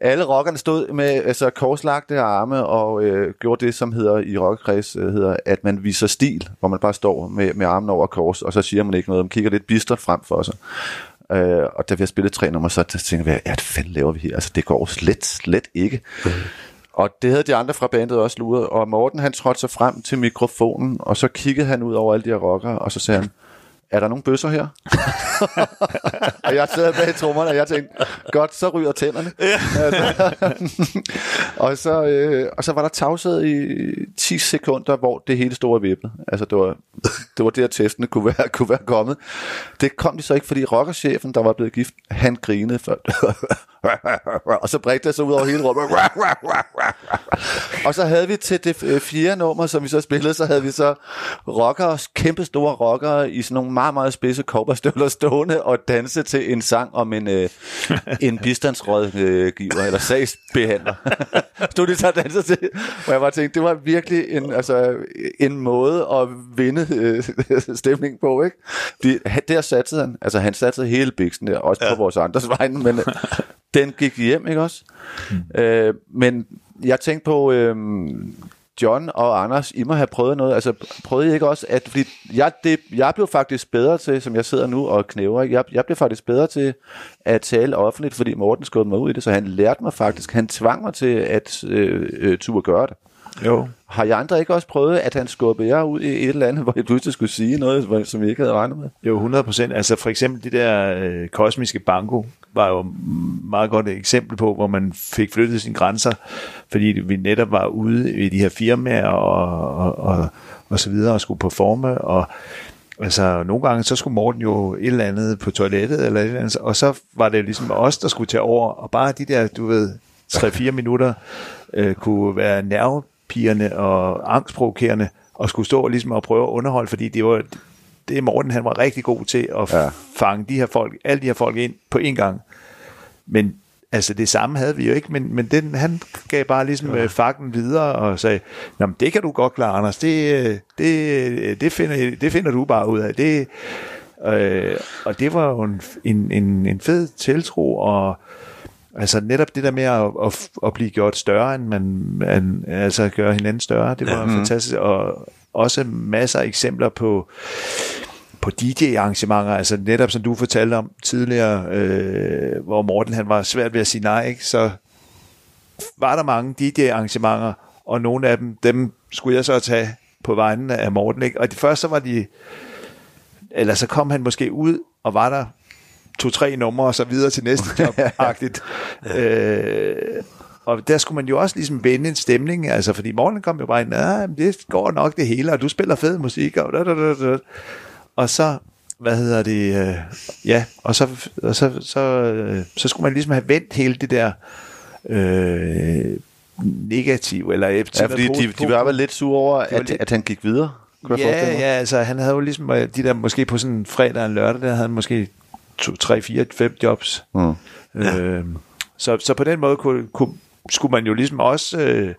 Alle rockerne stod med altså, korslagte arme og øh, gjorde det, som hedder i rockerkreds, øh, hedder, at man viser stil, hvor man bare står med, med armen over kors, og så siger man ikke noget, man kigger lidt bistert frem for sig. Øh, og da vi har spillet tre numre, så tænker vi, ja, hvad fanden laver vi her? Altså, det går slet, slet ikke. Og det havde de andre fra bandet også luret, og Morten han trådte sig frem til mikrofonen, og så kiggede han ud over alle de her rockere, og så sagde han, er der nogen bøsser her? og jeg sad bag trommerne, og jeg tænkte, godt, så ryger tænderne. Altså, og, så, øh, og så var der tavshed i 10 sekunder, hvor det hele stod og vippede. Altså, det var, det var der, testene kunne være, kunne være kommet. Det kom de så ikke, fordi rockerchefen, der var blevet gift, han grinede før. og så bredte det sig ud over hele rummet. og så havde vi til det øh, fjerde nummer, som vi så spillede, så havde vi så rockere, kæmpe store rockere i sådan nogle meget, meget spidse kobberstøvler stående og danse til en sang om en, øh, en bistandsrådgiver eller sagsbehandler. Stod de så og dansede til, hvor jeg bare tænkte, det var virkelig en, altså, en måde at vinde øh, stemning på, ikke? De, der satte han, altså han satte hele biksen der, også ja. på vores andres vegne, men øh, den gik hjem, ikke også? Mm. Øh, men jeg tænkte på, øh, John og Anders, I må have prøvet noget. Altså, prøvede I ikke også, at... Fordi jeg, det, jeg blev faktisk bedre til, som jeg sidder nu og knæver, jeg, jeg blev faktisk bedre til at tale offentligt, fordi Morten skubbede mig ud i det, så han lærte mig faktisk, han tvang mig til at øh, øh, turde gøre det. Jo. Har jeg andre ikke også prøvet, at han skubbede jer ud i et eller andet, hvor jeg pludselig skulle sige noget, som I ikke havde regnet med? Jo, 100 procent. Altså for eksempel det der øh, kosmiske banko var jo et meget godt eksempel på, hvor man fik flyttet sine grænser, fordi vi netop var ude i de her firmaer og, og, og, og så videre og skulle performe, og altså nogle gange så skulle Morten jo et eller andet på toilettet, eller et eller andet, og så var det ligesom os, der skulle tage over, og bare de der, du ved, 3-4 minutter øh, kunne være nervepigerne og angstprovokerende, og skulle stå ligesom og prøve at underholde, fordi det var det er Morten, han var rigtig god til at ja. fange de her folk, alle de her folk ind på en gang. Men altså det samme havde vi jo ikke, men, men den, han gav bare ligesom ja. fakten videre og sagde, Nå, men det kan du godt klare, Anders, det, øh, det, det, finder, det finder du bare ud af. Det, øh, og det var jo en, en, en, en fed tiltro, og altså netop det der med at, at, at blive gjort større, end man, man altså gøre hinanden større, det var Ja. Mhm. fantastisk, og også masser af eksempler på på DJ-arrangementer, altså netop som du fortalte om tidligere, øh, hvor Morten han var svært ved at sige nej, ikke? så var der mange DJ-arrangementer, og nogle af dem, dem skulle jeg så tage på vegne af Morten. Ikke? Og det første så var de, eller så kom han måske ud, og var der to-tre numre, og så videre til næste job-agtigt. øh, og der skulle man jo også ligesom vende en stemning, altså fordi Morten kom jo bare ind, "Ah, men det går nok det hele, og du spiller fed musik, og, da, da, da, da. og så, hvad hedder det, øh, ja, og så, og så, så, øh, så skulle man ligesom have vendt hele det der øh, negativ, eller Ja, fordi de, de var vel lidt sure over, at, lidt- at han gik videre. Kunne Ja, ja, altså han havde jo ligesom, øh, de der måske på sådan en fredag og lørdag, der havde han måske to, tre, fire, fem jobs. Mm. Øh, så, så på den måde kunne, kunne, skulle man jo ligesom også øh,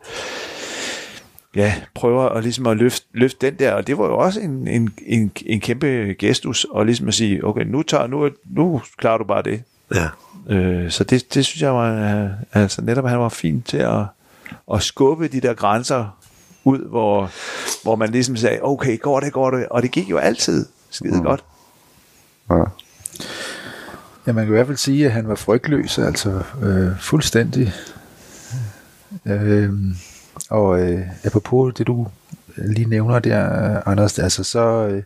ja, prøve at, ligesom at løfte, løfte den der, og det var jo også en, en, en, en kæmpe gestus, og ligesom at sige, okay, nu, tager, nu, nu klarer du bare det. Ja. Øh, så det, det synes jeg var, altså netop han var fint til at, at skubbe de der grænser ud, hvor, hvor man ligesom sagde, okay, går det, går det, og det gik jo altid skide mm. godt. Ja. Ja, man kan i hvert fald sige, at han var frygtløs, altså øh, fuldstændig. Øh, og øh, apropos det, du lige nævner der, Anders, altså så øh,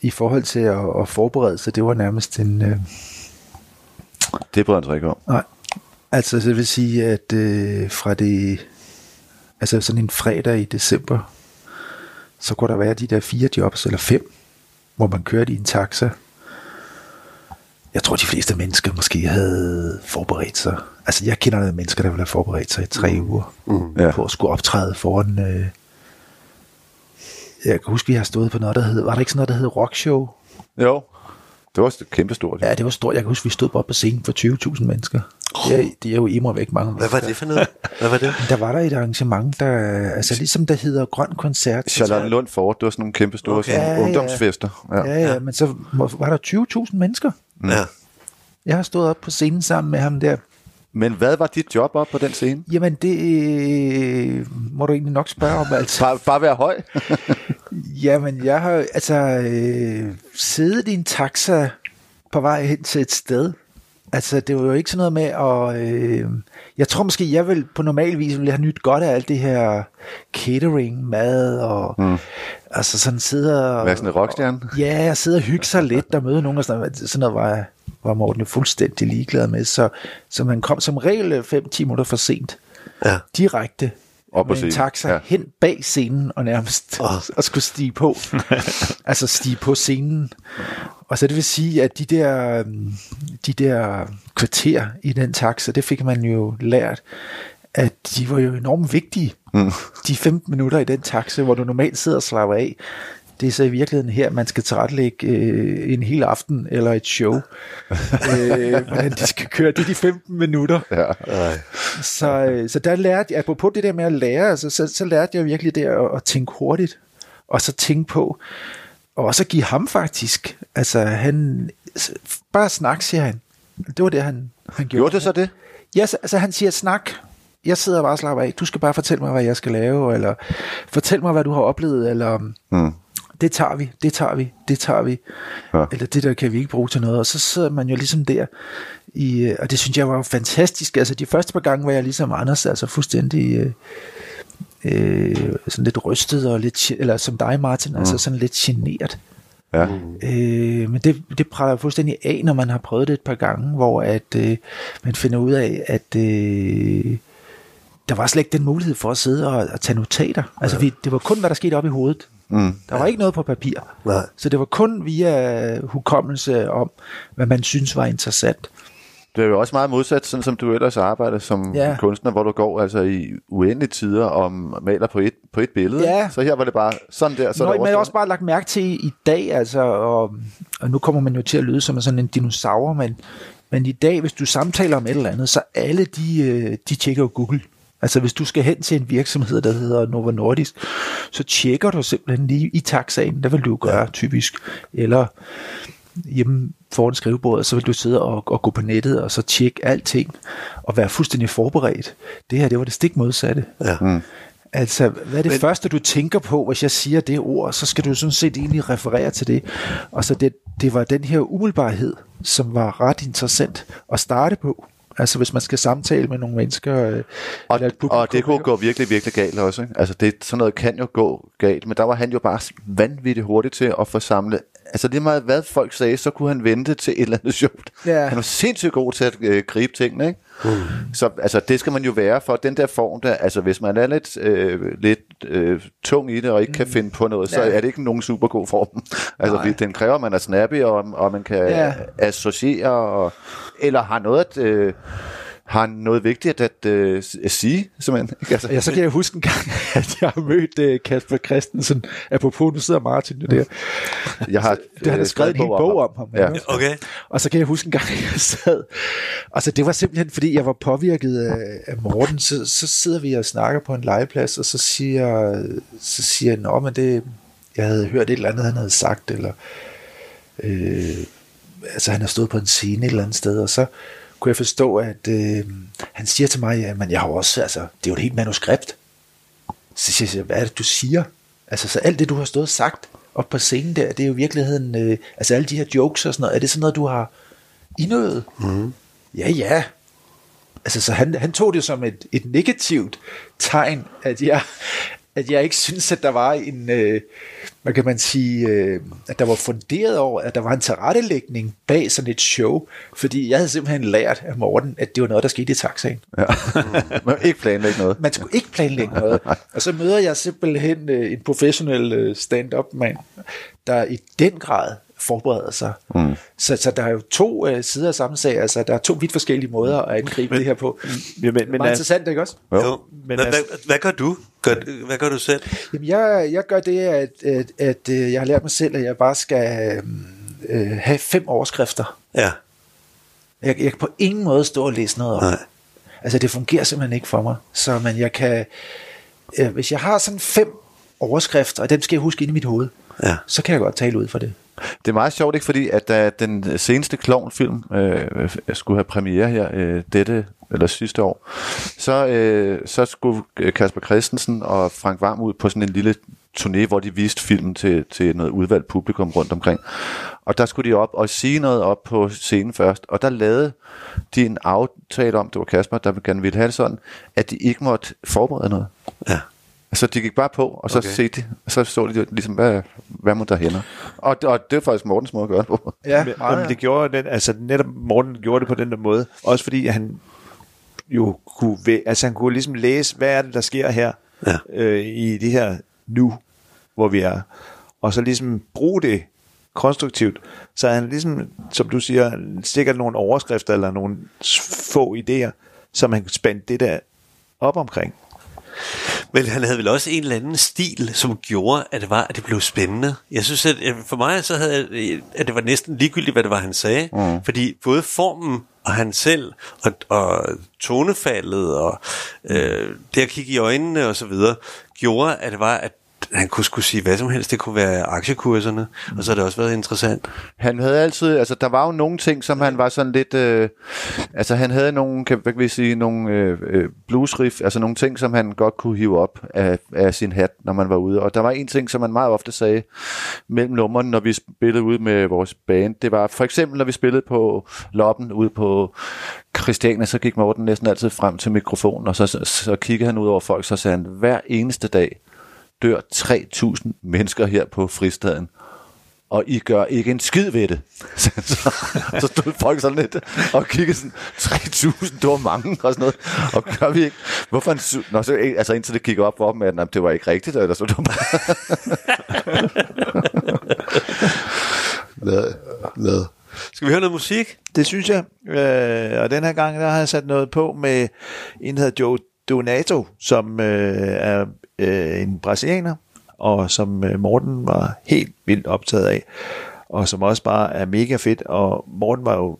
i forhold til at, at forberede sig, det var nærmest en... Øh, Det bryder han ikke om. Nej, altså det vil sige, at øh, fra det, altså sådan en fredag i december, så kunne der være de der fire jobs, eller fem, hvor man kørte i en taxa. Jeg tror, de fleste mennesker måske havde forberedt sig. Altså, jeg kender nogle mennesker, der ville have forberedt sig i tre mm. uger Mm. Ja. på at skulle optræde foran... Øh, jeg kan huske, vi har stået på noget, der hed... Var der ikke sådan noget, der hed Rockshow? Jo. Det var også kæmpe stort. Ja, det var stort. Jeg kan huske, vi stod på scenen for 20.000 mennesker. Det er, det er jo immer væk mange Hvad var det for noget? Hvad var det? Der var der et arrangement, der, altså ligesom der hedder Grøn Koncert. Charlotte Lund Fort, det var sådan nogle kæmpe store Okay. Ja, ungdomsfester. Ja, ja, ja, men så var der 20.000 mennesker. Ja. Jeg har stået op på scenen sammen med ham der. Men hvad var dit job op på den scene? Jamen, det øh, må du egentlig nok spørge om, altså. Bare, bare være høj? Jamen, jeg har altså øh, siddet i en taxa på vej hen til et sted. Altså, det var jo ikke sådan noget med at... Øh, jeg tror måske, jeg vil på normal vis ville have nyt godt af alt det her catering, mad og... Mm. Altså sådan sidde og... Være sådan en rockstjerne? Ja, jeg sidder og hygge sig lidt og møde nogen og sådan noget. Sådan noget var, var Morten jo fuldstændig ligeglad med. Så, så man kom som regel 5-10 minutter for sent. Ja. Direkte Op med en taxa ja. hen bag scenen og nærmest oh. og skulle stige på. altså stige på scenen. Og så det vil sige, at de der, de der kvarter i den taxa, det fik man jo lært, at de var jo enormt vigtige. Mm. De 15 minutter i den taxa, hvor du normalt sidder og slapper af, det er så i virkeligheden her, man skal tilrettelægge øh, en hel aften eller et show. øh, hvordan de skal køre. Det er de 15 minutter. Ja. Så, øh, så der lærte jeg, apropos det der med at lære, altså, så, så lærte jeg virkelig det at, at tænke hurtigt, og så tænke på, og også at give ham faktisk, altså han, bare snak, siger han. Det var det, han, han gjorde. Gjorde det så det? Ja, så, altså han siger snak, jeg sidder bare og slapper af. Du skal bare fortælle mig, hvad jeg skal lave, eller fortæl mig, hvad du har oplevet, eller Mm. Det tager vi, det tager vi, det tager vi. Ja. Eller det der kan vi ikke bruge til noget. Og så sidder man jo ligesom der, i, øh, og det synes jeg var fantastisk. Altså de første par gange var jeg ligesom Anders, altså fuldstændig øh, øh, sådan lidt rystet, og lidt, eller som dig Martin, mm. altså sådan lidt generet. Ja. Øh, men det, det præller fuldstændig af, når man har prøvet det et par gange, hvor at øh, man finder ud af, at øh, der var slet ikke den mulighed for at sidde og, og tage notater. Altså vi, det var kun, hvad der skete op i hovedet. Mm. Der var ikke noget på papir. Nej. Så det var kun via hukommelse om, hvad man synes var interessant. Det er jo også meget modsat, sådan som du ellers arbejder som Ja. kunstner, hvor du går altså i uendelige tider og maler på et, på et billede. Ja. Så her var det bare sådan der, så Nå, men jeg har også bare lagt mærke til i dag, altså, og, og nu kommer man jo til at lyde som sådan en dinosaur, men, men i dag, hvis du samtaler om et eller andet, så alle de, øh, de tjekker jo Google. Altså hvis du skal hen til en virksomhed, der hedder Novo Nordisk, så tjekker du simpelthen lige i taxaen, der vil du gøre typisk, eller hjemme foran skrivebordet, så vil du sidde og, og gå på nettet og så tjekke alting og være fuldstændig forberedt. Det her, det var det stik modsatte. Ja. Mm. Altså, hvad er det Men, første, du tænker på, hvis jeg siger det ord, så skal du sådan set egentlig referere til det. Og så det, det var den her umiddelbarhed, som var ret interessant at starte på. Altså, hvis man skal samtale med nogle mennesker. Øh, Og, eller publikum, og det kunne gå virkelig, virkelig galt også. Ikke? Altså det, sådan noget kan jo gå galt, men der var han jo bare vanvittigt hurtig til at få samlet. Altså lige meget hvad folk sagde, så kunne han vente til et eller andet sjovt. Ja. Han var sindssygt god til at øh, gribe tingene, ikke? Mm. Så altså, det skal man jo være for. Den der form der, altså hvis man er lidt, øh, lidt øh, tung i det og ikke mm. kan finde på noget, så Ja. er det ikke nogen super god form. altså Nej. den kræver, at man er snappy, og, og man kan ja. associere, og, eller har noget at... Øh, har noget vigtigt at, øh, at sige, simpelthen. Ikke? Altså, Ja, så kan jeg huske en gang, at jeg har mødt øh, Kasper Christensen. Apropos, nu sidder Martin jo der. Jeg har, det, han har øh, skrevet en hel bog om ham. Ja. ikke? Okay. Og så kan jeg huske en gang, jeg sad, og så det var simpelthen, fordi jeg var påvirket af, af Morten, så, så sidder vi og snakker på en legeplads, og så siger, så siger jeg, Nå, men det, jeg havde hørt et eller andet, han havde sagt, eller øh, altså han har stået på en scene et eller andet sted, og så kunne jeg forstå, at øh, han siger til mig, at jeg har også, altså, det er jo et helt manuskript. Så siger jeg, hvad er det, du siger? Altså, så alt det, du har stået og sagt op på scenen der, det er jo i virkeligheden, øh, altså alle de her jokes og sådan noget, er det sådan noget, du har indøvet? Mm. Ja, ja. Altså, så han, han tog det som et, et negativt tegn, at jeg, at jeg ikke synes, at der var en, øh, hvad kan man sige, øh, at der var funderet over, at der var en tilrettelægning bag sådan et show, fordi jeg havde simpelthen lært af Morten, at det var noget, der skete i taxaen. Ja. Man ikke planlægge noget. Man skulle ikke planlægge noget. Og så møder jeg simpelthen øh, en professionel øh, stand-up mand, der i den grad forbereder sig. Mm. Så, så der er jo to øh, sider af samme sag, altså der er to vidt forskellige måder at angribe men, det her på. Ja, men, men, Meget er- interessant, ikke også? Jo. Jo. Men Hvad, altså- hvad, hvad gør du? Gør, hvad gør du selv? Jamen, jeg, jeg gør det, at, at, at øh, jeg har lært mig selv, at jeg bare skal øh, have fem overskrifter. Ja. Jeg, jeg kan på ingen måde stå og læse noget op. Nej. Altså, det fungerer simpelthen ikke for mig. Så men jeg kan, øh, hvis jeg har sådan fem overskrifter, og dem skal jeg huske ind i mit hoved, Ja. så kan jeg godt tale ud for det. Det er meget sjovt, ikke? Fordi at da den seneste klovnfilm øh, øh, skulle have premiere her øh, dette eller sidste år, så, øh, så skulle øh, Kasper Christensen og Frank Varm ud på sådan en lille turné, hvor de viste filmen til, til noget udvalgt publikum rundt omkring. Og der skulle de op og sige noget op på scenen først, og der lavede de en aftale om, det var Kasper, der gerne ville have det sådan, at de ikke måtte forberede noget. Ja. Altså, de gik bare på, og så Okay. de, og så så de ligesom, hvad, hvad må der hende? Og, og det er faktisk Mortens måde at gøre det på. Ja, Men, men det gjorde den, altså netop Morten gjorde det på den der måde, også fordi han jo kunne, altså han kunne ligesom læse, hvad er det, der sker her Ja. øh, i det her nu, hvor vi er, og så ligesom bruge det konstruktivt, så han ligesom, som du siger, sikkert nogle overskrifter eller nogle få idéer, som han spændte det der op omkring. Men han havde vel også en eller anden stil, som gjorde, at det var, at det blev spændende. Jeg synes, at øh, for mig så havde jeg, at det var næsten ligegyldigt, hvad det var, han sagde. Mm. Fordi både formen og han selv, og, og tonefaldet, og øh, det at kigge i øjnene og så videre, gjorde, at det var, at han kunne skulle sige hvad som helst. Det kunne være aktiekurserne, og så har det også været interessant. Han havde altid, altså der var jo nogle ting, som han var sådan lidt, øh, altså han havde nogle, kan, hvad kan vi sige, nogle øh, øh bluesriff, altså nogle ting, som han godt kunne hive op af, af sin hat, når man var ude. Og der var en ting, som han meget ofte sagde mellem numrene, når vi spillede ude med vores band. Det var for eksempel, når vi spillede på Loppen ude på Christiania, så gik Morten næsten altid frem til mikrofonen, og så, så, så kiggede han ud over folk, så sagde han, hver eneste dag dør 3.000 mennesker her på fristaden og I gør ikke en skid ved det. Så, så, så stod folk sådan lidt og kiggede sådan, 3.000, det var mange og sådan noget. Og gør vi ikke? Hvorfor en, su- Nå, så, altså indtil det kiggede op for dem, at nej, det var ikke rigtigt, eller så bare... Lad, lad. Skal vi høre noget musik? Det synes jeg. Øh, og den her gang, der har jeg sat noget på med en, der hedder Joe Donato, som øh, er øh, en brasilianer, og som øh, Morten var helt vildt optaget af, og som også bare er mega fedt, og Morten var jo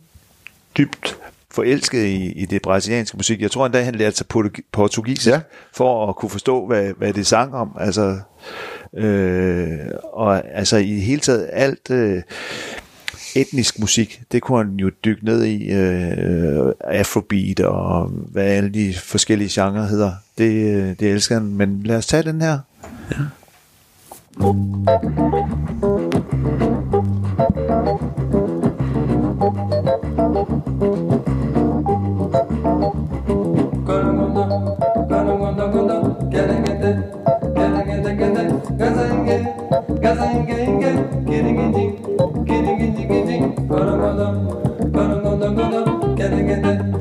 dybt forelsket i, i det brasilianske musik. Jeg tror endda, han lærte sig portug- portugisisk, ja. for at kunne forstå, hvad, hvad det sang om. Altså, øh, og altså i hele taget alt... Øh, etnisk musik, det kunne han jo dykke ned i, øh, afrobeat og hvad alle de forskellige genrer hedder. Det, øh, det elsker han, men lad os tage den her. Ja. Gene gene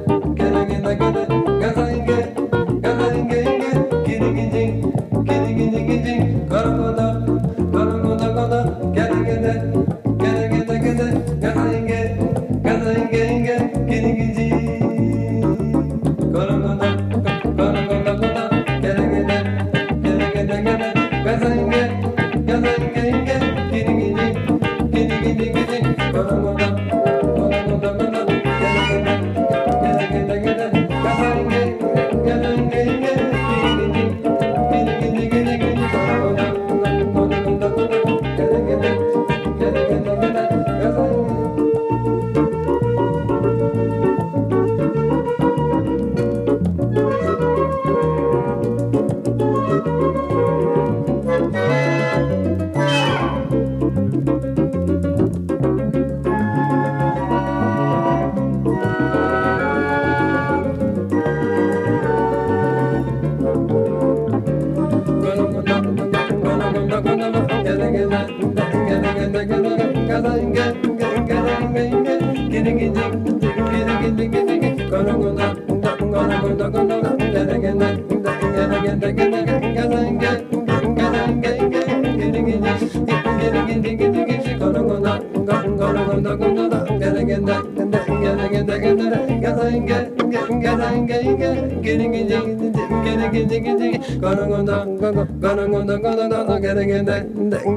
jiggy jiggy jiggy gonna go down go go gonna go down go down down getting in there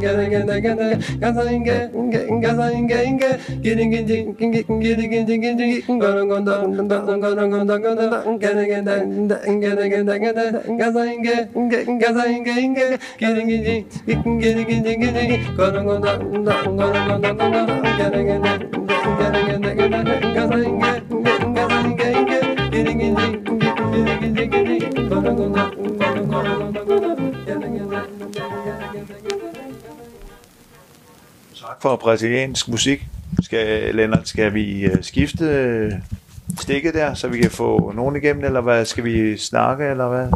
getting in there getting gasoline getting gasoline getting getting getting getting getting getting gonna go down down gonna go down go down getting in there getting in there getting gasoline getting gasoline getting getting getting getting getting gonna go down down gonna go down go down getting in there getting in there getting gasoline getting gasoline getting getting for brasiliansk musik. Skal, Lennart, skal vi øh, skifte øh, stikket der, så vi kan få nogen igennem, eller hvad? Skal vi snakke, eller hvad?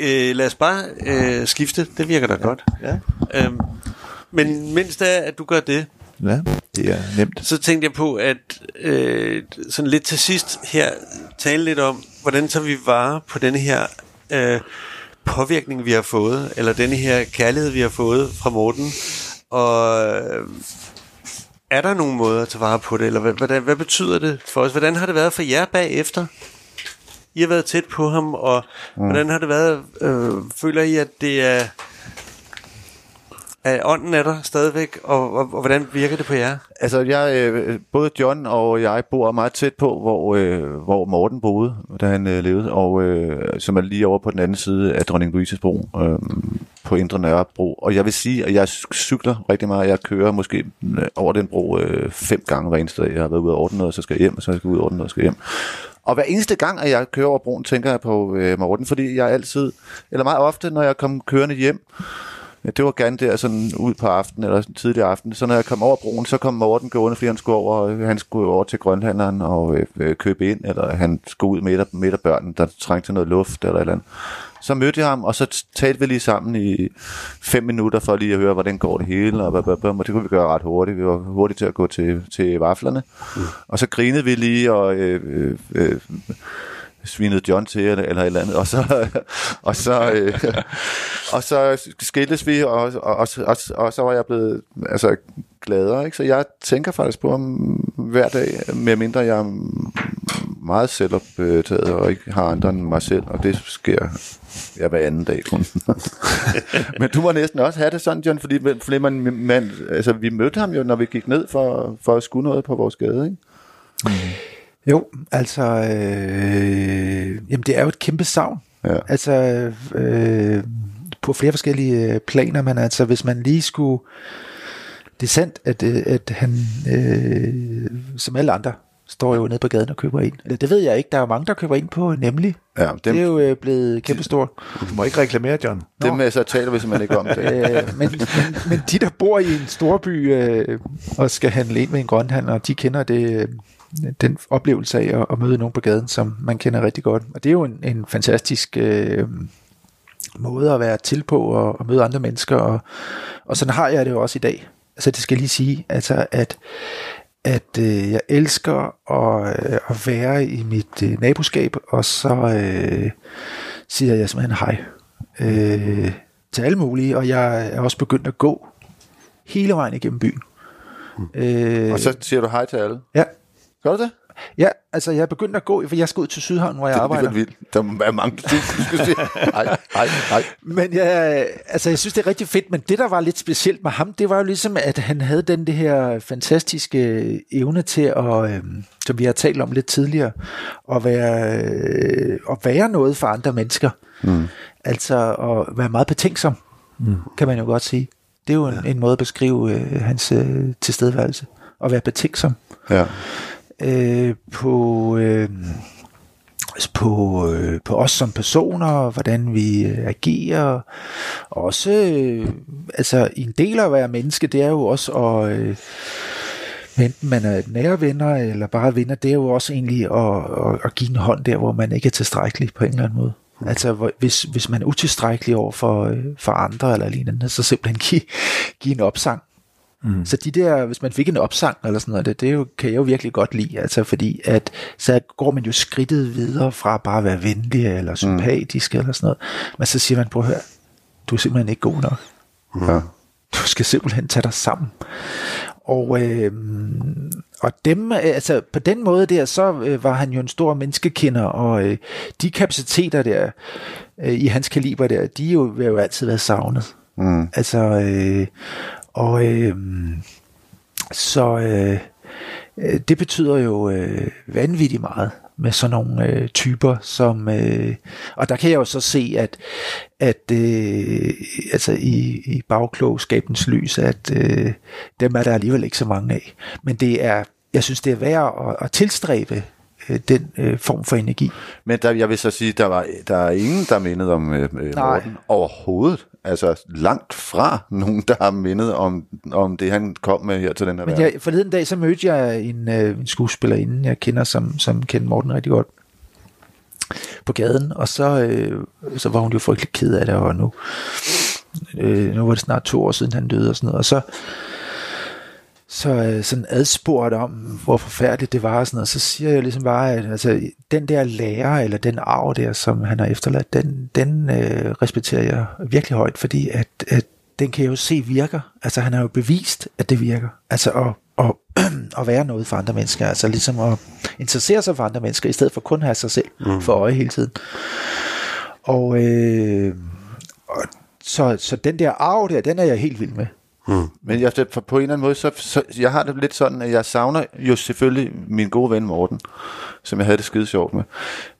Øh, lad os bare øh, skifte. Det virker da ja. godt. Ja. Øhm, men mens det er, at du gør det, Ja, det er nemt. så tænkte jeg på, at øh, sådan lidt til sidst her, tale lidt om, hvordan tager vi vare på denne her øh, påvirkning, vi har fået, eller denne her kærlighed, vi har fået fra Morten, og øh, er der nogle måder at tage vare på det, eller hvad, hvad, hvad betyder det for os? Hvordan har det været for jer bagefter? I har været tæt på ham, og mm. hvordan har det været? Øh, føler I, at det er er ånden er der stadigvæk, og, og, og hvordan virker det på jer? Altså, jeg, øh, både John og jeg bor meget tæt på, hvor, øh, hvor Morten boede, da han øh, levede, og som er lige over på den anden side af Dronning Louises bro, øh, på Indre Nørrebro. Og jeg vil sige, at jeg cykler rigtig meget. Jeg kører måske over den bro øh, fem gange hver eneste dag. Jeg har været ude og ordne noget, så skal jeg hjem, og så skal jeg ud og ordne noget, og skal hjem. Og hver eneste gang, at jeg kører over broen, tænker jeg på øh, Morten, fordi jeg altid, eller meget ofte, når jeg kommer kørende hjem, Ja, det var gerne der sådan ud på aftenen eller tidlig aften. Så når jeg kom over broen, så kom Morten gående, fordi han skulle over, han skulle over til grønhandleren og øh, købe ind, eller han skulle ud med af, med et af børnene, der trængte til noget luft eller et eller andet. Så mødte jeg ham, og så talte vi lige sammen i fem minutter for lige at høre, hvordan går det hele, og, hvad, hvad, hvad, og det kunne vi gøre ret hurtigt. Vi var hurtigt til at gå til, til vaflerne. Mm. Og så grinede vi lige, og øh, øh, øh, svinede John til, eller, eller et eller andet, og så, og så, øh, og så skiltes vi, og, og, og, og, og så var jeg blevet altså, gladere, ikke? så jeg tænker faktisk på ham hver dag, med mindre jeg er meget selvoptaget, og ikke har andre end mig selv, og det sker ja, hver anden dag kun. Men du må næsten også have det sådan, John, fordi, fordi man, altså, vi mødte ham jo, når vi gik ned for, for at skue noget på vores gade, ikke? Mm. Jo, altså, øh, jamen det er jo et kæmpe savn. Ja. Altså, øh, på flere forskellige planer, men altså, hvis man lige skulle, det er sandt, at, øh, at han, øh, som alle andre, står jo nede på gaden og køber ind. Eller det ved jeg ikke, der er jo mange, der køber ind på nemlig. Ja, dem, det er jo øh, blevet kæmpestort. Du må ikke reklamere, John. Dem med, så taler vi simpelthen ikke om det. øh, men, men, men de, der bor i en storby øh, og skal handle ind med en grønhandler, de kender det, øh, den oplevelse af at, at møde nogen på gaden, som man kender rigtig godt. Og det er jo en, en fantastisk øh, måde at være til på og, og møde andre mennesker. Og, og sådan har jeg det jo også i dag. Altså det skal lige sige, altså at, at øh, jeg elsker at, øh, at være i mit øh, naboskab, og så øh, siger jeg simpelthen hej øh, til alle mulige, og jeg er også begyndt at gå hele vejen igennem byen. Mm. Øh, og så siger du hej til alle? Ja. Gør du det? Ja, altså jeg er begyndt at gå, for jeg skal ud til Sydhavn, hvor jeg det er arbejder. vildt. Der er mange, du skal sige. Hej, hej, hej. Men jeg, altså, jeg synes, det er rigtig fedt, men det, der var lidt specielt med ham, det var jo ligesom, at han havde den det her fantastiske evne til at, øh, som vi har talt om lidt tidligere, at være, øh, at være noget for andre mennesker. Mm. Altså at være meget betænksom, mm. kan man jo godt sige. Det er jo en, ja. en måde at beskrive øh, hans øh, tilstedeværelse. At være betænksom. Ja. Øh, på, øh, på, øh, på os som personer, hvordan vi øh, agerer. Også, øh, altså en del af at være menneske, det er jo også at... Øh, enten man er nære venner eller bare venner, det er jo også egentlig at, at, at give en hånd der, hvor man ikke er tilstrækkelig på en eller anden måde. Mm. Altså hvis, hvis man er utilstrækkelig over for, øh, for andre eller lignende, så simpelthen give, give en opsang. Mm. Så de der, hvis man fik en opsang eller sådan noget, det, det jo, kan jeg jo virkelig godt lide, altså fordi at så går man jo skridtet videre fra bare at være venlig eller sympatisk mm. eller sådan noget, men så siger man, prøv at høre, du er simpelthen ikke god nok. Ja. Du skal simpelthen tage dig sammen. Og, øh, og dem, altså på den måde der, så øh, var han jo en stor menneskekender, og øh, de kapaciteter der, øh, i hans kaliber der, de jo, vil jo altid være savnet. Mm. Altså, øh, og øh, så øh, øh, det betyder jo øh, vanvittigt meget med sådan nogle øh, typer, som øh, og der kan jeg jo så se, at at øh, altså i, i bagklogskabens lys, at øh, dem er der alligevel ikke så mange af. Men det er, jeg synes, det er værd at, at tilstræbe øh, den øh, form for energi. Men der, jeg vil så sige, der var der er ingen, der mindede om øh, Morten overhovedet. Altså langt fra nogen, der har mindet om, om det, han kom med her til den her Men jeg, forleden dag, så mødte jeg en, øh, en skuespillerinde, jeg kender, som, som kender Morten rigtig godt på gaden, og så, øh, så var hun jo frygtelig ked af det, og nu, øh, nu var det snart to år siden, han døde og sådan noget, og så, så øh, sådan adspurgt om, hvor forfærdeligt det var og sådan noget, så siger jeg ligesom bare, at altså, den der lærer, eller den arv der, som han har efterladt, den, den øh, respekterer jeg virkelig højt, fordi at, at den kan jeg jo se virker. Altså han har jo bevist, at det virker. Altså at, at, at være noget for andre mennesker. Altså ligesom at interessere sig for andre mennesker, i stedet for kun at have sig selv mm. for øje hele tiden. Og, øh, og så, så den der arv der, den er jeg helt vild med. Hmm. Men jeg, på en eller anden måde, så, så, jeg har det lidt sådan, at jeg savner jo selvfølgelig min gode ven Morten, som jeg havde det skide sjovt med.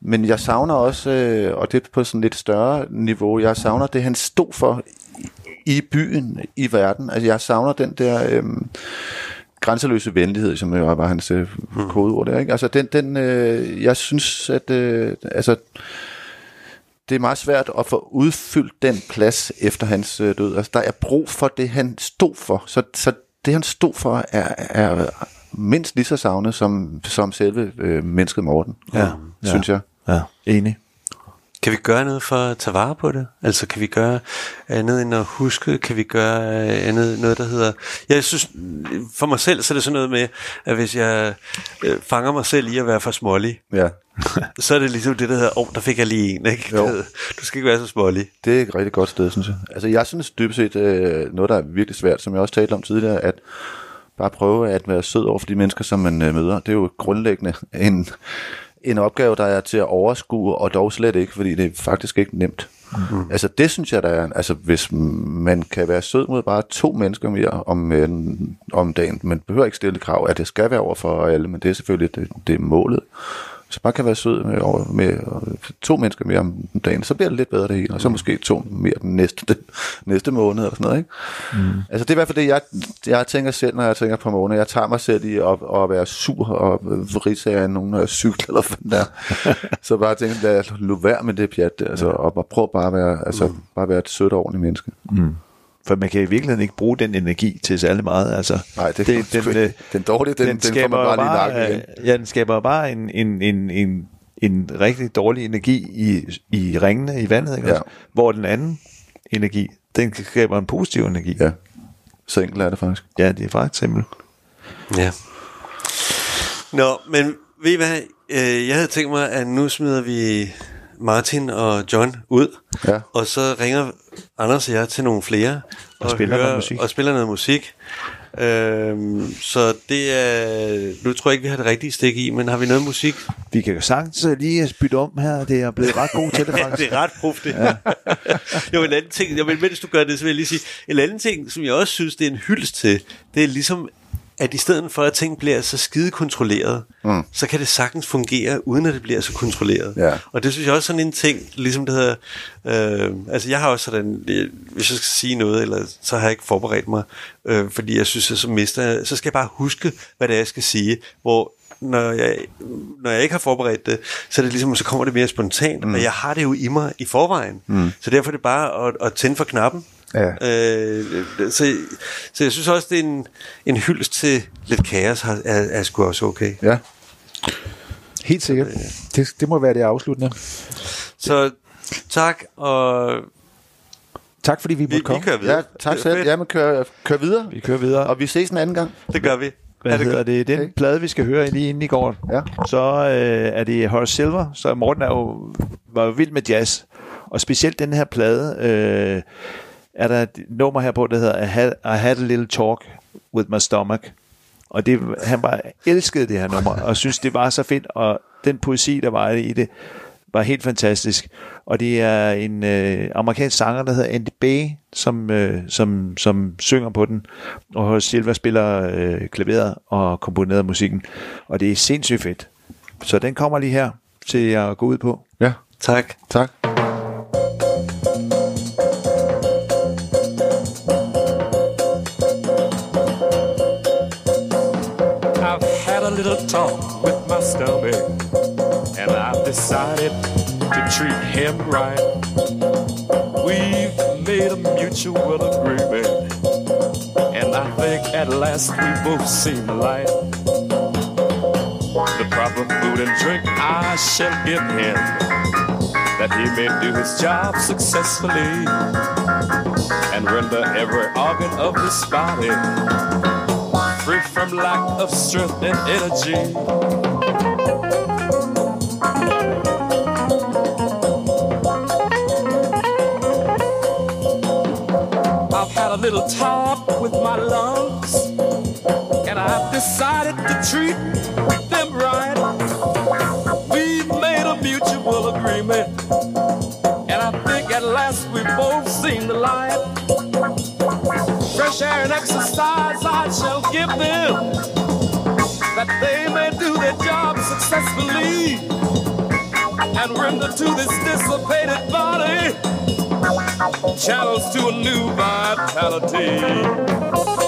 Men jeg savner også, øh, og det er på sådan lidt større niveau, jeg savner det, han stod for i byen, i verden. Altså jeg savner den der... Øh, grænseløse venlighed, som jo var hans øh, kodeord der, ikke? Altså den, den øh, jeg synes, at øh, altså, det er meget svært at få udfyldt den plads efter hans øh, død. Altså der er brug for det, han stod for. Så, så det, han stod for, er, er mindst lige så savnet som, som selve øh, mennesket Morten, Ja, synes ja. jeg. Ja, enig. Kan vi gøre noget for at tage vare på det? Altså kan vi gøre andet end at huske? Kan vi gøre øh, andet, noget, der hedder... Jeg synes, for mig selv, så er det sådan noget med, at hvis jeg øh, fanger mig selv i at være for smålig, Ja. Så er det ligesom det, der hedder, åh, oh, der fik jeg lige en, ikke? Jo. Du skal ikke være så smålig. Det er et rigtig godt sted, synes jeg. Altså, jeg synes dybest set, øh, noget, der er virkelig svært, som jeg også talte om tidligere, at bare prøve at være sød over for de mennesker, som man øh, møder. Det er jo grundlæggende en, en opgave, der er til at overskue, og dog slet ikke, fordi det er faktisk ikke nemt. Mm. Altså, det synes jeg, der er, altså, hvis man kan være sød mod bare to mennesker mere om, øh, om dagen, man behøver ikke stille krav, at det skal være over for alle, men det er selvfølgelig, det, det er målet. Så bare kan være sød med, over, med to mennesker mere om dagen, så bliver det lidt bedre det hele, og så måske to mere den næste, den næste måned, eller sådan noget, ikke? Mm. Altså det er i hvert fald det, jeg, jeg tænker selv, når jeg tænker på måneder. Jeg tager mig selv i at, at være sur og vrise af nogen, når jeg cykler eller hvad der. så bare tænker, lad nu være med det pjat, der, altså, og bare prøv bare at være, altså, bare være et sødt og ordentligt menneske. Mm. For man kan i virkeligheden ikke bruge den energi til særlig meget. Altså, Nej, det, det, den, den, den dårlige, den, den, den får man bare lige nakken igen. øh, Ja, den skaber bare en, en, en, en, en rigtig dårlig energi i, i ringene i vandet, ikke? Ja. også? hvor den anden energi, den skaber en positiv energi. Ja, så enkelt er det faktisk. Ja, det er faktisk simpelt. Ja. Nå, men ved I hvad? Øh, jeg havde tænkt mig, at nu smider vi Martin og John ud, ja. og så ringer Anders og jeg til nogle flere, Og spiller noget musik. Og spiller noget musik. Øhm, så det er... Nu tror jeg ikke, vi har det rigtige stik i, men har vi noget musik? Vi kan jo sagtens øh, lige spytte om her. Det er blevet ret god til det, faktisk. det er ret prof, det. Ja. jo, en anden ting, jo, men mens du gør det, så vil jeg lige sige, en anden ting, som jeg også synes, det er en hyldest til, det er ligesom, at i stedet for, at ting bliver så skide kontrolleret, Mm. så kan det sagtens fungere, uden at det bliver så kontrolleret. Ja. Og det synes jeg også sådan en ting, ligesom det hedder, øh, altså jeg har også sådan, øh, hvis jeg skal sige noget, eller så har jeg ikke forberedt mig, øh, fordi jeg synes, at så mister så skal jeg bare huske, hvad det er, jeg skal sige, hvor når jeg, når jeg ikke har forberedt det, så er det ligesom, så kommer det mere spontant, mm. og jeg har det jo i mig i forvejen. Mm. Så derfor er det bare at, at tænde for knappen. Ja. Øh, så, så jeg synes også, det er en, en hyldest til lidt kaos, har- er, er sgu også okay. Ja. Helt sikkert. Det, det må være det afsluttende. Så tak, og Tak fordi vi vi, måtte vi komme. kører videre. Ja, tak Det er selv. fedt. Jamen, kør, kør videre. Vi kører videre. Og vi ses en anden gang. Det gør vi. Hvad Ha' det hedder det? Den Okay. plade, vi skal høre lige inden i går, Ja. så øh, er det Horace Silver. Så Morten er jo, var jo vild med jazz. Og specielt den her plade, øh, er der et nummer her på, der hedder I had, I had a little talk with my stomach. Og det, han bare elskede det her nummer, og synes, det var så fedt, og den poesi, der var i det, var helt fantastisk. Og det er en øh, amerikansk sanger, der hedder Andy Bay, som, øh, som, som synger på den. Og Silver spiller øh, klaveret og komponerer musikken. Og det er sindssygt fedt. Så den kommer lige her til at gå ud på. Ja, Tak. tak. Talk with my stomach, and I've decided to treat him right. We've made a mutual agreement, and I think at last we both the light. The proper food and drink I shall give him, that he may do his job successfully and render every organ of his body free from lack of strength and energy. I've had a little talk with my lungs, and I've decided to treat them right. We've made a mutual agreement, and I think at last we've both seen the light share and exercise, I shall give them that they may do their job successfully and render to this dissipated body channels to a new vitality.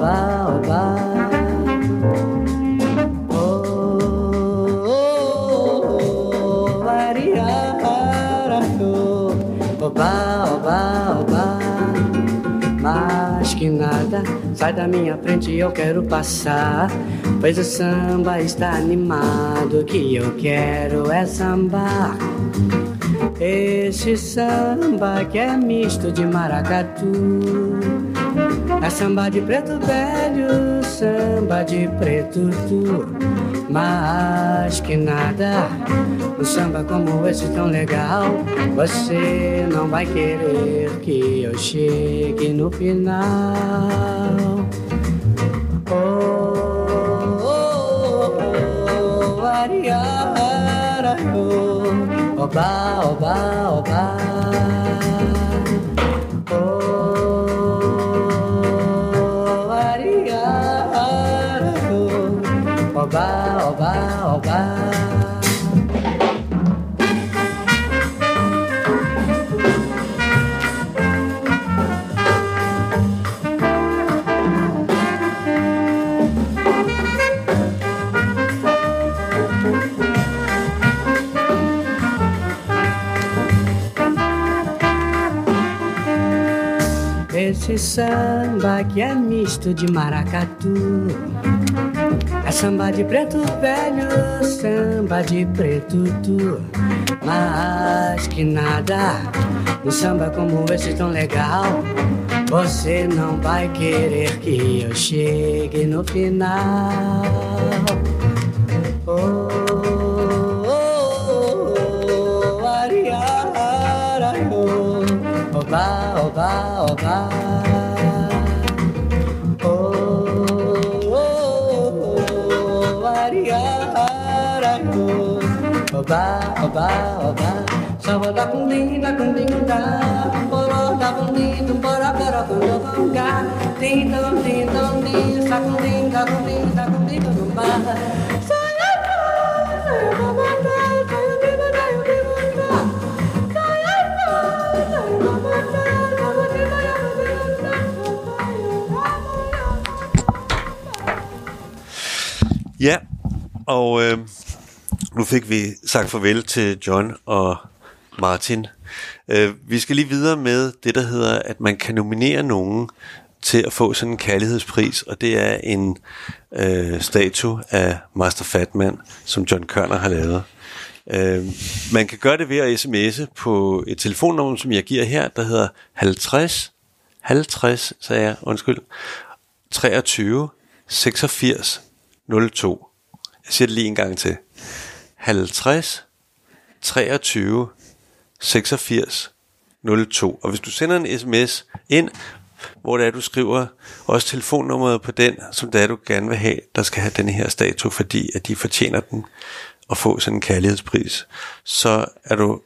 Oh, oh, oba, oba. Oba, oba, oba, mas que nada sai da minha frente, e eu quero passar. Pois o samba está animado, que eu quero é sambar. Este samba que é misto de maracatu Samba de preto velho, samba de preto tu. Mas que nada, um samba como esse tão legal. Você não vai querer que eu chegue no final. Oh, oh, oh, oh, ariara, oh, oba, oba, oba. Esse samba que é misto de maracatu samba de preto velho, samba de preto tu Mas que nada, um samba como esse tão legal Você não vai querer que eu chegue no final Oh, oh, oh, oh, oba, oba, oba. Oh, oba, oba, oba. Samba da cundim, da cundim, da, poró da cundim, dum poró, poró, cundim, dum ga. Din, dum, din, dum, din, sa cundim, da cundim, da cundim, dum ba. Ja, og øh, fik vi sagt farvel til John og Martin. Øh, vi skal lige videre med det, der hedder, at man kan nominere nogen til at få sådan en kærlighedspris, og det er en øh, statue af Master Fatman, som John Kørner har lavet. Øh, man kan gøre det ved at sms'e på et telefonnummer, som jeg giver her, der hedder 50 50, sagde jeg, undskyld, 23 86 02. Jeg siger det lige en gang til. 50 23 86 02. Og hvis du sender en sms ind, hvor det er, du skriver også telefonnummeret på den, som det er, du gerne vil have, der skal have den her statue, fordi at de fortjener den at få sådan en kærlighedspris, så er du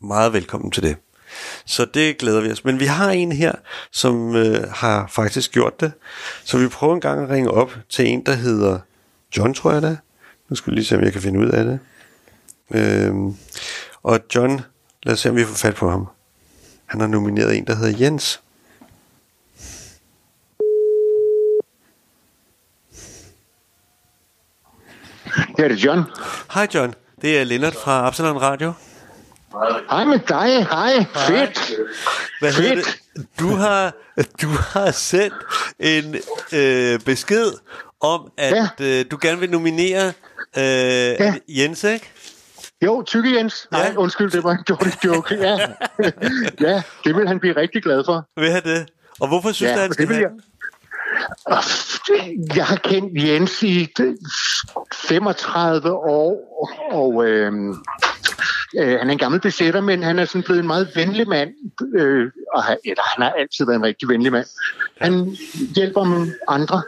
meget velkommen til det. Så det glæder vi os. Men vi har en her, som øh, har faktisk gjort det. Så vi prøver en gang at ringe op til en, der hedder John, tror jeg det er. Nu skal vi lige se, om jeg kan finde ud af det. Øhm, og John, lad os se, om vi får fat på ham. Han har nomineret en, der hedder Jens. Det er John. Hej John, det er Lennart fra Absalon Radio. Hej med dig, hej, fedt. Hvad det? Du har, du har sendt en øh, besked om, at ja. øh, du gerne vil nominere øh, ja. Jens, ikke? Jo, Tykke Jens. Ja. Nej, undskyld, det var en dårlig joke. Ja. ja, det vil han blive rigtig glad for. Vil han det? Og hvorfor synes Ja, du, han skal det have Jeg har kendt Jens i 35 år, og øh, øh, han er en gammel besætter, men han er sådan blevet en meget venlig mand, øh, og han, eller, han har altid været en rigtig venlig mand. Han hjælper andre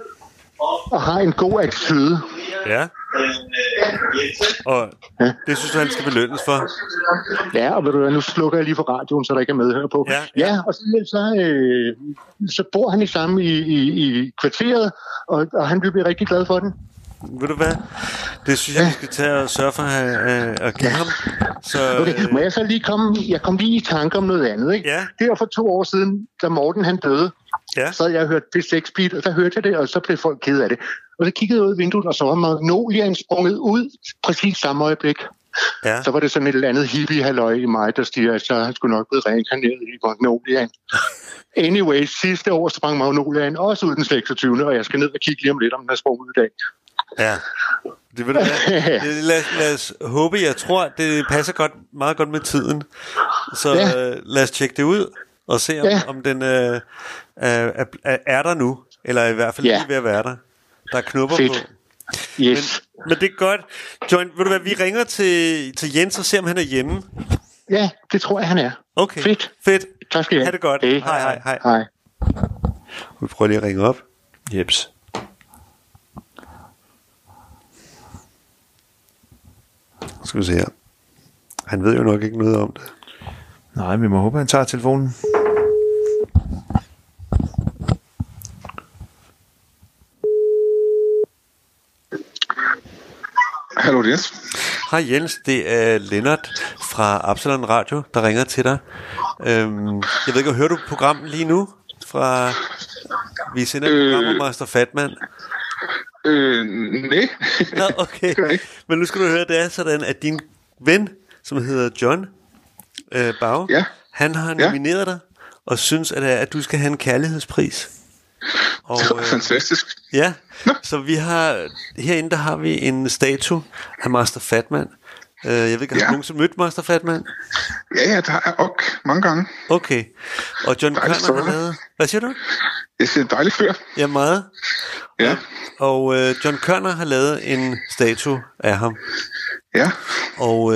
og har en god attitude. Ja. Og det synes du, han skal belønnes for? Ja, og ved du hvad, nu slukker jeg lige for radioen, så der ikke er medhør på. Ja, ja og så, så, øh, så bor han i samme i, i, i kvarteret, og, og han vil blive rigtig glad for den. Ved du hvad? Det synes jeg, vi skal tage og sørge for at, øh, at give ham. Så, Okay, må jeg så lige komme, jeg kom lige i tanke om noget andet, ikke? Ja. Det var for to år siden, da Morten han døde, ja. så havde jeg hørt P6 Beat, og så hørte jeg det, og så blev folk ked af det. Og så kiggede jeg ud af vinduet, og så var Magnoliaen sprunget ud præcis samme øjeblik. Ja. Så var det sådan et eller andet hippie halløj i mig, der siger, at så han sgu nok blevet reinkarneret i Magnoliaen. Anyway, sidste år sprang Magnoliaen også ud den 26. Og jeg skal ned og kigge lige om lidt, om den er sprunget ud i dag. Ja. Det vil du? Det- lad, lad os håbe, jeg tror, det passer godt, meget godt med tiden. Så Ja. øh, lad os tjekke det ud og se, om, Ja. om den øh, er, er, er der nu, eller i hvert fald Ja. lige ved at være der. Der er knupper Fedt. på. Yes. Men, men det er godt. John, ved du hvad, vi ringer til, til Jens og ser, om han er hjemme. Ja, det tror jeg, han er. Okay. Fedt. Fedt. Tak skal I have. Ha' det godt. Hej. Hej, hej, hej. Hej. Vi prøver lige at ringe op. Jeps. Skal vi se her. Han ved jo nok ikke noget om det. Nej, vi må håbe, han tager telefonen. Hallo, Jens. Hej Jens, det er Lennart fra Absalon Radio, der ringer til dig. Øhm, jeg ved ikke, hører du programmet lige nu? Fra Vi sender et program om Master Fatman. Øh, nej. Nå, okay. Men nu skal du høre, det er sådan, at din ven, som hedder John øh, Bau, ja. han har nomineret dig, og synes, at, at du skal have en kærlighedspris. Og, øh, Fantastisk. Ja, så vi har, herinde der har vi en statue af Master Fatman. Uh, jeg ved ikke, har du Ja. nogensinde mødt Master Fatman? Ja, ja, der er ok mange gange. Okay, og John Dejlig har størrelse. lavet... Hvad siger du? Jeg siger dejlig fyr. Ja, meget. Ja. Og uh, John Kørner har lavet en statue af ham. Ja. Og uh,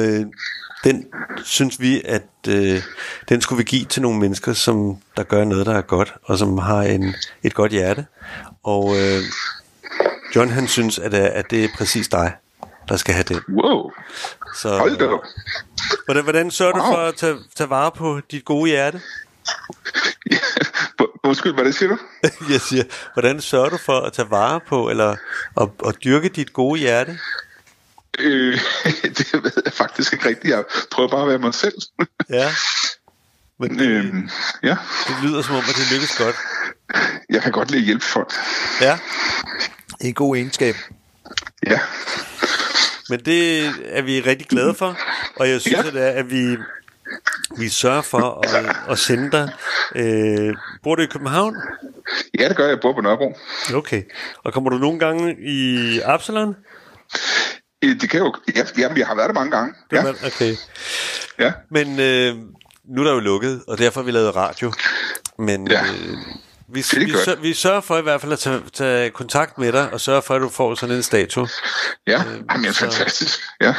den synes vi, at uh, den skulle vi give til nogle mennesker, som der gør noget, der er godt, og som har en, et godt hjerte. Og uh, John han synes, at, uh, at det er præcis dig, der skal have den. Wow. Så, Hold da op. Hvordan, hvordan sørger du Wow. for at tage, tage vare på dit gode hjerte? Undskyld, hvad det siger du? jeg siger, hvordan sørger du for at tage vare på, eller at, at dyrke dit gode hjerte? Øh, det ved jeg faktisk ikke rigtigt. Jeg prøver bare at være mig selv. Ja. Men det, øhm, ja. det lyder som om, at det lykkes godt. Jeg kan godt lide at hjælpe folk. Ja. En god egenskab. Ja. Men det er vi rigtig glade for, og jeg synes, ja. at, det er, at vi, vi sørger for at, at sende dig. Øh, bor du i København? Ja, det gør jeg. Jeg bor på Nørrebro. Okay. Og kommer du nogle gange i Absalon? Øh, Det kan jo... Ja, jamen, jeg har været der mange gange. Ja. Okay. Ja. Men øh, nu er der jo lukket, og derfor har vi lavet radio. Men Ja. øh, vi, Det vi, godt. sør, vi sørger for i hvert fald at tage, tage kontakt med dig, og sørge for, at du får sådan en statue. Ja, jamen, fantastisk. Ja. Det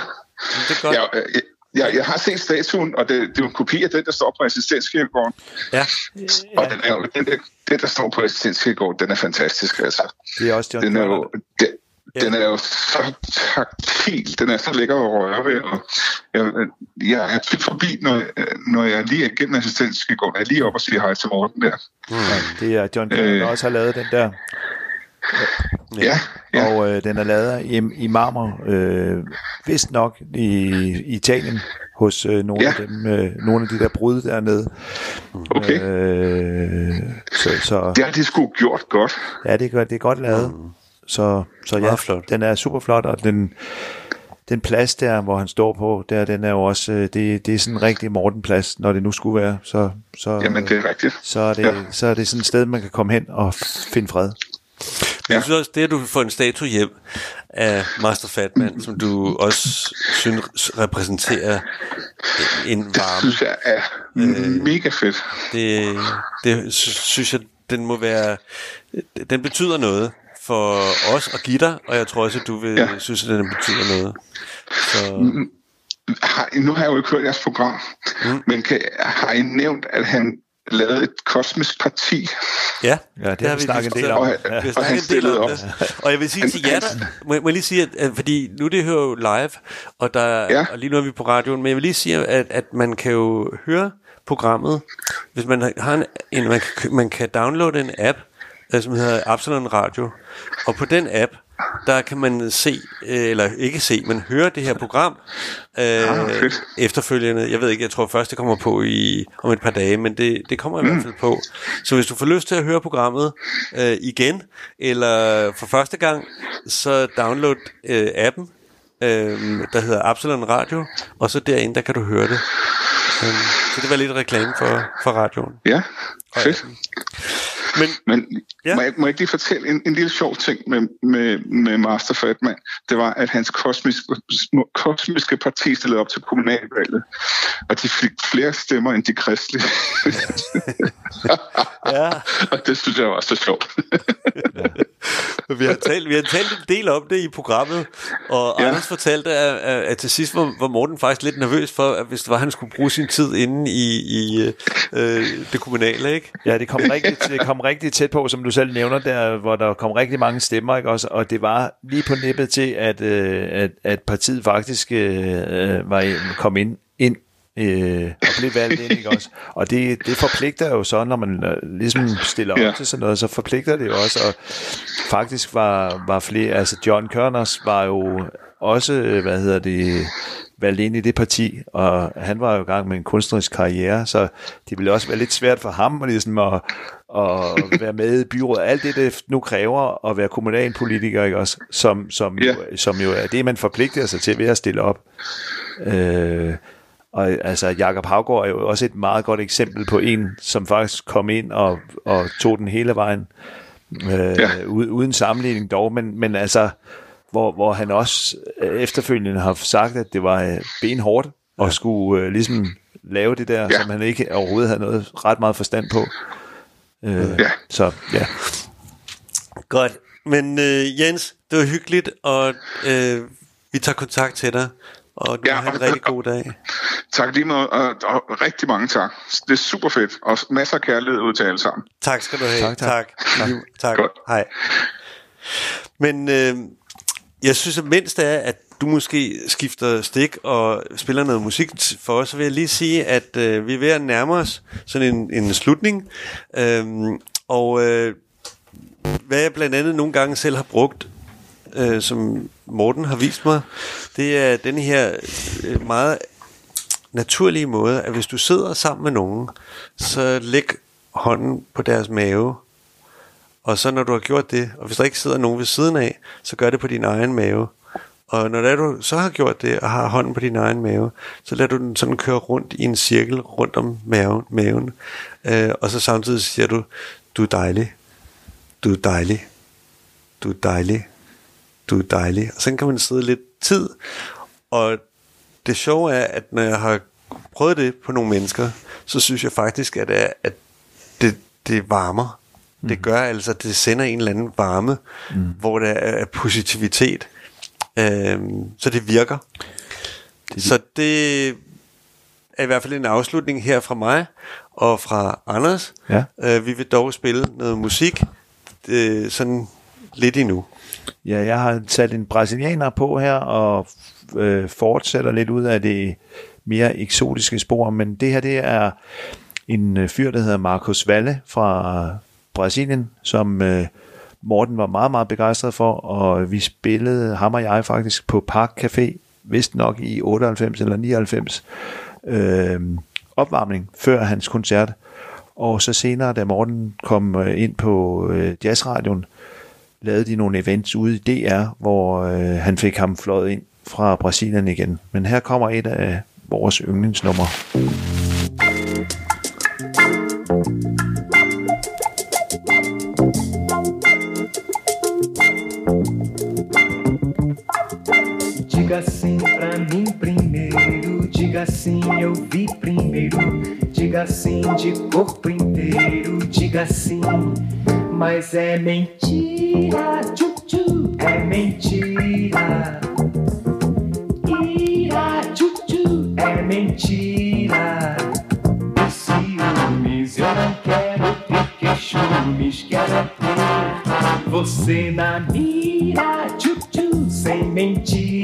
er godt. Jeg, jeg, jeg, jeg har set statuen, og det, det er jo en kopi af den, der står på assistenskirkegården. Ja. Og den, er jo, den, der, den, der står på assistenskirkegården, den er fantastisk. Altså. Det er også John Den er jo, den, den er jo så taktil, den er så lækker at røre ved. Og jeg, jeg er tit forbi, når, jeg- når jeg lige er igennem assistenskirkegården, er jeg lige op og siger hej til Morten der. Ja, det er John der Øh. også har lavet den der. Ja, ja. Og øh, den er lavet i, i marmor, øh, vist nok i, i Italien, hos øh, nogle, Ja. af dem, øh, nogle af de der brud dernede. Okay. Øh, så, så, Det har de sgu gjort godt. ja, det er, det er godt lavet. Så, så ja, flot. den er super flot, og den, den plads der, hvor han står på, der, den er jo også, øh, det, det er sådan en rigtig Morten-plads, når det nu skulle være. Så, så, Jamen, det er rigtigt. så, er det, Ja. så er det sådan et sted, man kan komme hen og finde fred. Men jeg synes også, det at du får en statue hjem af Master Fatman, som du også synes repræsenterer en varme. synes jeg er mega fedt. Det, det sy- synes jeg, den må være... Den betyder noget for os at give dig, og jeg tror også, at du vil ja. Ja. synes, at den betyder noget. Så, Har, nu har jeg jo ikke hørt jeres program, mm. men kan, har I nævnt, at han lavede et kosmisk parti? ja, Ja, det har vi snakket en del om. Og, har og han stillede op. det. Og jeg vil sige til jer, der, må, jeg- må jeg lige sige, at, fordi nu det hører jo live, og, der, ja. og lige nu er vi på radioen, men jeg vil lige sige, at, at man kan jo høre programmet, hvis man har- en, en man, kan, man kan downloade en app, som hedder Absalon Radio, og på den app, der kan man se, øh, eller ikke se, men høre det her program øh, Ah, fedt. efterfølgende. Jeg ved ikke, jeg tror først det kommer på i om et par dage, men det, det kommer i hvert fald på. Så hvis du får lyst til at høre programmet øh, igen, eller for første gang, så download øh, appen, øh, der hedder Absalon Radio, og så derinde, der kan du høre det. Øh, så det var lidt reklame for, for radioen. Ja, fedt. Men, Men ja. må, jeg, må jeg ikke lige fortælle en, en lille sjov ting med, med, med Master Fatman? Det var, at hans kosmiske, kosmiske parti stillede op til kommunalvalget, og de fik flere stemmer end de kristelige. ja. og det synes jeg var så sjovt. Vi har, talt, vi har talt en del om det i programmet, og ja. Anders fortalte, at, at, at til sidst var, var Morten faktisk lidt nervøs for, at hvis det var, han skulle bruge sin tid inde i, i øh, det kommunale, ikke? Ja, det kom, rigtig, det kom rigtig tæt på, som du selv nævner der, hvor der kom rigtig mange stemmer, ikke også? Og det var lige på nippet til, at, øh, at, at partiet faktisk øh, var, kom ind, ind øh, og blev valgt ind, ikke også? Og det, det forpligter jo så, når man øh, ligesom stiller op Ja. ja. til sådan noget, så forpligter det jo også, og faktisk var, var flere, altså John Kørners var jo også, øh, hvad hedder det, valgt ind i det parti, og han var jo i gang med en kunstnerisk karriere, så det ville også være lidt svært for ham ligesom at, at være med i byrådet. Alt det, det nu kræver at være kommunalpolitiker, ikke også? Som, som, jo, som jo er det, man forpligter sig til ved at stille op. Øh, og altså, Jakob Havgård er jo også et meget godt eksempel på en, som faktisk kom ind og, og tog den hele vejen, øh, ja. uden sammenligning dog, men, men altså, hvor, hvor han også øh, efterfølgende har sagt, at det var øh, benhårdt at skulle øh, ligesom lave det der, ja. som han ikke overhovedet havde noget ret meget forstand på. Øh, ja. Så ja. Godt. Men øh, Jens, det var hyggeligt, og øh, vi tager kontakt til dig, og du ja, har en rigtig god dag. Tak lige måde, og, og rigtig mange tak. Det er super fedt, og masser af kærlighed ud til alle sammen. Tak skal du have. Tak, tak. Tak. tak. tak. Godt. Hej. Men øh, jeg synes, at mens det er, at du måske skifter stik og spiller noget musik for os, så vil jeg lige sige, at øh, vi er ved at nærme os sådan en, en slutning. Øhm, og øh, hvad jeg blandt andet nogle gange selv har brugt, øh, som Morten har vist mig, det er den her øh, meget naturlige måde, at hvis du sidder sammen med nogen, så læg hånden på deres mave, og så når du har gjort det, og hvis der ikke sidder nogen ved siden af, så gør det på din egen mave. Og når det er, du så har gjort det, og har hånden på din egen mave, så lader du den sådan køre rundt i en cirkel rundt om maven, maven. Øh, og så samtidig siger du, du er dejlig, du er dejlig, du er dejlig, du er dejlig. Og så kan man sidde lidt tid. Og det sjove er, at når jeg har prøvet det på nogle mennesker, så synes jeg faktisk, at, det, at det, det varmer. Mm. Det gør altså, at det sender en eller anden varme, mm. hvor der er positivitet. Øhm, så det virker. Det, så det er i hvert fald en afslutning her fra mig og fra Anders. Ja. Øh, vi vil dog spille noget musik øh, sådan lidt endnu. Ja, jeg har sat en brasilianer på her, og øh, fortsætter lidt ud af det mere eksotiske spor, men det her, det er en øh, fyr, der hedder Marcos Valle fra Brasilien, som øh, Morten var meget, meget begejstret for, og vi spillede, ham og jeg faktisk, på Park Café, vist nok i 98 eller 99, øh, opvarmning før hans koncert. Og så senere, da Morten kom øh, ind på øh, jazzradioen, lavede de nogle events ude i DR, hvor øh, han fik ham fløjet ind fra Brasilien igen. Men her kommer et af vores yndlingsnumre. Diga sim pra mim primeiro, diga sim, eu vi primeiro. Diga sim de corpo inteiro, diga sim, mas é mentira, tchu, é mentira. Ira, tchu, é mentira. Ciúmes, eu não quero ter queixumes, quero é ter você na mira, tchu, sem mentira.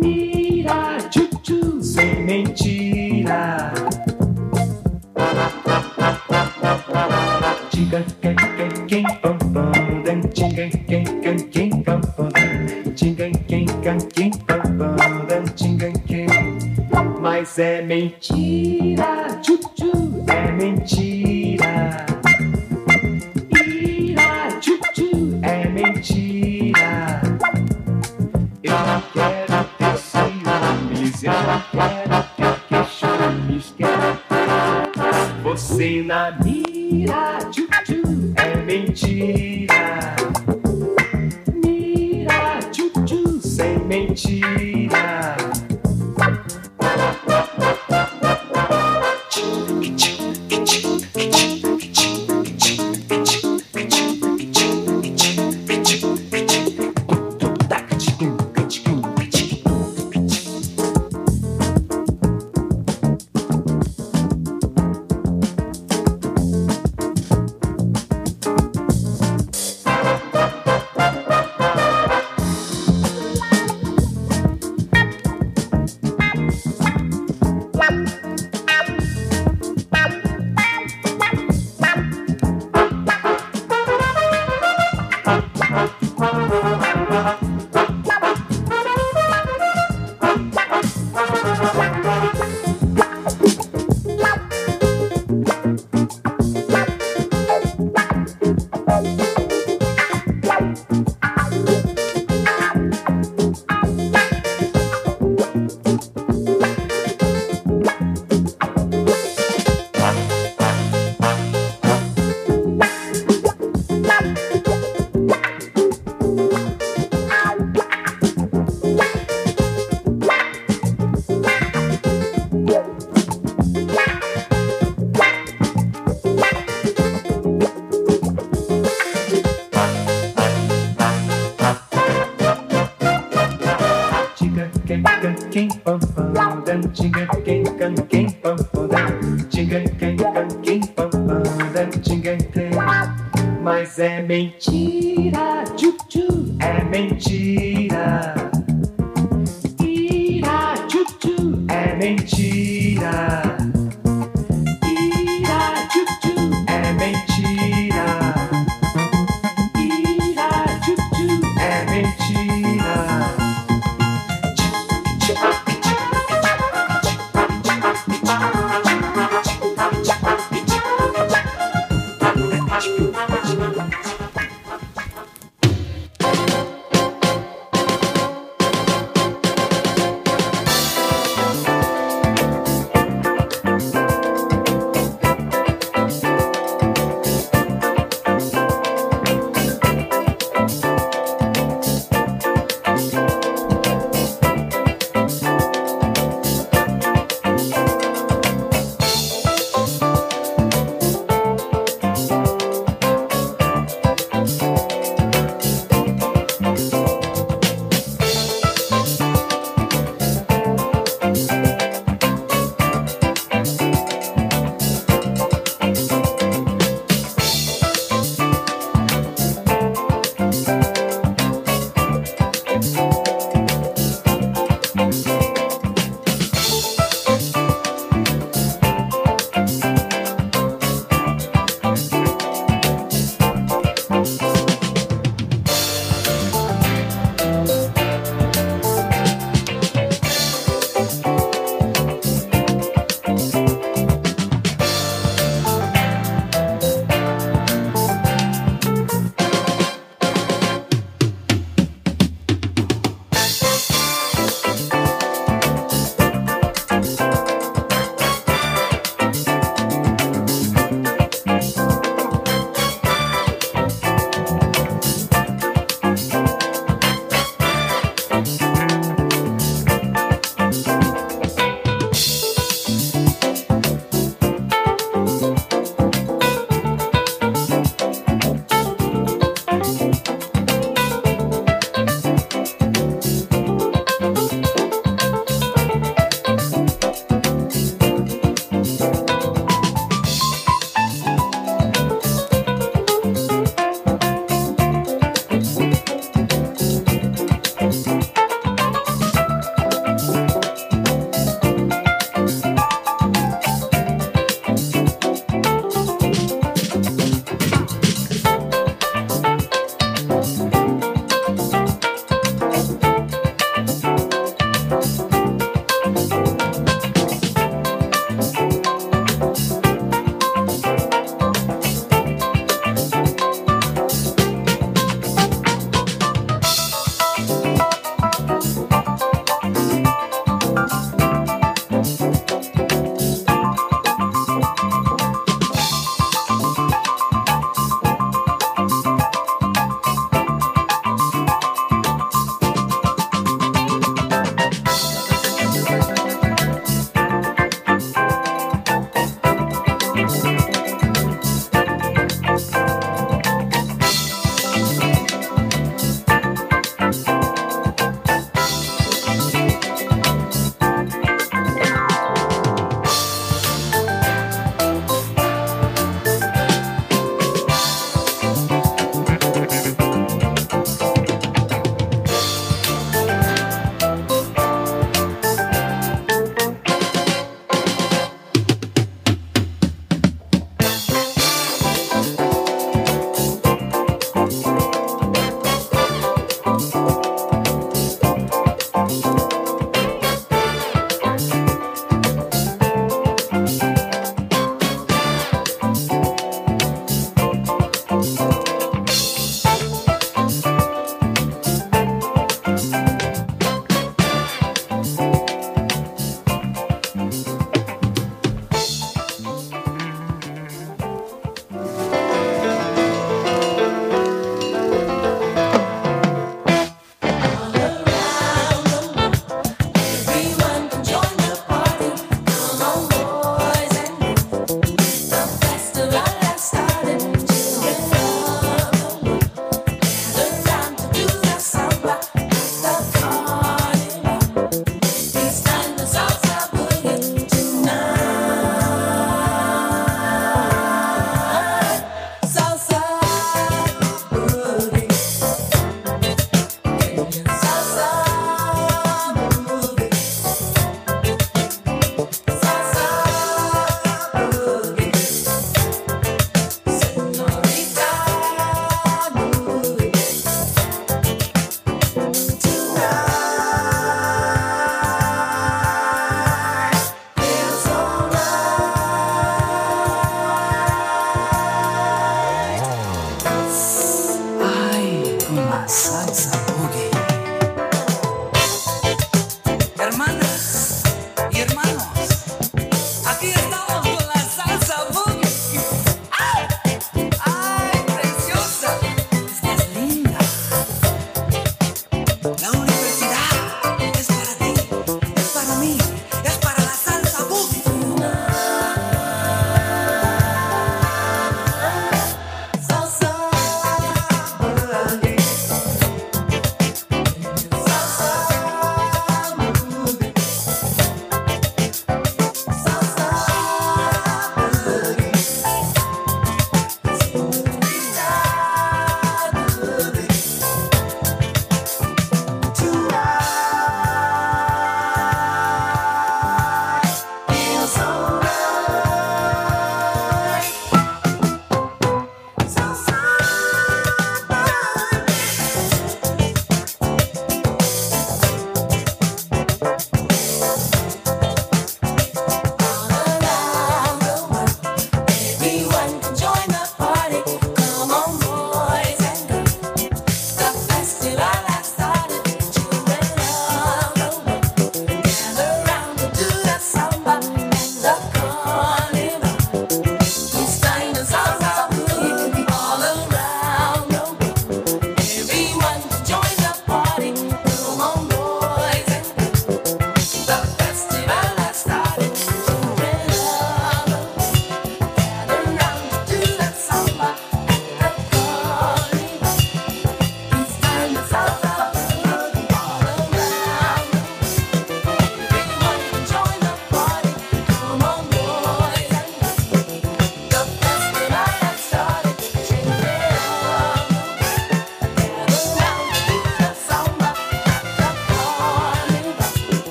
Mira, tchu, tchu, sem mentira. Diga quem, quem, quem, pam, pam, dan, diga quem, quem, quem, pam, pam, dan, diga quem, quem, quem, pam, pam, dan, diga quem. Mas é mentira, tchu, tchu, é mentira. quero, eu não quero que queixumes, quero você na mira. Tchu-tchu, é mentira. Mira, tchu-tchu, sem mentira. Cáspio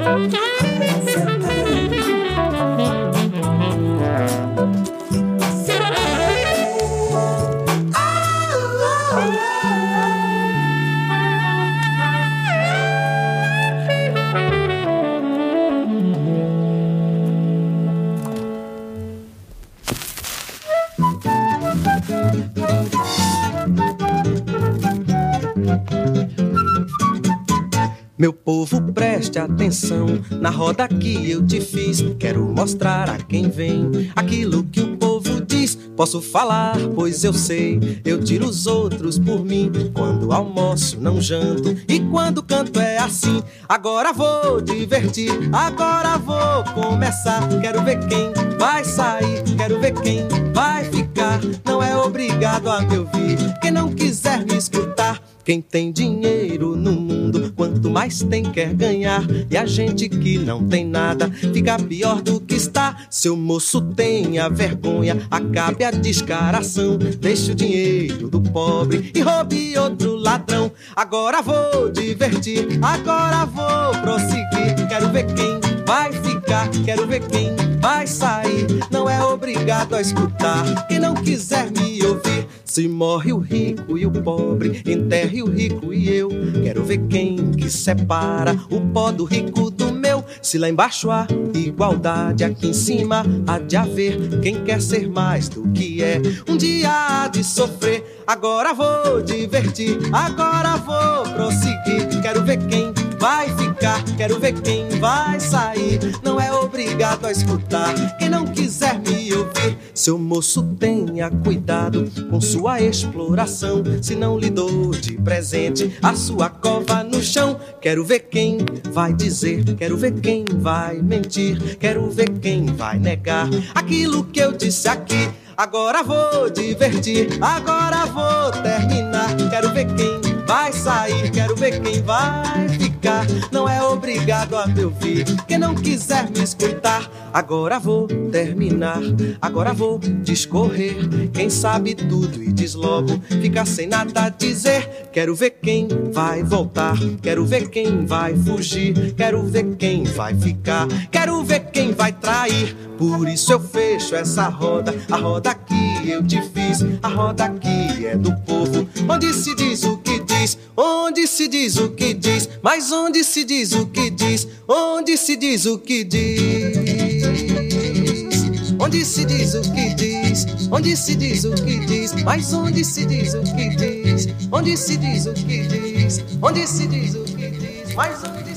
Okay. Povo, preste atenção na roda que eu te fiz. Quero mostrar a quem vem aquilo que o povo diz. Posso falar, pois eu sei. Eu tiro os outros por mim. Quando almoço, não janto. E quando canto é assim. Agora vou divertir, agora vou começar. Quero ver quem vai sair, quero ver quem vai ficar. Não é obrigado a me ouvir. Quem não quiser me escutar. Quem tem dinheiro no mundo, quanto mais tem quer ganhar. E a gente que não tem nada, fica pior do que está. Seu moço tenha vergonha, acabe a descaração. Deixe o dinheiro do pobre e roube outro ladrão. Agora vou divertir, agora vou prosseguir. Quero ver quem vai ficar, quero ver quem vai sair. Não é obrigado a escutar. Quem não quiser me ouvir, se morre o rico e o pobre, enterre o rico e eu. Quero ver quem que separa o pó do rico do meu. Se lá embaixo há igualdade, aqui em cima há de haver quem quer ser mais do que é. Um dia há de sofrer. Agora vou divertir, agora vou prosseguir. Quero ver quem vai ficar, quero ver quem vai sair. Não é obrigado a escutar. Quem não quiser me ouvir, Seu moço tenha cuidado com sua exploração. Se não lhe dou de presente a sua cova no chão, quero ver quem vai dizer, quero ver quem vai mentir, quero ver quem vai negar aquilo que eu disse aqui. Agora vou divertir, agora vou terminar. Quero ver quem vai sair, quero ver quem vai ficar. Não é obrigado a me ouvir, quem não quiser me escutar. Agora vou terminar, agora vou discorrer. Quem sabe tudo e diz logo, fica sem nada a dizer. Quero ver quem vai voltar, quero ver quem vai fugir, quero ver quem vai ficar, quero ver quem vai trair. Por isso eu fecho essa roda, a roda que eu te fiz, a roda que é do povo, onde se diz o que diz, onde se diz o que diz, mas onde se diz o que diz, onde se diz o que diz. Onde se diz o que diz, onde se diz o que diz, mas onde se diz o que diz, onde se diz o que diz, onde se diz o que diz, mas onde